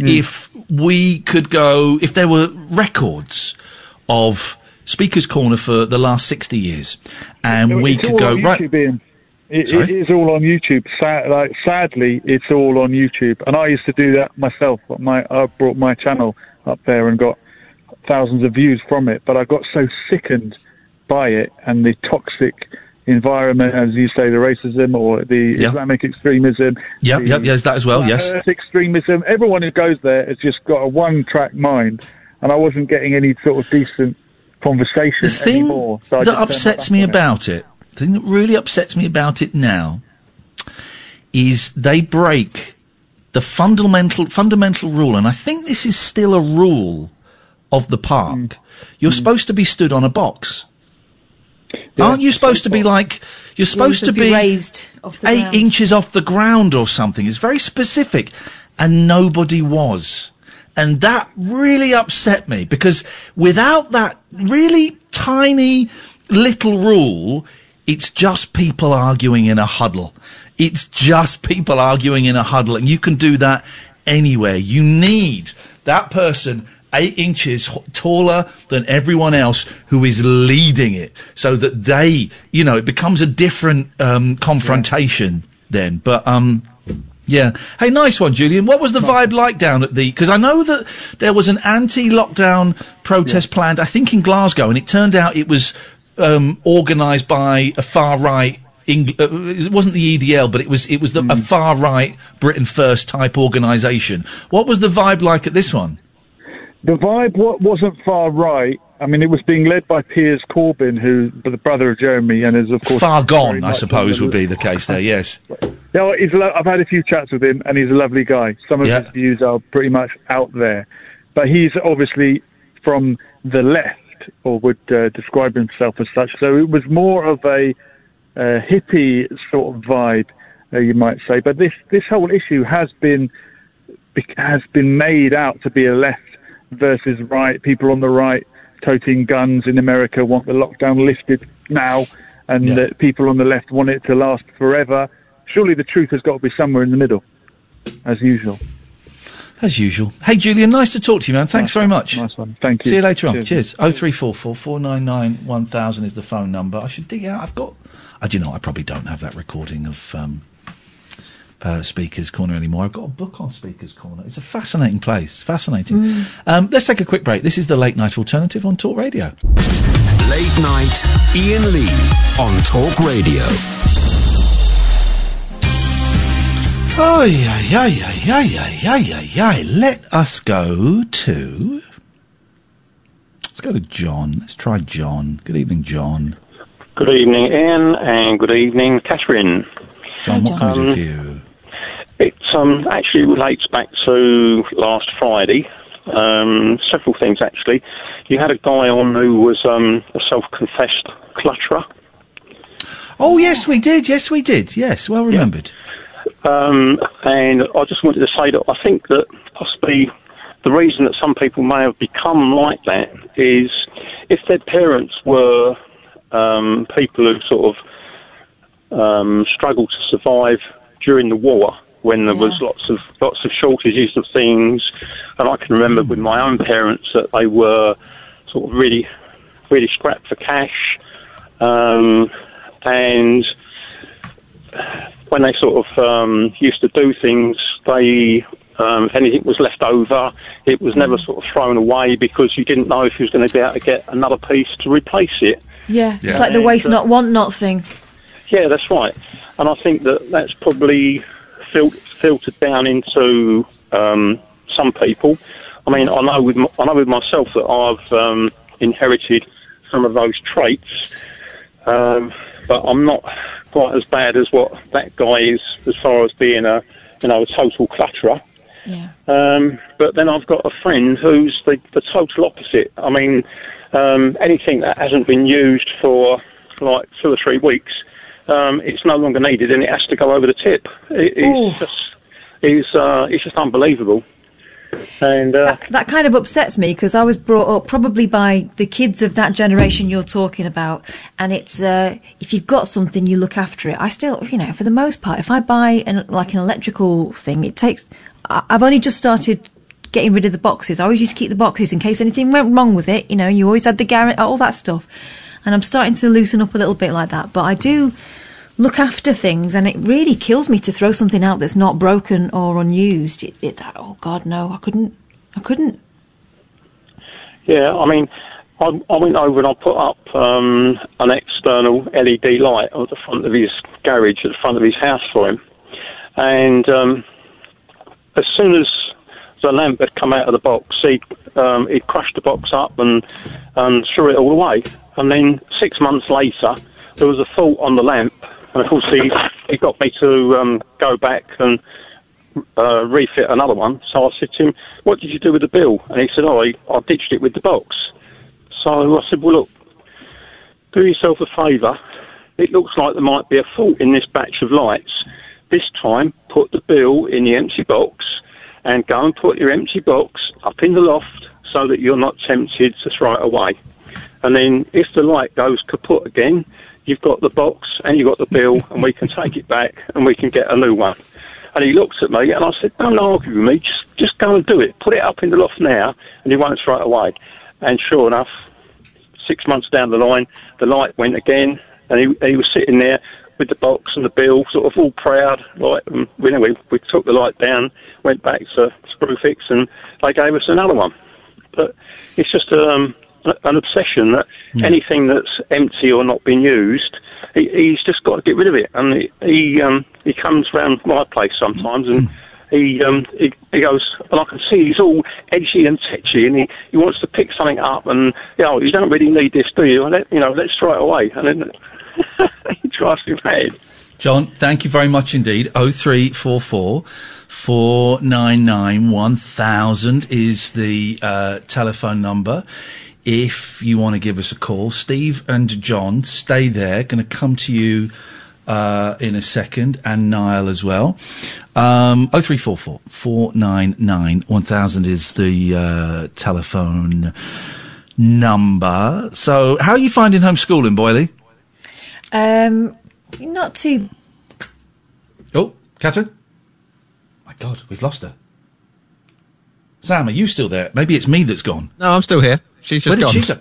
If we could go, if there were records of Speaker's Corner for the last 60 years, and we could go, on right, YouTube, Iain. It, it is all on YouTube. Sa- like, sadly, it's all on YouTube, and I used to do that myself. My I brought my channel up there and got thousands of views from it, but I got so sickened by it and the toxic environment, as you say, the racism or the Yeah. Islamic extremism. Yep, the yep, yes, that as well, yes. Extremism. Everyone who goes there has just got a one-track mind, and I wasn't getting any sort of decent conversation The thing anymore. So that just turned my upsets me about it, the thing that really upsets me about it now, is they break the fundamental fundamental rule, and I think this is still a rule of the park. Mm. You're supposed to be stood on a box. Aren't you supposed to be like you're supposed to to be be raised off the eight ground. inches off the ground or something? It's very specific, and nobody was. And that really upset me because without that really tiny little rule, it's just people arguing in a huddle. It's just people arguing in a huddle, and you can do that anywhere. You need that person eight inches taller than everyone else who is leading it, so that they, you know, it becomes a different um, confrontation then. But um, yeah. Hey, nice one, Julian. What was the vibe like down at the? Because I know that there was an anti-lockdown protest planned, I think, in Glasgow, and it turned out it was um, organised by a far right. Eng- uh, it wasn't the EDL, but it was it was the, a far right Britain First type organisation. What was the vibe like at this one? The vibe wa- wasn't far right. I mean, it was being led by Piers Corbyn, who the brother of Jeremy, and is of course Far gone, I suppose, would be the case there. Yes. Yeah, well, he's. Lo- I've had a few chats with him, and he's a lovely guy. Some of his views are pretty much out there, but he's obviously from the left, or would uh, describe himself as such. So it was more of a uh, hippie sort of vibe, uh, you might say. But this this whole issue has been has been made out to be a left versus right. People on the right toting guns in America want the lockdown lifted now, and that people on the left want it to last forever. Surely the truth has got to be somewhere in the middle, as usual. As usual. Hey, Julian, nice to talk to you, man. Thanks very much. Nice one. Thank you. See you later on. Cheers. Cheers. Oh three four four four nine nine one thousand is the phone number. I should dig out. I've got. I do you know. I probably don't have that recording of um, uh, Speakers Corner anymore. I've got a book on Speakers Corner. It's a fascinating place. Fascinating. Mm. Um, let's take a quick break. This is the late night alternative on Talk Radio. Late night Iain Lee on Talk Radio. Oh yeah, yeah, yeah, yeah, yeah, yeah, yeah, yeah. Let us go to. Let's go to John. Let's try John. Good evening, John. Good evening, Iain, and good evening, Catherine. John, what can we do Um, for you? It um, actually relates back to last Friday. Um, several things, actually. You had a guy on who was um, a self-confessed clutterer. Oh yes, we did. Yes, we did. Yes, well remembered. Um, and I just wanted to say that I think that possibly the reason that some people may have become like that is if their parents were um, people who sort of um, struggled to survive during the war when there was lots of lots of shortages of things, and I can remember with my own parents that they were sort of really really strapped for cash, um, and when they sort of um, used to do things, they um, if anything was left over, it was never sort of thrown away because you didn't know if you was going to be able to get another piece to replace it. Yeah, Yeah. it's like the And, waste uh, not, want not thing. Yeah, that's right. And I think that that's probably fil- filtered down into um, some people. I mean, I know with m- I know with myself that I've um, inherited some of those traits, um, but I'm not quite as bad as what that guy is as far as being a you know a total clutterer. Yeah. Um, but then I've got a friend who's the, the total opposite. I mean, um, anything that hasn't been used for like two or three weeks, um, it's no longer needed and it has to go over the tip. It, it's just, it's, uh, it's just unbelievable. And uh, That kind of upsets me because I was brought up probably by the kids of that generation you're talking about, and it's uh, if you've got something, you look after it. I still, you know, for the most part, if I buy an like an electrical thing, it takes. I- I've only just started getting rid of the boxes. I always used to keep the boxes in case anything went wrong with it. You know, you always had the guarantee, all that stuff, and I'm starting to loosen up a little bit like that. But I do look after things, and it really kills me to throw something out that's not broken or unused. It, it, oh God, no, I couldn't. I couldn't. Yeah, I mean, I, I went over and I put up um, an external LED light at the front of his garage, at the front of his house for him. And um, as soon as the lamp had come out of the box, he um, he crushed the box up and and threw it all away. And then six months later, there was a fault on the lamp, and of course he he got me to um, go back and uh, refit another one. So I said to him, "What did you do with the bill?" And he said, "Oh, I, I ditched it with the box." So I said, "Well, look, do yourself a favour. It looks like there might be a fault in this batch of lights. This time, put the bill in the empty box, and go and put your empty box up in the loft so that you're not tempted to throw it away. And then, if the light goes kaput again." You've got the box and you've got the bill, and we can take it back and we can get a new one. And he looked at me and I said, Don't argue with me, just just go and do it. Put it up in the loft now and he won't it away. And sure enough, six months down the line, the light went again and he, he was sitting there with the box and the bill, sort of all proud. Like, um, you know, we, we took the light down, went back to Screwfix and they gave us another one. But it's just um, an obsession that anything that's empty or not been used, he, he's just got to get rid of it. And he he, um, he comes round my place sometimes and he, um, he he goes, and I can see he's all edgy and tetchy, and he, he wants to pick something up, and you know, you don't really need this, do you? Let, you know, let's throw it away, and then he drives me mad. John, thank you very much indeed. Oh three four four four nine nine one thousand is the uh, telephone number. If you want to give us a call, Steve and John, stay there. Going to come to you uh, in a second, and Niall as well. Um, oh three four four four nine nine one thousand is the uh, telephone number. So, how are you finding homeschooling, Boyley? Um, not too. Oh, Catherine. My God, we've lost her. Sam, are you still there? Maybe it's me that's gone. No, I'm still here. She's just Where gone. did she go?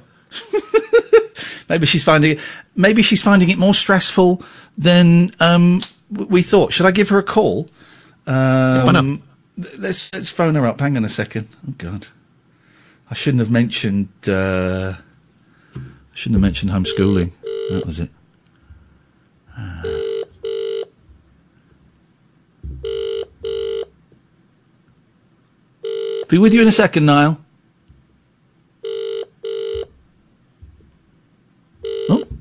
maybe she's finding it. Maybe she's finding it more stressful than um, we thought. Should I give her a call? Um? Let's let's phone her up. Hang on a second. Oh God, I shouldn't have mentioned. Uh, I shouldn't have mentioned homeschooling. That was it. Be with you in a second, Niall.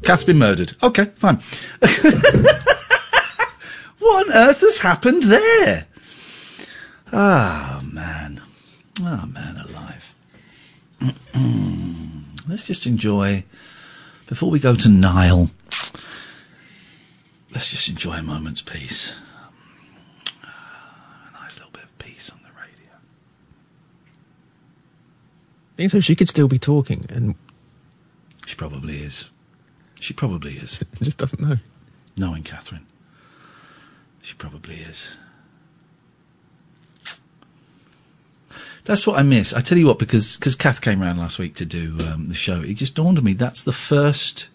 Oh, Kath's been murdered. Okay, fine. what on earth has happened there? Ah, man. Ah, man alive. let's just enjoy, before we go to Niall, let's just enjoy a moment's peace. A nice little bit of peace on the radio. think so. She could still be talking, and She probably is. She probably is. She just doesn't know. Knowing Catherine. She probably is. That's what I miss. I tell you what, because because Kath came round last week to do um, the show, it just dawned on me that's the first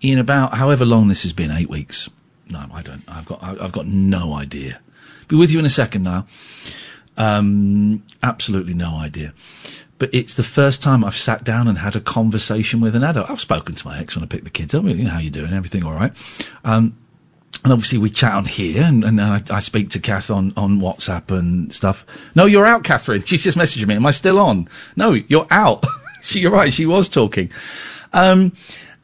in about however long this has been, eight weeks. No, I don't. I've got I- I've got no idea. Be with you in a second now. Um, absolutely no idea. But it's the first time I've sat down and had a conversation with an adult. I've spoken to my ex when I picked the kids up. You know, how you doing? Everything all right? Um, and obviously we chat on here, and, and I, I speak to Kath on, on WhatsApp and stuff. No, you're out, Catherine. She's just messaging me. Am I still on? No, you're out. she, you're right. She was talking. Um,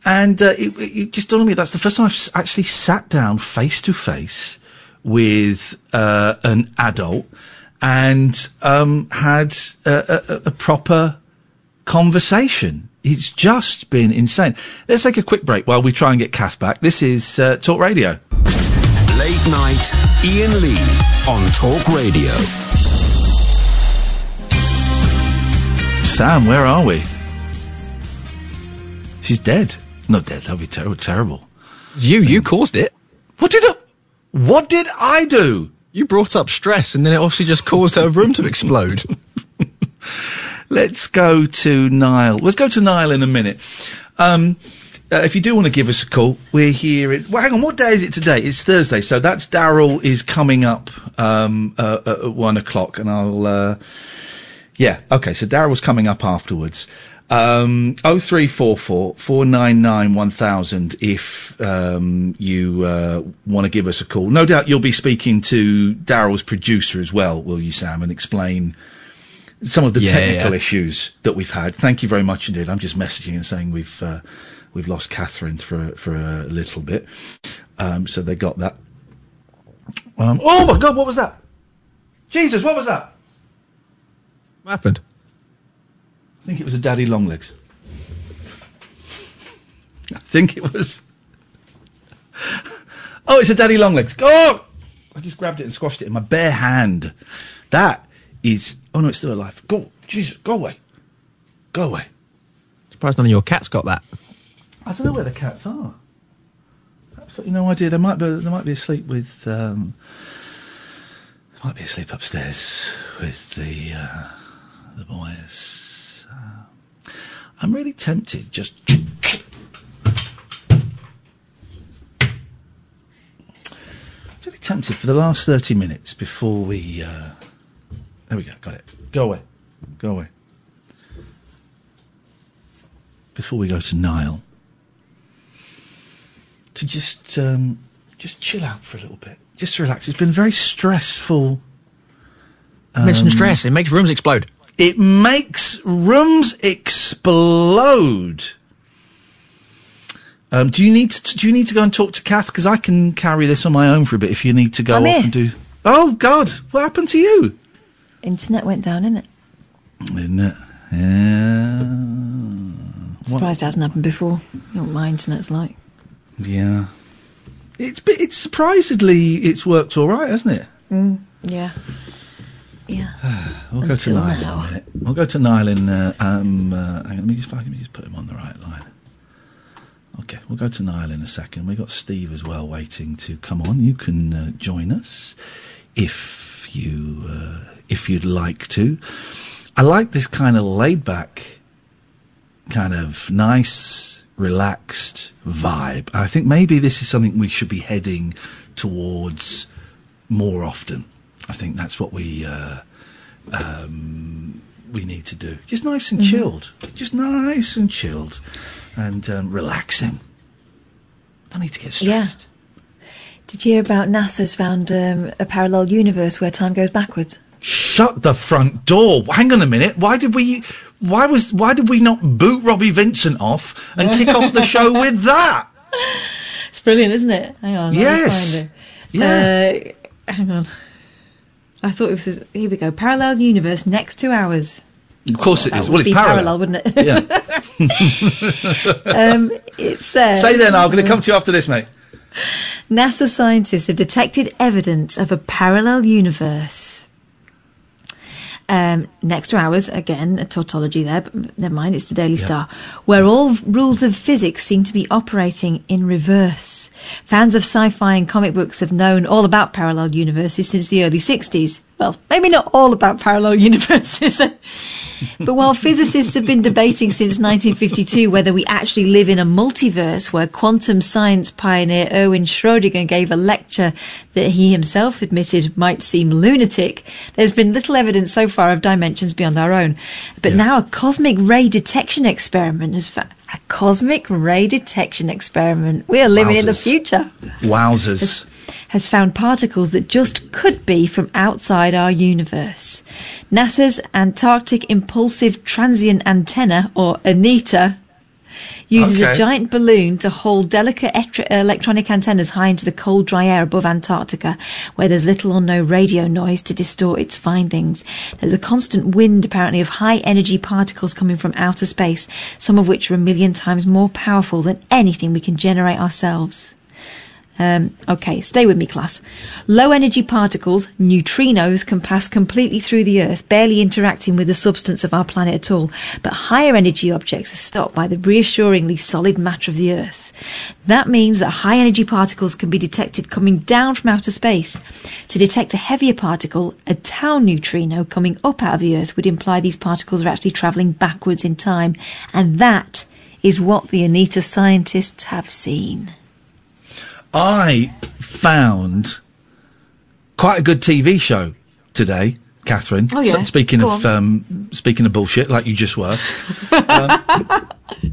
and uh, it, it just dawned on me that's the first time I've actually sat down face to face with uh, an adult and um, had a, a, a proper conversation. It's just been insane. Let's take a quick break while we try and get Kath back. This is uh, Talk Radio. Late night, Iain Lee on Talk Radio. Sam, where are we? She's dead. Not dead. That'd be ter- terrible. You, you caused it. What did I? What did I do? You brought up stress, and then it obviously just caused her room to explode. Let's go to Niall. Let's go to Niall in a minute. Um, uh, if you do want to give us a call, we're here. At, well, hang on. What day is it today? It's Thursday, so that's Darryl is coming up um, uh, uh, at one o'clock, and I'll. Uh, yeah, okay. So Darryl's coming up afterwards. Um, 0344 499 1000 if um, you uh, want to give us a call. No doubt you'll be speaking to Darryl's producer as well, will you, Sam, and explain some of the Yeah, technical yeah. issues that we've had. Thank you very much indeed. I'm just messaging and saying we've uh, we've lost Catherine for for a little bit, um, so they got that. Um, oh my God! What was that? Jesus! What was that? What happened? I think it was a daddy longlegs. I think it was. Oh, it's a daddy longlegs. Oh! I just grabbed it and squashed it in my bare hand. That is. Oh no, it's still alive. Go, Jesus, go away, go away. Surprised none of your cats got that. I don't know where the cats are. Absolutely no idea. They might be. They might be asleep with. Um, might be asleep upstairs with the uh, the boys. I'm really tempted. Just. Really tempted for the last thirty minutes before we. Uh, there we go. Got it. Go away. Go away. Before we go to Niall to just um, just chill out for a little bit, just relax. It's been very stressful. Mention um, stress. It makes rooms explode. It makes rooms explode. Um, do you need to do you need to go and talk to Kath? Because I can carry this on my own for a bit. If you need to go I'm off here. and do. Oh God, what happened to you? Internet went down, innit? Isn't it? Yeah. Surprised it hasn't happened before. You know what my internet's like. Yeah. It's it's surprisingly it's worked all right, hasn't it? Mm, yeah. Yeah. We'll go to Niall now. in a minute. We'll go to Niall in. Uh, um, uh, hang on, let me just let me just put him on the right line. Okay, we'll go to Niall in a second. We've got Steve as well waiting to come on. You can uh, join us if you uh, if you'd like to. I like this kind of laid back, kind of nice, relaxed vibe. I think maybe this is something we should be heading towards more often. I think that's what we uh, um, we need to do. Just nice and Mhm. chilled. Just nice and chilled and um, relaxing. I need to get stressed. Yeah. Did you hear about NASA's found um, a parallel universe where time goes backwards? Shut the front door. Hang on a minute. Why did we? Why was? Why did we not boot Robbie Vincent off and kick off the show with that? It's brilliant, isn't it? Hang on. Yes. find it. Yeah. Uh, hang on. I thought it was. Here we go. Parallel universe next two hours. Of course it is. Well, it's be parallel. wouldn't it? um, it's. Uh, Stay there now. I'm going to come to you after this, mate. NASA scientists have detected evidence of a parallel universe. Um, next to ours, again, a tautology there, but never mind, it's the Daily Star, where all rules of physics seem to be operating in reverse. Fans of sci fi and comic books have known all about parallel universes since the early 60s. Well, maybe not all about parallel universes. But while physicists have been debating since 1952 whether we actually live in a multiverse where quantum science pioneer Erwin Schrödinger gave a lecture that he himself admitted might seem lunatic, there's been little evidence so far of dimensions beyond our own. But now a cosmic ray detection experiment has found a cosmic ray detection experiment. We are living in the future Wowzers. Has found particles that just could be from outside our universe. NASA's Antarctic Impulsive Transient Antenna, or ANITA, uses Okay. a giant balloon to hold delicate electronic antennas high into the cold, dry air above Antarctica, where there's little or no radio noise to distort its findings. There's a constant wind, apparently, of high energy particles coming from outer space, some of which are a million times more powerful than anything we can generate ourselves. Um, okay, stay with me, class. Low energy particles, neutrinos, can pass completely through the Earth, barely interacting with the substance of our planet at all. But higher energy objects are stopped by the reassuringly solid matter of the Earth. That means that high energy particles can be detected coming down from outer space. To detect a heavier particle, a tau neutrino coming up out of the Earth would imply these particles are actually travelling backwards in time. And that is what the Anita scientists have seen. I found quite a good TV show today, Catherine. Oh, yeah. S- speaking Go of um, speaking of bullshit, like you just were. Uh,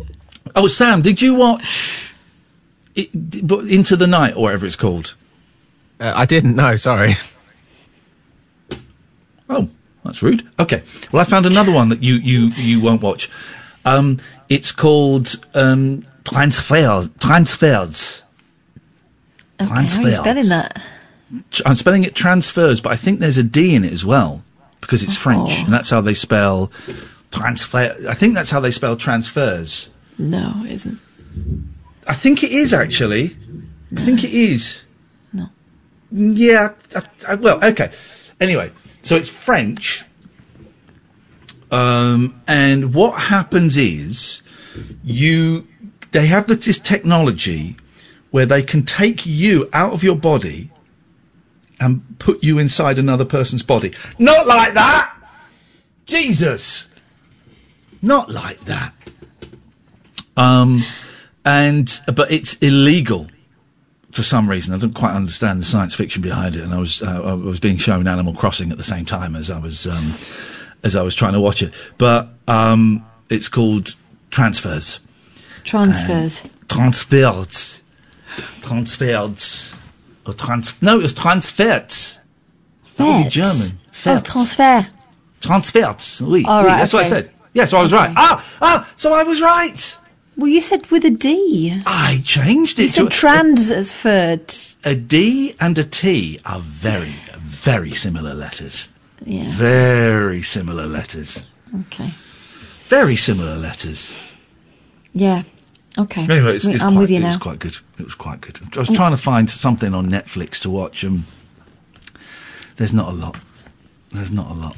oh, Sam, did you watch it, but Into the Night or whatever it's called? Uh, I didn't. No, sorry. Oh, that's rude. Okay. Well, I found another one that you you you won't watch. Um, it's called um, Transfers. Transfers. Okay, how are you spelling that? I'm spelling it transfers, but I think there's a D in it as well because it's French, Oh. and that's how they spell transfer. I think that's how they spell transfers. No, it isn't. I think it is actually. I think it is. No. Yeah. I, I, well, okay. Anyway, so it's French. Um, and what happens is you they have this technology where they can take you out of your body and put you inside another person's body. Not like that. Jesus. Not like that. Um, and but it's illegal for some reason. I don't quite understand the science fiction behind it, and I was uh, I was being shown Animal Crossing at the same time as I was um, as I was trying to watch it. But um, it's called Transfers. Transfers. Transfers. Transfers. Or trans. No, it was transfers. That would be. German. Oh, Fets. transfer. Transfers. Oui. All oui, that's what I said. Yes, so I was right. Ah, ah, so I was right. Well, you said with a D. I changed it You said transfers. a D and a T are very, very similar letters. Yeah. Very similar letters. Okay. Very similar letters. Yeah. Okay. Anyway, it's, it's I'm quite, with you it now. was quite good. It was quite good. I was trying to find something on Netflix to watch, and there's not a lot. There's not a lot.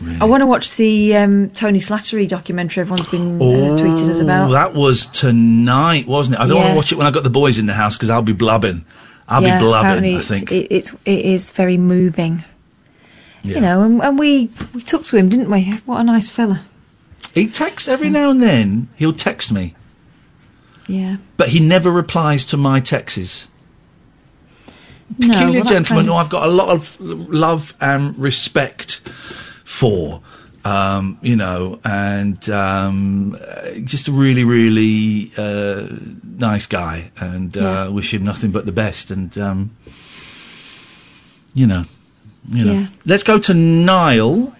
Really. I want to watch the um, Tony Slattery documentary everyone's been uh, tweeting us about. Oh, That was tonight, wasn't it? I don't want to watch it when I got the boys in the house because I'll be blubbing. I'll yeah, be blubbing. I think. it, it's it is very moving. Yeah. You know, and, and we we took to him, didn't we? What a nice fella. He texts every now and then. He'll text me, Yeah. but he never replies to my texts. No, Peculiar well, gentleman kind who of- I've got a lot of love and respect for. Um, you know, and um, just a really, really uh, nice guy, and uh, wish him nothing but the best. And um, you know, you know. Yeah. Let's go to Niall.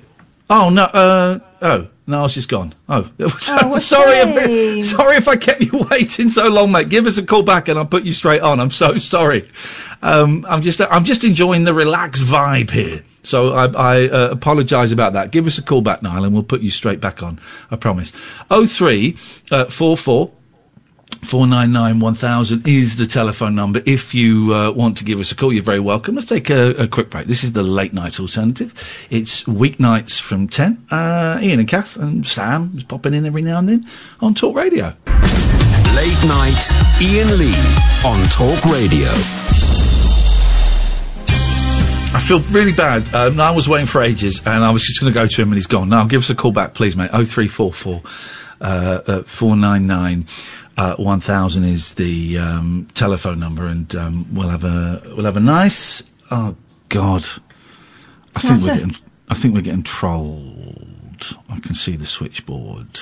Oh no! Uh, oh, Niall's just gone. Oh, a sorry, if, sorry if I kept you waiting so long, mate. Give us a call back and I'll put you straight on. I'm so sorry. Um, I'm just, I'm just enjoying the relaxed vibe here. So I, I uh, apologise about that. Give us a call back, Niall, and we'll put you straight back on. I promise. Oh three uh, four four. 499 1000 is the telephone number. If you uh, want to give us a call, you're very welcome. Let's take a, a quick break. This is the late night alternative. It's weeknights from 10. Uh, Iain and Kath and Sam is popping in every now and then on Talk Radio. Late night, Iain Lee on Talk Radio. I feel really bad. Um, I was waiting for ages and I was just going to go to him and he's gone. Now, give us a call back, please, mate. 0344 uh, uh, 499 uh, 1000 is the um, telephone number and um, we'll have a we'll have a nice. Oh, God. I think What's we're that? getting. I think we're getting trolled. I can see the switchboard.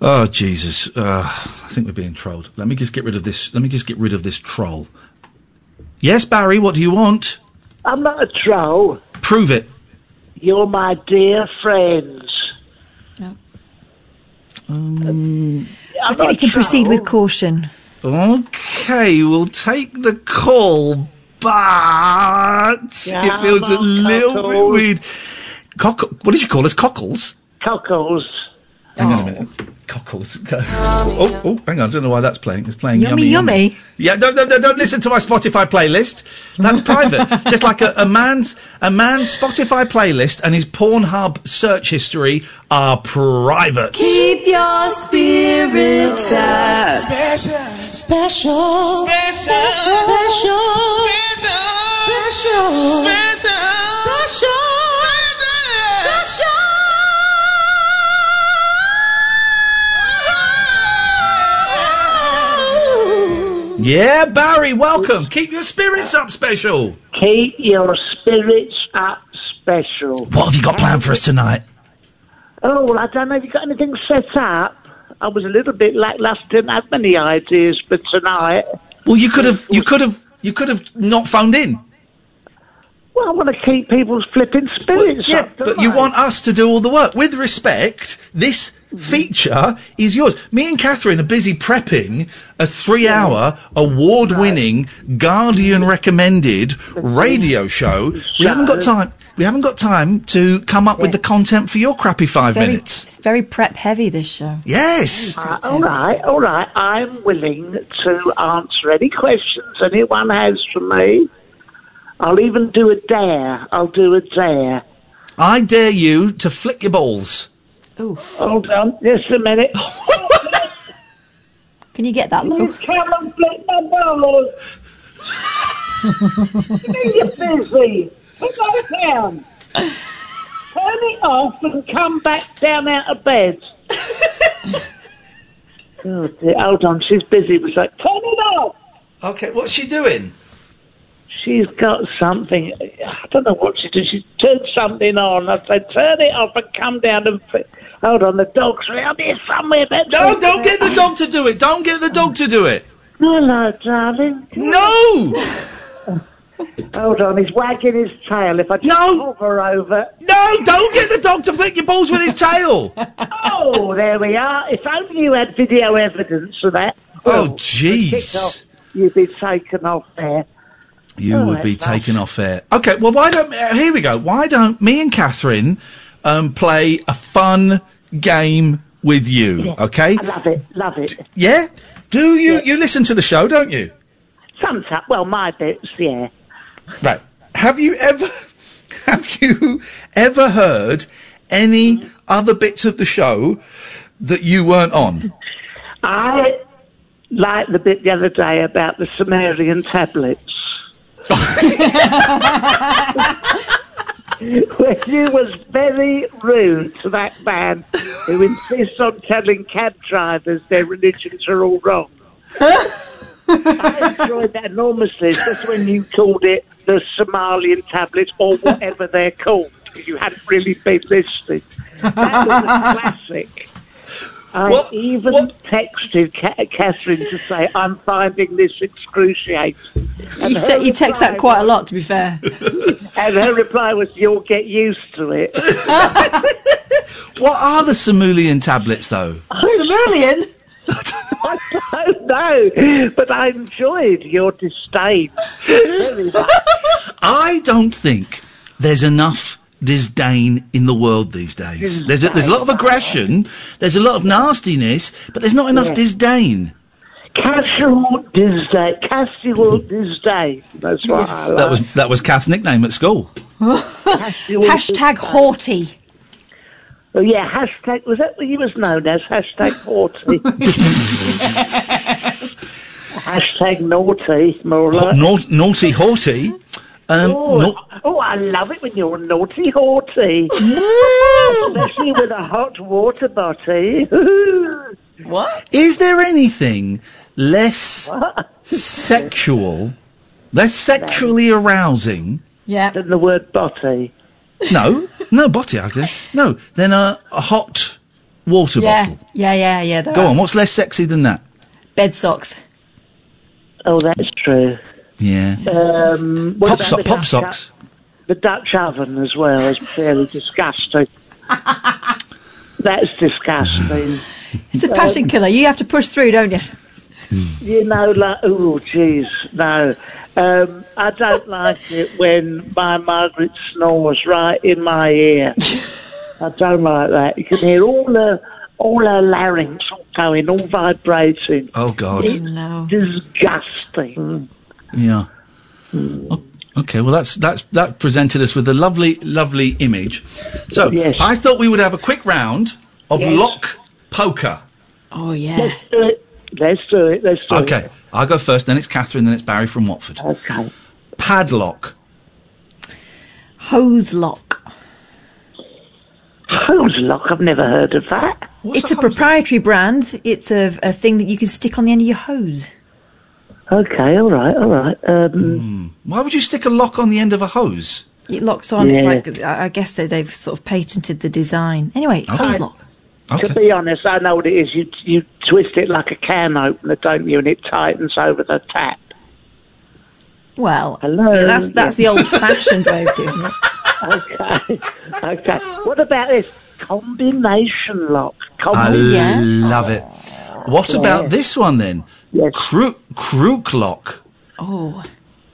Oh Jesus! Uh, I think we're being trolled. Let me just get rid of this. Let me just get rid of this troll. Yes, Barry. What do you want? I'm not a troll. Prove it. You're my dear friends. Um, I think we can proceed with caution. okay, we'll take the call, but it feels a Come on, little bit weird. Cock- what did you call us? Cockles? Cockles. Hang on a oh. minute. Cockles. Oh, oh, hang on. I don't know why that's playing. It's playing Yummy, yummy, yummy. Yeah, don't, don't, don't listen to my Spotify playlist. That's private. Just like a, a man's a man's Spotify playlist and his Pornhub search history are private. Keep your spirits up. Special, Special, special, special, special, special, special, special, Yeah, Barry, welcome. Keep your spirits up, special. Keep your spirits up special. What have you got planned for us tonight? Oh, well, I don't know if you've got anything set up. I was a little bit lackluster, didn't have many ideas for tonight. Well, you could have, you could have, you could have not phoned in. Well, I want to keep people's flipping spirits Yeah, up. but you want us to do all the work. With respect, this feature is yours. Me and Catherine are busy prepping a three-hour, award-winning, Guardian-recommended radio show. We haven't got time. We haven't got time to come up with the content for your crappy five very, minutes. It's very prep heavy, this show. Yes. Uh, all right, all right. I'm willing to answer any questions anyone has for me. I'll even do a dare. I'll do a dare. I dare you to flick your balls. Hold on, just a minute. Can you get that low? You come and flick my balls. You're busy. Put that down. Turn it off and come back down out of bed. oh dear, hold on, she's busy. It was like, turn it off. Okay, what's she doing? She's got something. I don't know what she did. She turned something on. I said, turn it off and come down and. Fi-. Hold on, the dog's around here somewhere. But No, don't get the dog to do it. Don't get the dog to do it. Hello, darling. No! Hold on, he's wagging his tail. If I just No! hover over. No, don't get the dog to flick your balls with his tail. Oh, there we are. If only you had video evidence of that. Oh, jeez. off. You'd be taken off there. You Oh, would be nice. taken off air. Okay, well, why don't uh, here we go? Why don't me and Catherine um, play a fun game with you? Okay? I love it, love it. Yeah. Do you you listen to the show? Don't you? Sometimes, well, my bits, yeah. Right. Have you ever have you ever heard any other bits of the show that you weren't on? I liked the bit the other day about the Sumerian tablets. when you was very rude to that man who insists on telling cab drivers their religions are all wrong. I enjoyed that enormously, just when you called it the Somalian tablets or whatever they're called, because you hadn't really been listening. That was a classic. I even texted Ca- Catherine to say, I'm finding this excruciating. And You, her te- you text that reply quite a lot, to be fair. and her reply was, "You'll get used to it." What are the Simulian tablets, though? Simulian? I don't know, but I enjoyed your disdain. I don't think there's enough disdain in the world these days. There's a, there's a lot of aggression, there's a lot of nastiness, but there's not enough Yeah. disdain. Casual disdain. Casual mm-hmm. disdain. That's what I like. That was that was Kath's nickname at school. Hashtag haughty. Oh yeah, hashtag was that what he was known as? Hashtag forty. hashtag naughty, more like. Nau- naughty haughty. Um, oh, nau- oh, I love it when you're naughty haughty. Especially with a hot water bottle. what? Is there anything less sexual, less sexually arousing? Yeah. Than the word botty. No, no, botty. I think. No, then a, a hot water yeah, bottle. yeah, yeah, yeah. there Go are. on. What's less sexy than that? Bed socks. Oh, that's true. Yeah. Um, Pop so- the pop Dutch socks. o- The Dutch oven as well is fairly disgusting. That's disgusting. It's a passion Um, killer. You have to push through, don't you? You know, like, oh, jeez, no. Um, I don't like it when my Margaret snores right in my ear. I don't like that. You can hear all the all her larynx all going, all vibrating. Oh God. It's disgusting. Yeah. O- Okay, well that's that's that presented us with a lovely, lovely image. So I thought we would have a quick round of Yes. lock poker. Oh yeah. Let's do it. Let's do it. Let's do it. Okay, I'll go first. Then it's Catherine. Then it's Barry from Watford. Okay. Padlock. Hose lock. Hose lock? I've never heard of that. it's a, proprietary brand. It's a, a thing that you can stick on the end of your hose. Okay, all right, all right. Um, Why would you stick a lock on the end of a hose? It locks on. Yeah. It's like I I guess they, they've sort of patented the design. Anyway, hose lock. To be honest, I know what it is. You you twist it like a can opener, don't you? And it tightens over the tap. Well, Hello. yeah, that's that's Yeah. the old-fashioned way of doing it. Okay, okay. What about this combination lock? I Combi- love it. What Yeah. about this one then? Yes. Crook crook lock. Oh,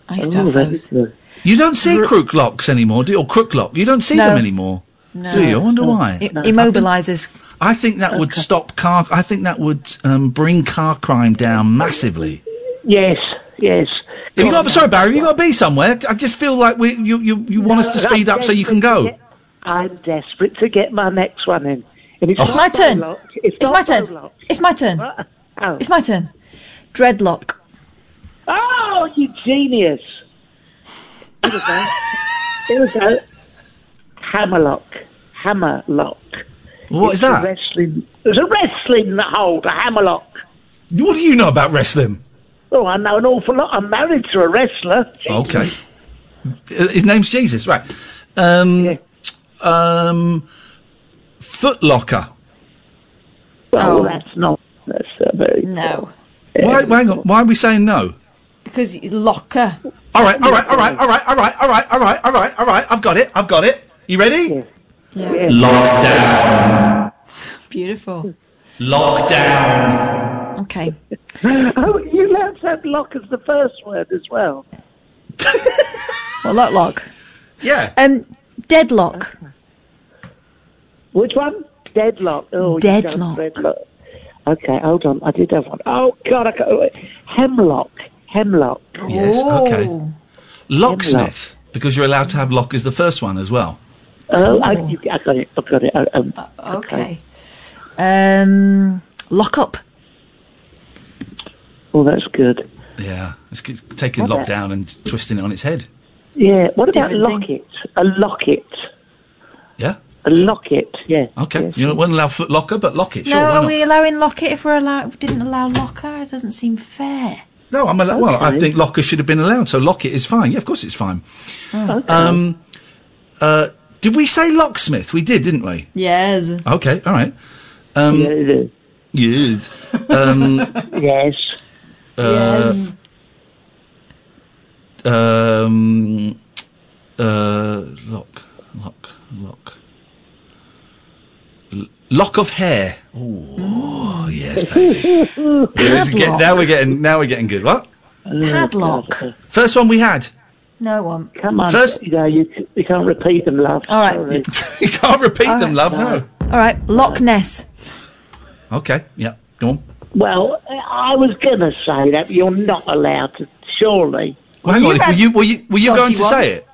I used Oh, to have those. is. You don't see crook locks anymore, do you? Or crook lock. You don't see No. them anymore. No. Do you? I wonder why. It immobilizes. I think that would stop car. I think that would um, bring car crime down massively. Yes, yes. Have you got? Sorry, Barry. Have you got to be somewhere? I just feel like we, you, you, you want us to speed I'm up so you can go. get- I'm desperate to get my next one in. And it's, Oh. It's not my turn. lock, It's, It's my turn. lock. It's my turn. Oh. It's my turn. Dreadlock. Oh, you genius! Here we go. Here we go. Hammerlock. Hammerlock. What It's is that? A wrestling. There's a wrestling hold. A hammerlock. What do you know about wrestling? Oh, I know an awful lot. I'm married to a wrestler. Okay. His name's Jesus, right? Um, um, Footlocker. Well, Oh. that's not. That's uh, very. No. Why? Why, hang on, why are we saying no? Because it's locker. All right, all right, all right, all right, all right, all right, all right, all right, all right. I've got it. I've got it. You ready? Yeah. Lockdown. Beautiful. Lockdown. Okay. Oh, you allowed to have lock as the first word as well. Well, lock lock. Yeah. Um, deadlock. Which one? Deadlock. Oh, Deadlock. Deadlock. Okay, hold on. I did have one. Oh God, I got oh, wait. hemlock. Hemlock. Yes. Okay. Locksmith, because you're allowed to have lock as the first one as well. Oh, I, you, I got it. I got it. Uh, Um, Okay. Um, lock up. Oh, that's good. Yeah, it's g- taking What lock down and twisting it on its head. Yeah. What about Different thing. locket? A locket. Yeah. A locket. Yeah. Okay. You don't- wouldn't allow foot locker, but locket. Sure. no, are not? we allowing locket if we're allow- we didn't allow locker? It doesn't seem fair. No, I'm allow- well. I think locker should have been allowed, so locket is fine. Yeah, of course it's fine. Oh. Um, uh, did we say locksmith? We did, didn't we? Yes. Okay, all right. Um, yeah, yes. Um, yes. Uh, Yes. Um, uh, lock, lock, lock. L- lock of hair. Oh, yes, baby. Yes, get- now we're getting now we're getting good. What? Padlock. First one we had. No one. Come on. First- you know, you, you can't repeat them, love. All right. You can't repeat All them, right. love. No. All right. Loch Ness. Okay. Yeah. Go on. Well, I was going to say that, but you're not allowed to, surely. Well, hang on. Were you were you were you Dodgy going to ones. say it?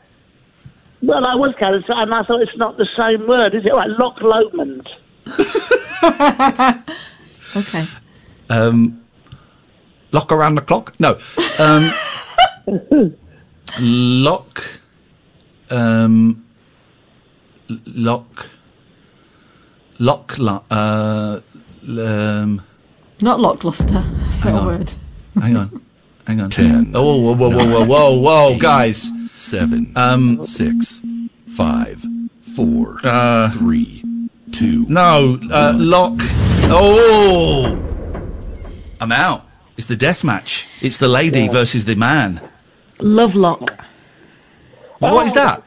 Well, I was going to say, and I thought it's not the same word, is it? Like Loch Lomond. Okay. Um, lock around the clock? No. Um, lock. Um, lock. Lock. lo- Uh, um, Not Lockluster. That's Hang not a word. hang on. Hang on. Ten, Oh, whoa, whoa, whoa, whoa, whoa, whoa, eight, guys. Seven. Um. Six. Five. Four. Uh. Three. Two. No. Uh, lock. Oh. I'm out. It's the death match. It's the lady versus the man. Love Lovelock. What is that?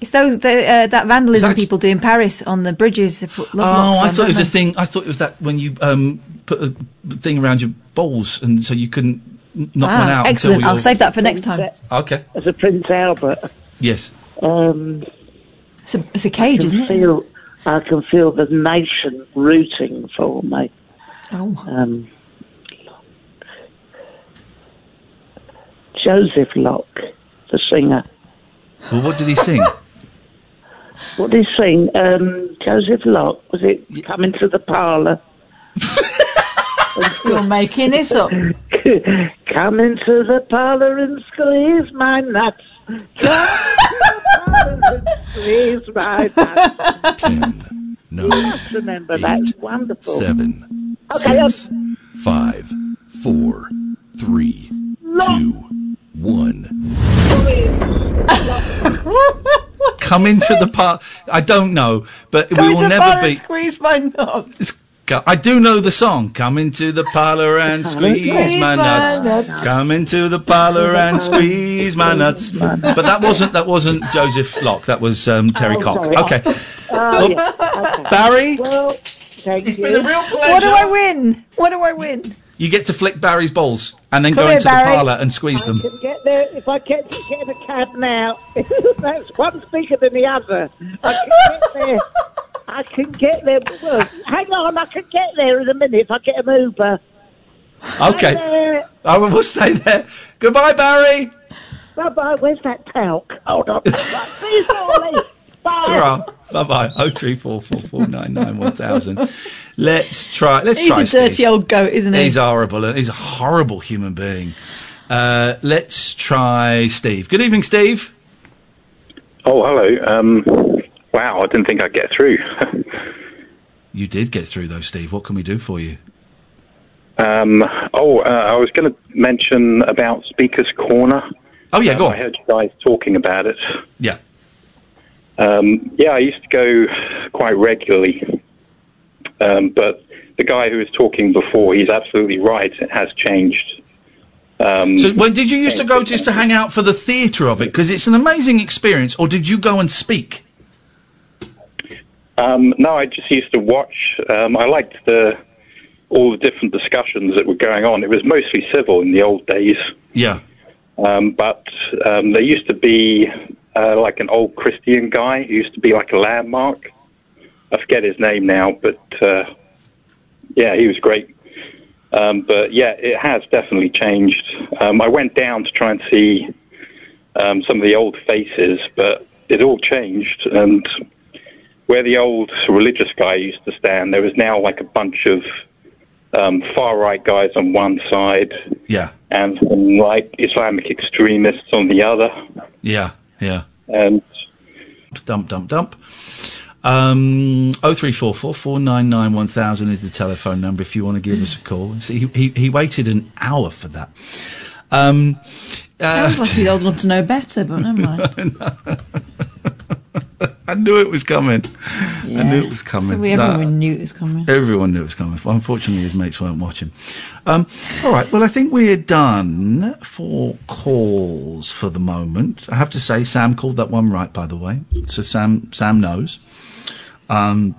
It's those the, uh, that vandalism people do in Paris on the bridges. They put Oh, Lovelocks I on, thought it was don't a thing. I thought it was that when you um, put a thing around your balls, and so you couldn't knock Ah, one out. excellent. I'll save that for next time. Okay. As a Prince Albert. Yes. Um, it's, a, it's a cage, isn't it? Feel, I can feel the nation rooting for me. Oh. Um, Joseph Locke, the singer. Well, what did he sing? What did he sing? Um, Joseph Locke, was it Coming to the Parlour? You're making this up. Come into the parlour and squeeze my nuts. Come into the parlour and squeeze my nuts. Ten. You Nine. remember that. It's wonderful. Seven. Okay, Six. Five. Four. Three. Two. One. Come into the part. I don't know, but Come we will the never be. squeeze my nuts. I do know the song. Come into the parlour and squeeze my nuts. Come into the parlour and squeeze my nuts. But that wasn't that wasn't Joseph Locke. That was um, Terry Oh, Cock. Okay, Oh, Well, yeah. Okay. Barry, Well, thank it's you. been a real pleasure. What do I win? What do I win? you get to flick Barry's balls and then Come go here, into Barry. the parlour and squeeze them. can get there if I get get in a cab now. That's one bigger than the other. I can get there. I can get there. Well, hang on, I can get there in a minute if I get an Uber. Okay, there. I will stay there. Goodbye, Barry. Bye bye. Where's that talc? Hold on. Right, See you shortly. Bye. Bye bye. Oh three four four four nine nine one thousand. Let's try. Let's He's try. a dirty Steve. old goat, isn't he? He's horrible. He's a horrible human being. Uh, let's try Steve. Good evening, Steve. Oh, hello. Um, wow, I didn't think I'd get through. You did get through though, Steve. What can we do for you? um, oh, uh, I was going to mention about Speaker's Corner. Oh yeah, Um, go I on. heard you guys talking about it. Yeah. Um, yeah, I used to go quite regularly, um, but the guy who was talking before, he's absolutely right. It has changed. Um, So, when did you used to go just to hang out for the theatre of it? Because it's an amazing experience. Or did you go and speak? Um, no, I just used to watch. Um, I liked the all the different discussions that were going on. It was mostly civil in the old days, Yeah. um, but um, there used to be uh, like an old Christian guy who used to be like a landmark. I forget his name now, but uh, yeah, he was great. Um, but yeah, it has definitely changed. Um, I went down to try and see um, some of the old faces, but it all changed. And where the old religious guy used to stand, there was now like a bunch of um, far right guys on one side, Yeah. and some like Islamic extremists on the other. Yeah, yeah. And dump, dump, dump. Um, oh three four four four nine nine one thousand is the telephone number if you want to give us a call. See, he, he, he waited an hour for that. Um, uh, Sounds like he's old enough to know better, but never mind. I knew it was coming. I knew it was coming. So we, everyone knew it was coming. Everyone knew it was coming. Unfortunately, his mates weren't watching. Um, all right. Well, I think we're done for calls for the moment. I have to say, Sam called that one right, by the way. So Sam, Sam knows. Um,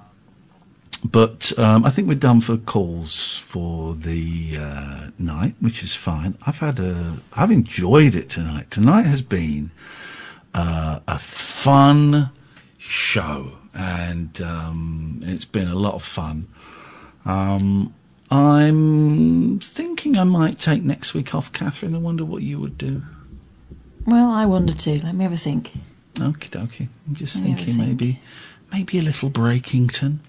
but um, I think we're done for calls for the uh, night, which is fine. I've had a, I've enjoyed it tonight. Tonight has been uh, a fun show, and um, it's been a lot of fun. Um, I'm thinking I might take next week off, Catherine. I wonder what you would do. Well, I wonder too. Let me have a think. Okie dokie. I'm just Let me have thinking maybe, maybe a little Breakington.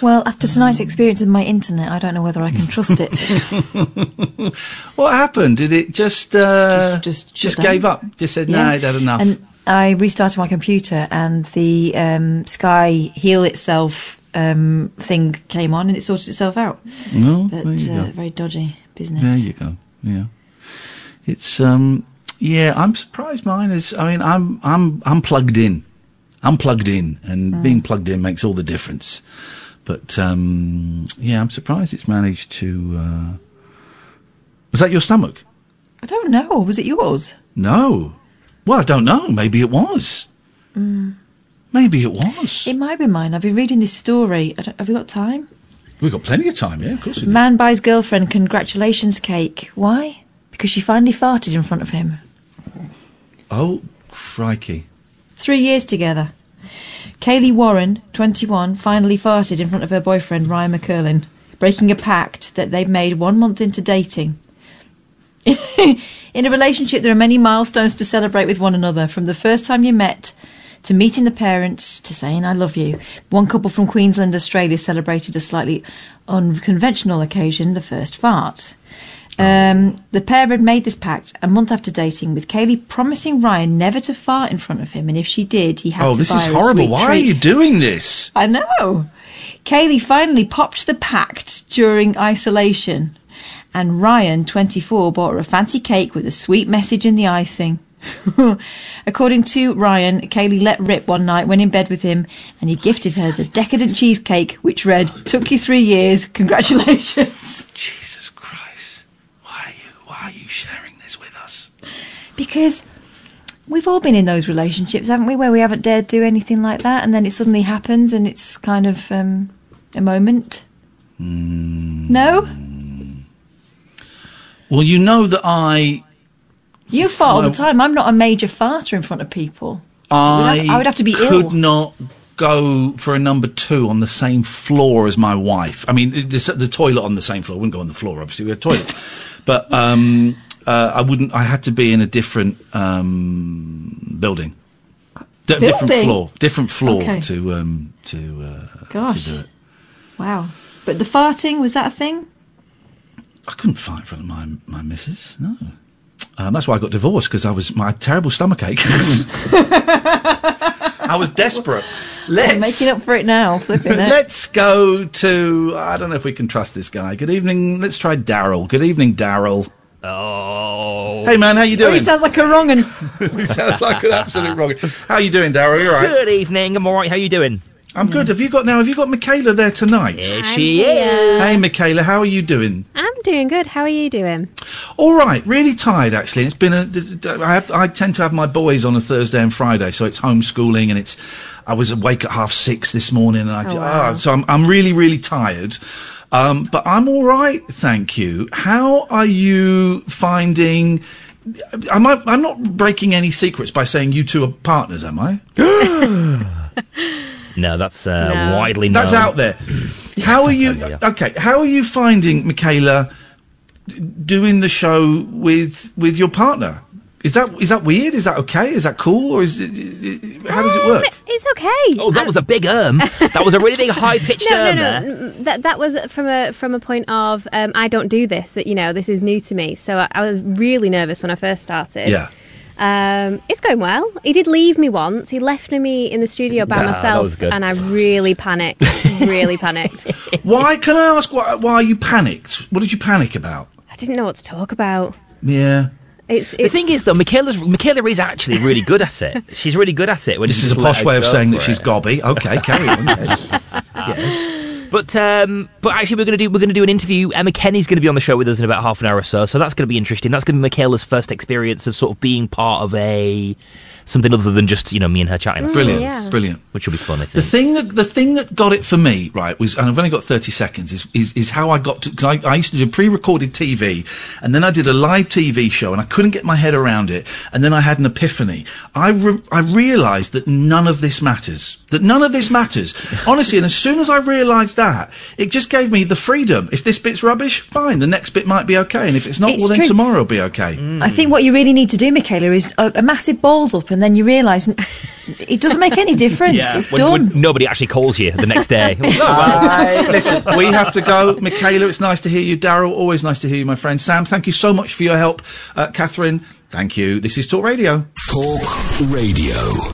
Well, after tonight's experience with my internet, I don't know whether I can trust it. What happened? Did it just uh, just, just shut gave up? Just said, Yeah. "No, it had enough." And I restarted my computer, and the um, Sky Heal itself um, thing came on, and it sorted itself out. No, but there you uh, go. very dodgy business. There you go. Yeah, it's um, yeah. I'm surprised mine is. I mean, I'm I'm I'm plugged in. I'm plugged in, and Mm. being plugged in makes all the difference. But um, yeah, I'm surprised it's managed to. Uh... Was that your stomach? I don't know. Was it yours? No. Well, I don't know. Maybe it was. Mm. Maybe it was. It might be mine. I've been reading this story. I don't, have we got time? We've got plenty of time. Yeah, of course. Man buys girlfriend congratulations cake. Why? Because she finally farted in front of him. Oh, crikey! Three years together. Kaylee Warren, 21, finally farted in front of her boyfriend Ryan McCurlin, breaking a pact that they'd made one month into dating. in a relationship, there are many milestones to celebrate with one another, from the first time you met to meeting the parents to saying I love you. One couple from Queensland, Australia celebrated a slightly unconventional occasion, the first fart. Um, the pair had made this pact a month after dating, with Kaylee promising Ryan never to fart in front of him, and if she did, he had Oh, to this buy is her horrible. Why are you doing this? I know. Kaylee finally popped the pact during isolation, and Ryan, 24, bought her a fancy cake with a sweet message in the icing. According to Ryan, Kaylee let rip one night, went in bed with him, and he gifted her the decadent cheesecake, which read, Took you three years, congratulations. Jesus Christ. Why are you, why are you sharing this with us? Because we've all been in those relationships, haven't we, where we haven't dared do anything like that, and then it suddenly happens, and it's kind of um, a moment. Hmm. No? Well, you know that I You fart all the time. I'm not a major farter in front of people. I, would have- I would have to be ill. could ill. not go for a number two on the same floor as my wife. I mean, the, the toilet on the same floor. I wouldn't go on the floor, obviously. We had toilets. but um, uh, I wouldn't. I had to be in a different um, building. D- different Building? floor. Different floor Okay. to um, to, uh, Gosh. to do it. Wow. But the farting, was that a thing? I couldn't fight in front of my my missus. No. Um, that's why I got divorced because I was my terrible stomachache. I was desperate. Let's I'm making up for it now. Flipping it. Let's go to. I don't know if we can trust this guy. Good evening. Let's try Darryl. Good evening, Darryl. Oh. Hey man, how you Oh, doing? he sounds like a wrong un. he sounds like an absolute wrong. How you doing, Darryl? You all right? Good evening. I'm all right. How you doing? I'm good. Have you got now? Have you got Michaela there tonight? Here she is. Hey, Michaela. How are you doing? I'm doing good. How are you doing? All right, really tired actually. It's been a. I have. I tend to have my boys on a Thursday and Friday, so it's homeschooling, and it's. I was awake at half six this morning, and I. Oh, wow. ah, so I'm. I'm really, really tired. Um, but I'm all right, thank you. How are you finding? Am I, I'm not breaking any secrets by saying you two are partners, am I? No, that's uh, No. widely known. That's out there. How are you? Okay, how are you finding, Michaela, doing the show with with your partner? Is that is that weird? Is that okay? Is that cool? Or is it, it- how does it work? It's okay. Oh, that was a big erm. that was a really big high pitched no, no, erm no. there. mm, That that was from a from a point of um, I don't do this. That you know this is new to me. So I, I was really nervous when I first started. Yeah. Um, it's going well. He did leave me once. He left me in the studio by Ah, that myself, and I really panicked. really panicked. Why can I ask why, why you panicked? What did you panic about? I didn't know what to talk about. Yeah. It's, The thing is, though, Michaela's Michaela is actually really good at it. She's really good at it. When This is a posh way of saying that for she's it. gobby. Okay, carry on. Yes. yes. But um, but actually, we're gonna do we're gonna do an interview. Emma Kenny's gonna be on the show with us in about half an hour or so. So that's gonna be interesting. That's gonna be Michaela's first experience of sort of being part of a something other than just you know me and her chatting. Mm, Brilliant, yeah. brilliant. Which will be fun. I The thing that the thing that got it for me, right, was, and I've only got thirty seconds, is is, is how I got to. Because I, I used to do pre-recorded TV, and then I did a live TV show, and I couldn't get my head around it, and then I had an epiphany. I re- I realised that none of this matters. That none of this matters, honestly. And as soon as I realised that, it just gave me the freedom. If this bit's rubbish, fine. The next bit might be okay, and if it's not, It's well, then true. tomorrow will be okay. I think what you really need to do, Michaela, is a, a massive balls up, and then you realise it doesn't make any difference. It's When- done. when nobody actually calls you the next day. Bye. Listen, we have to go. Michaela, it's nice to hear you. Darryl, always nice to hear you, my friend. Sam, thank you so much for your help. Uh, Catherine, thank you. This is Talk Radio. Talk Radio.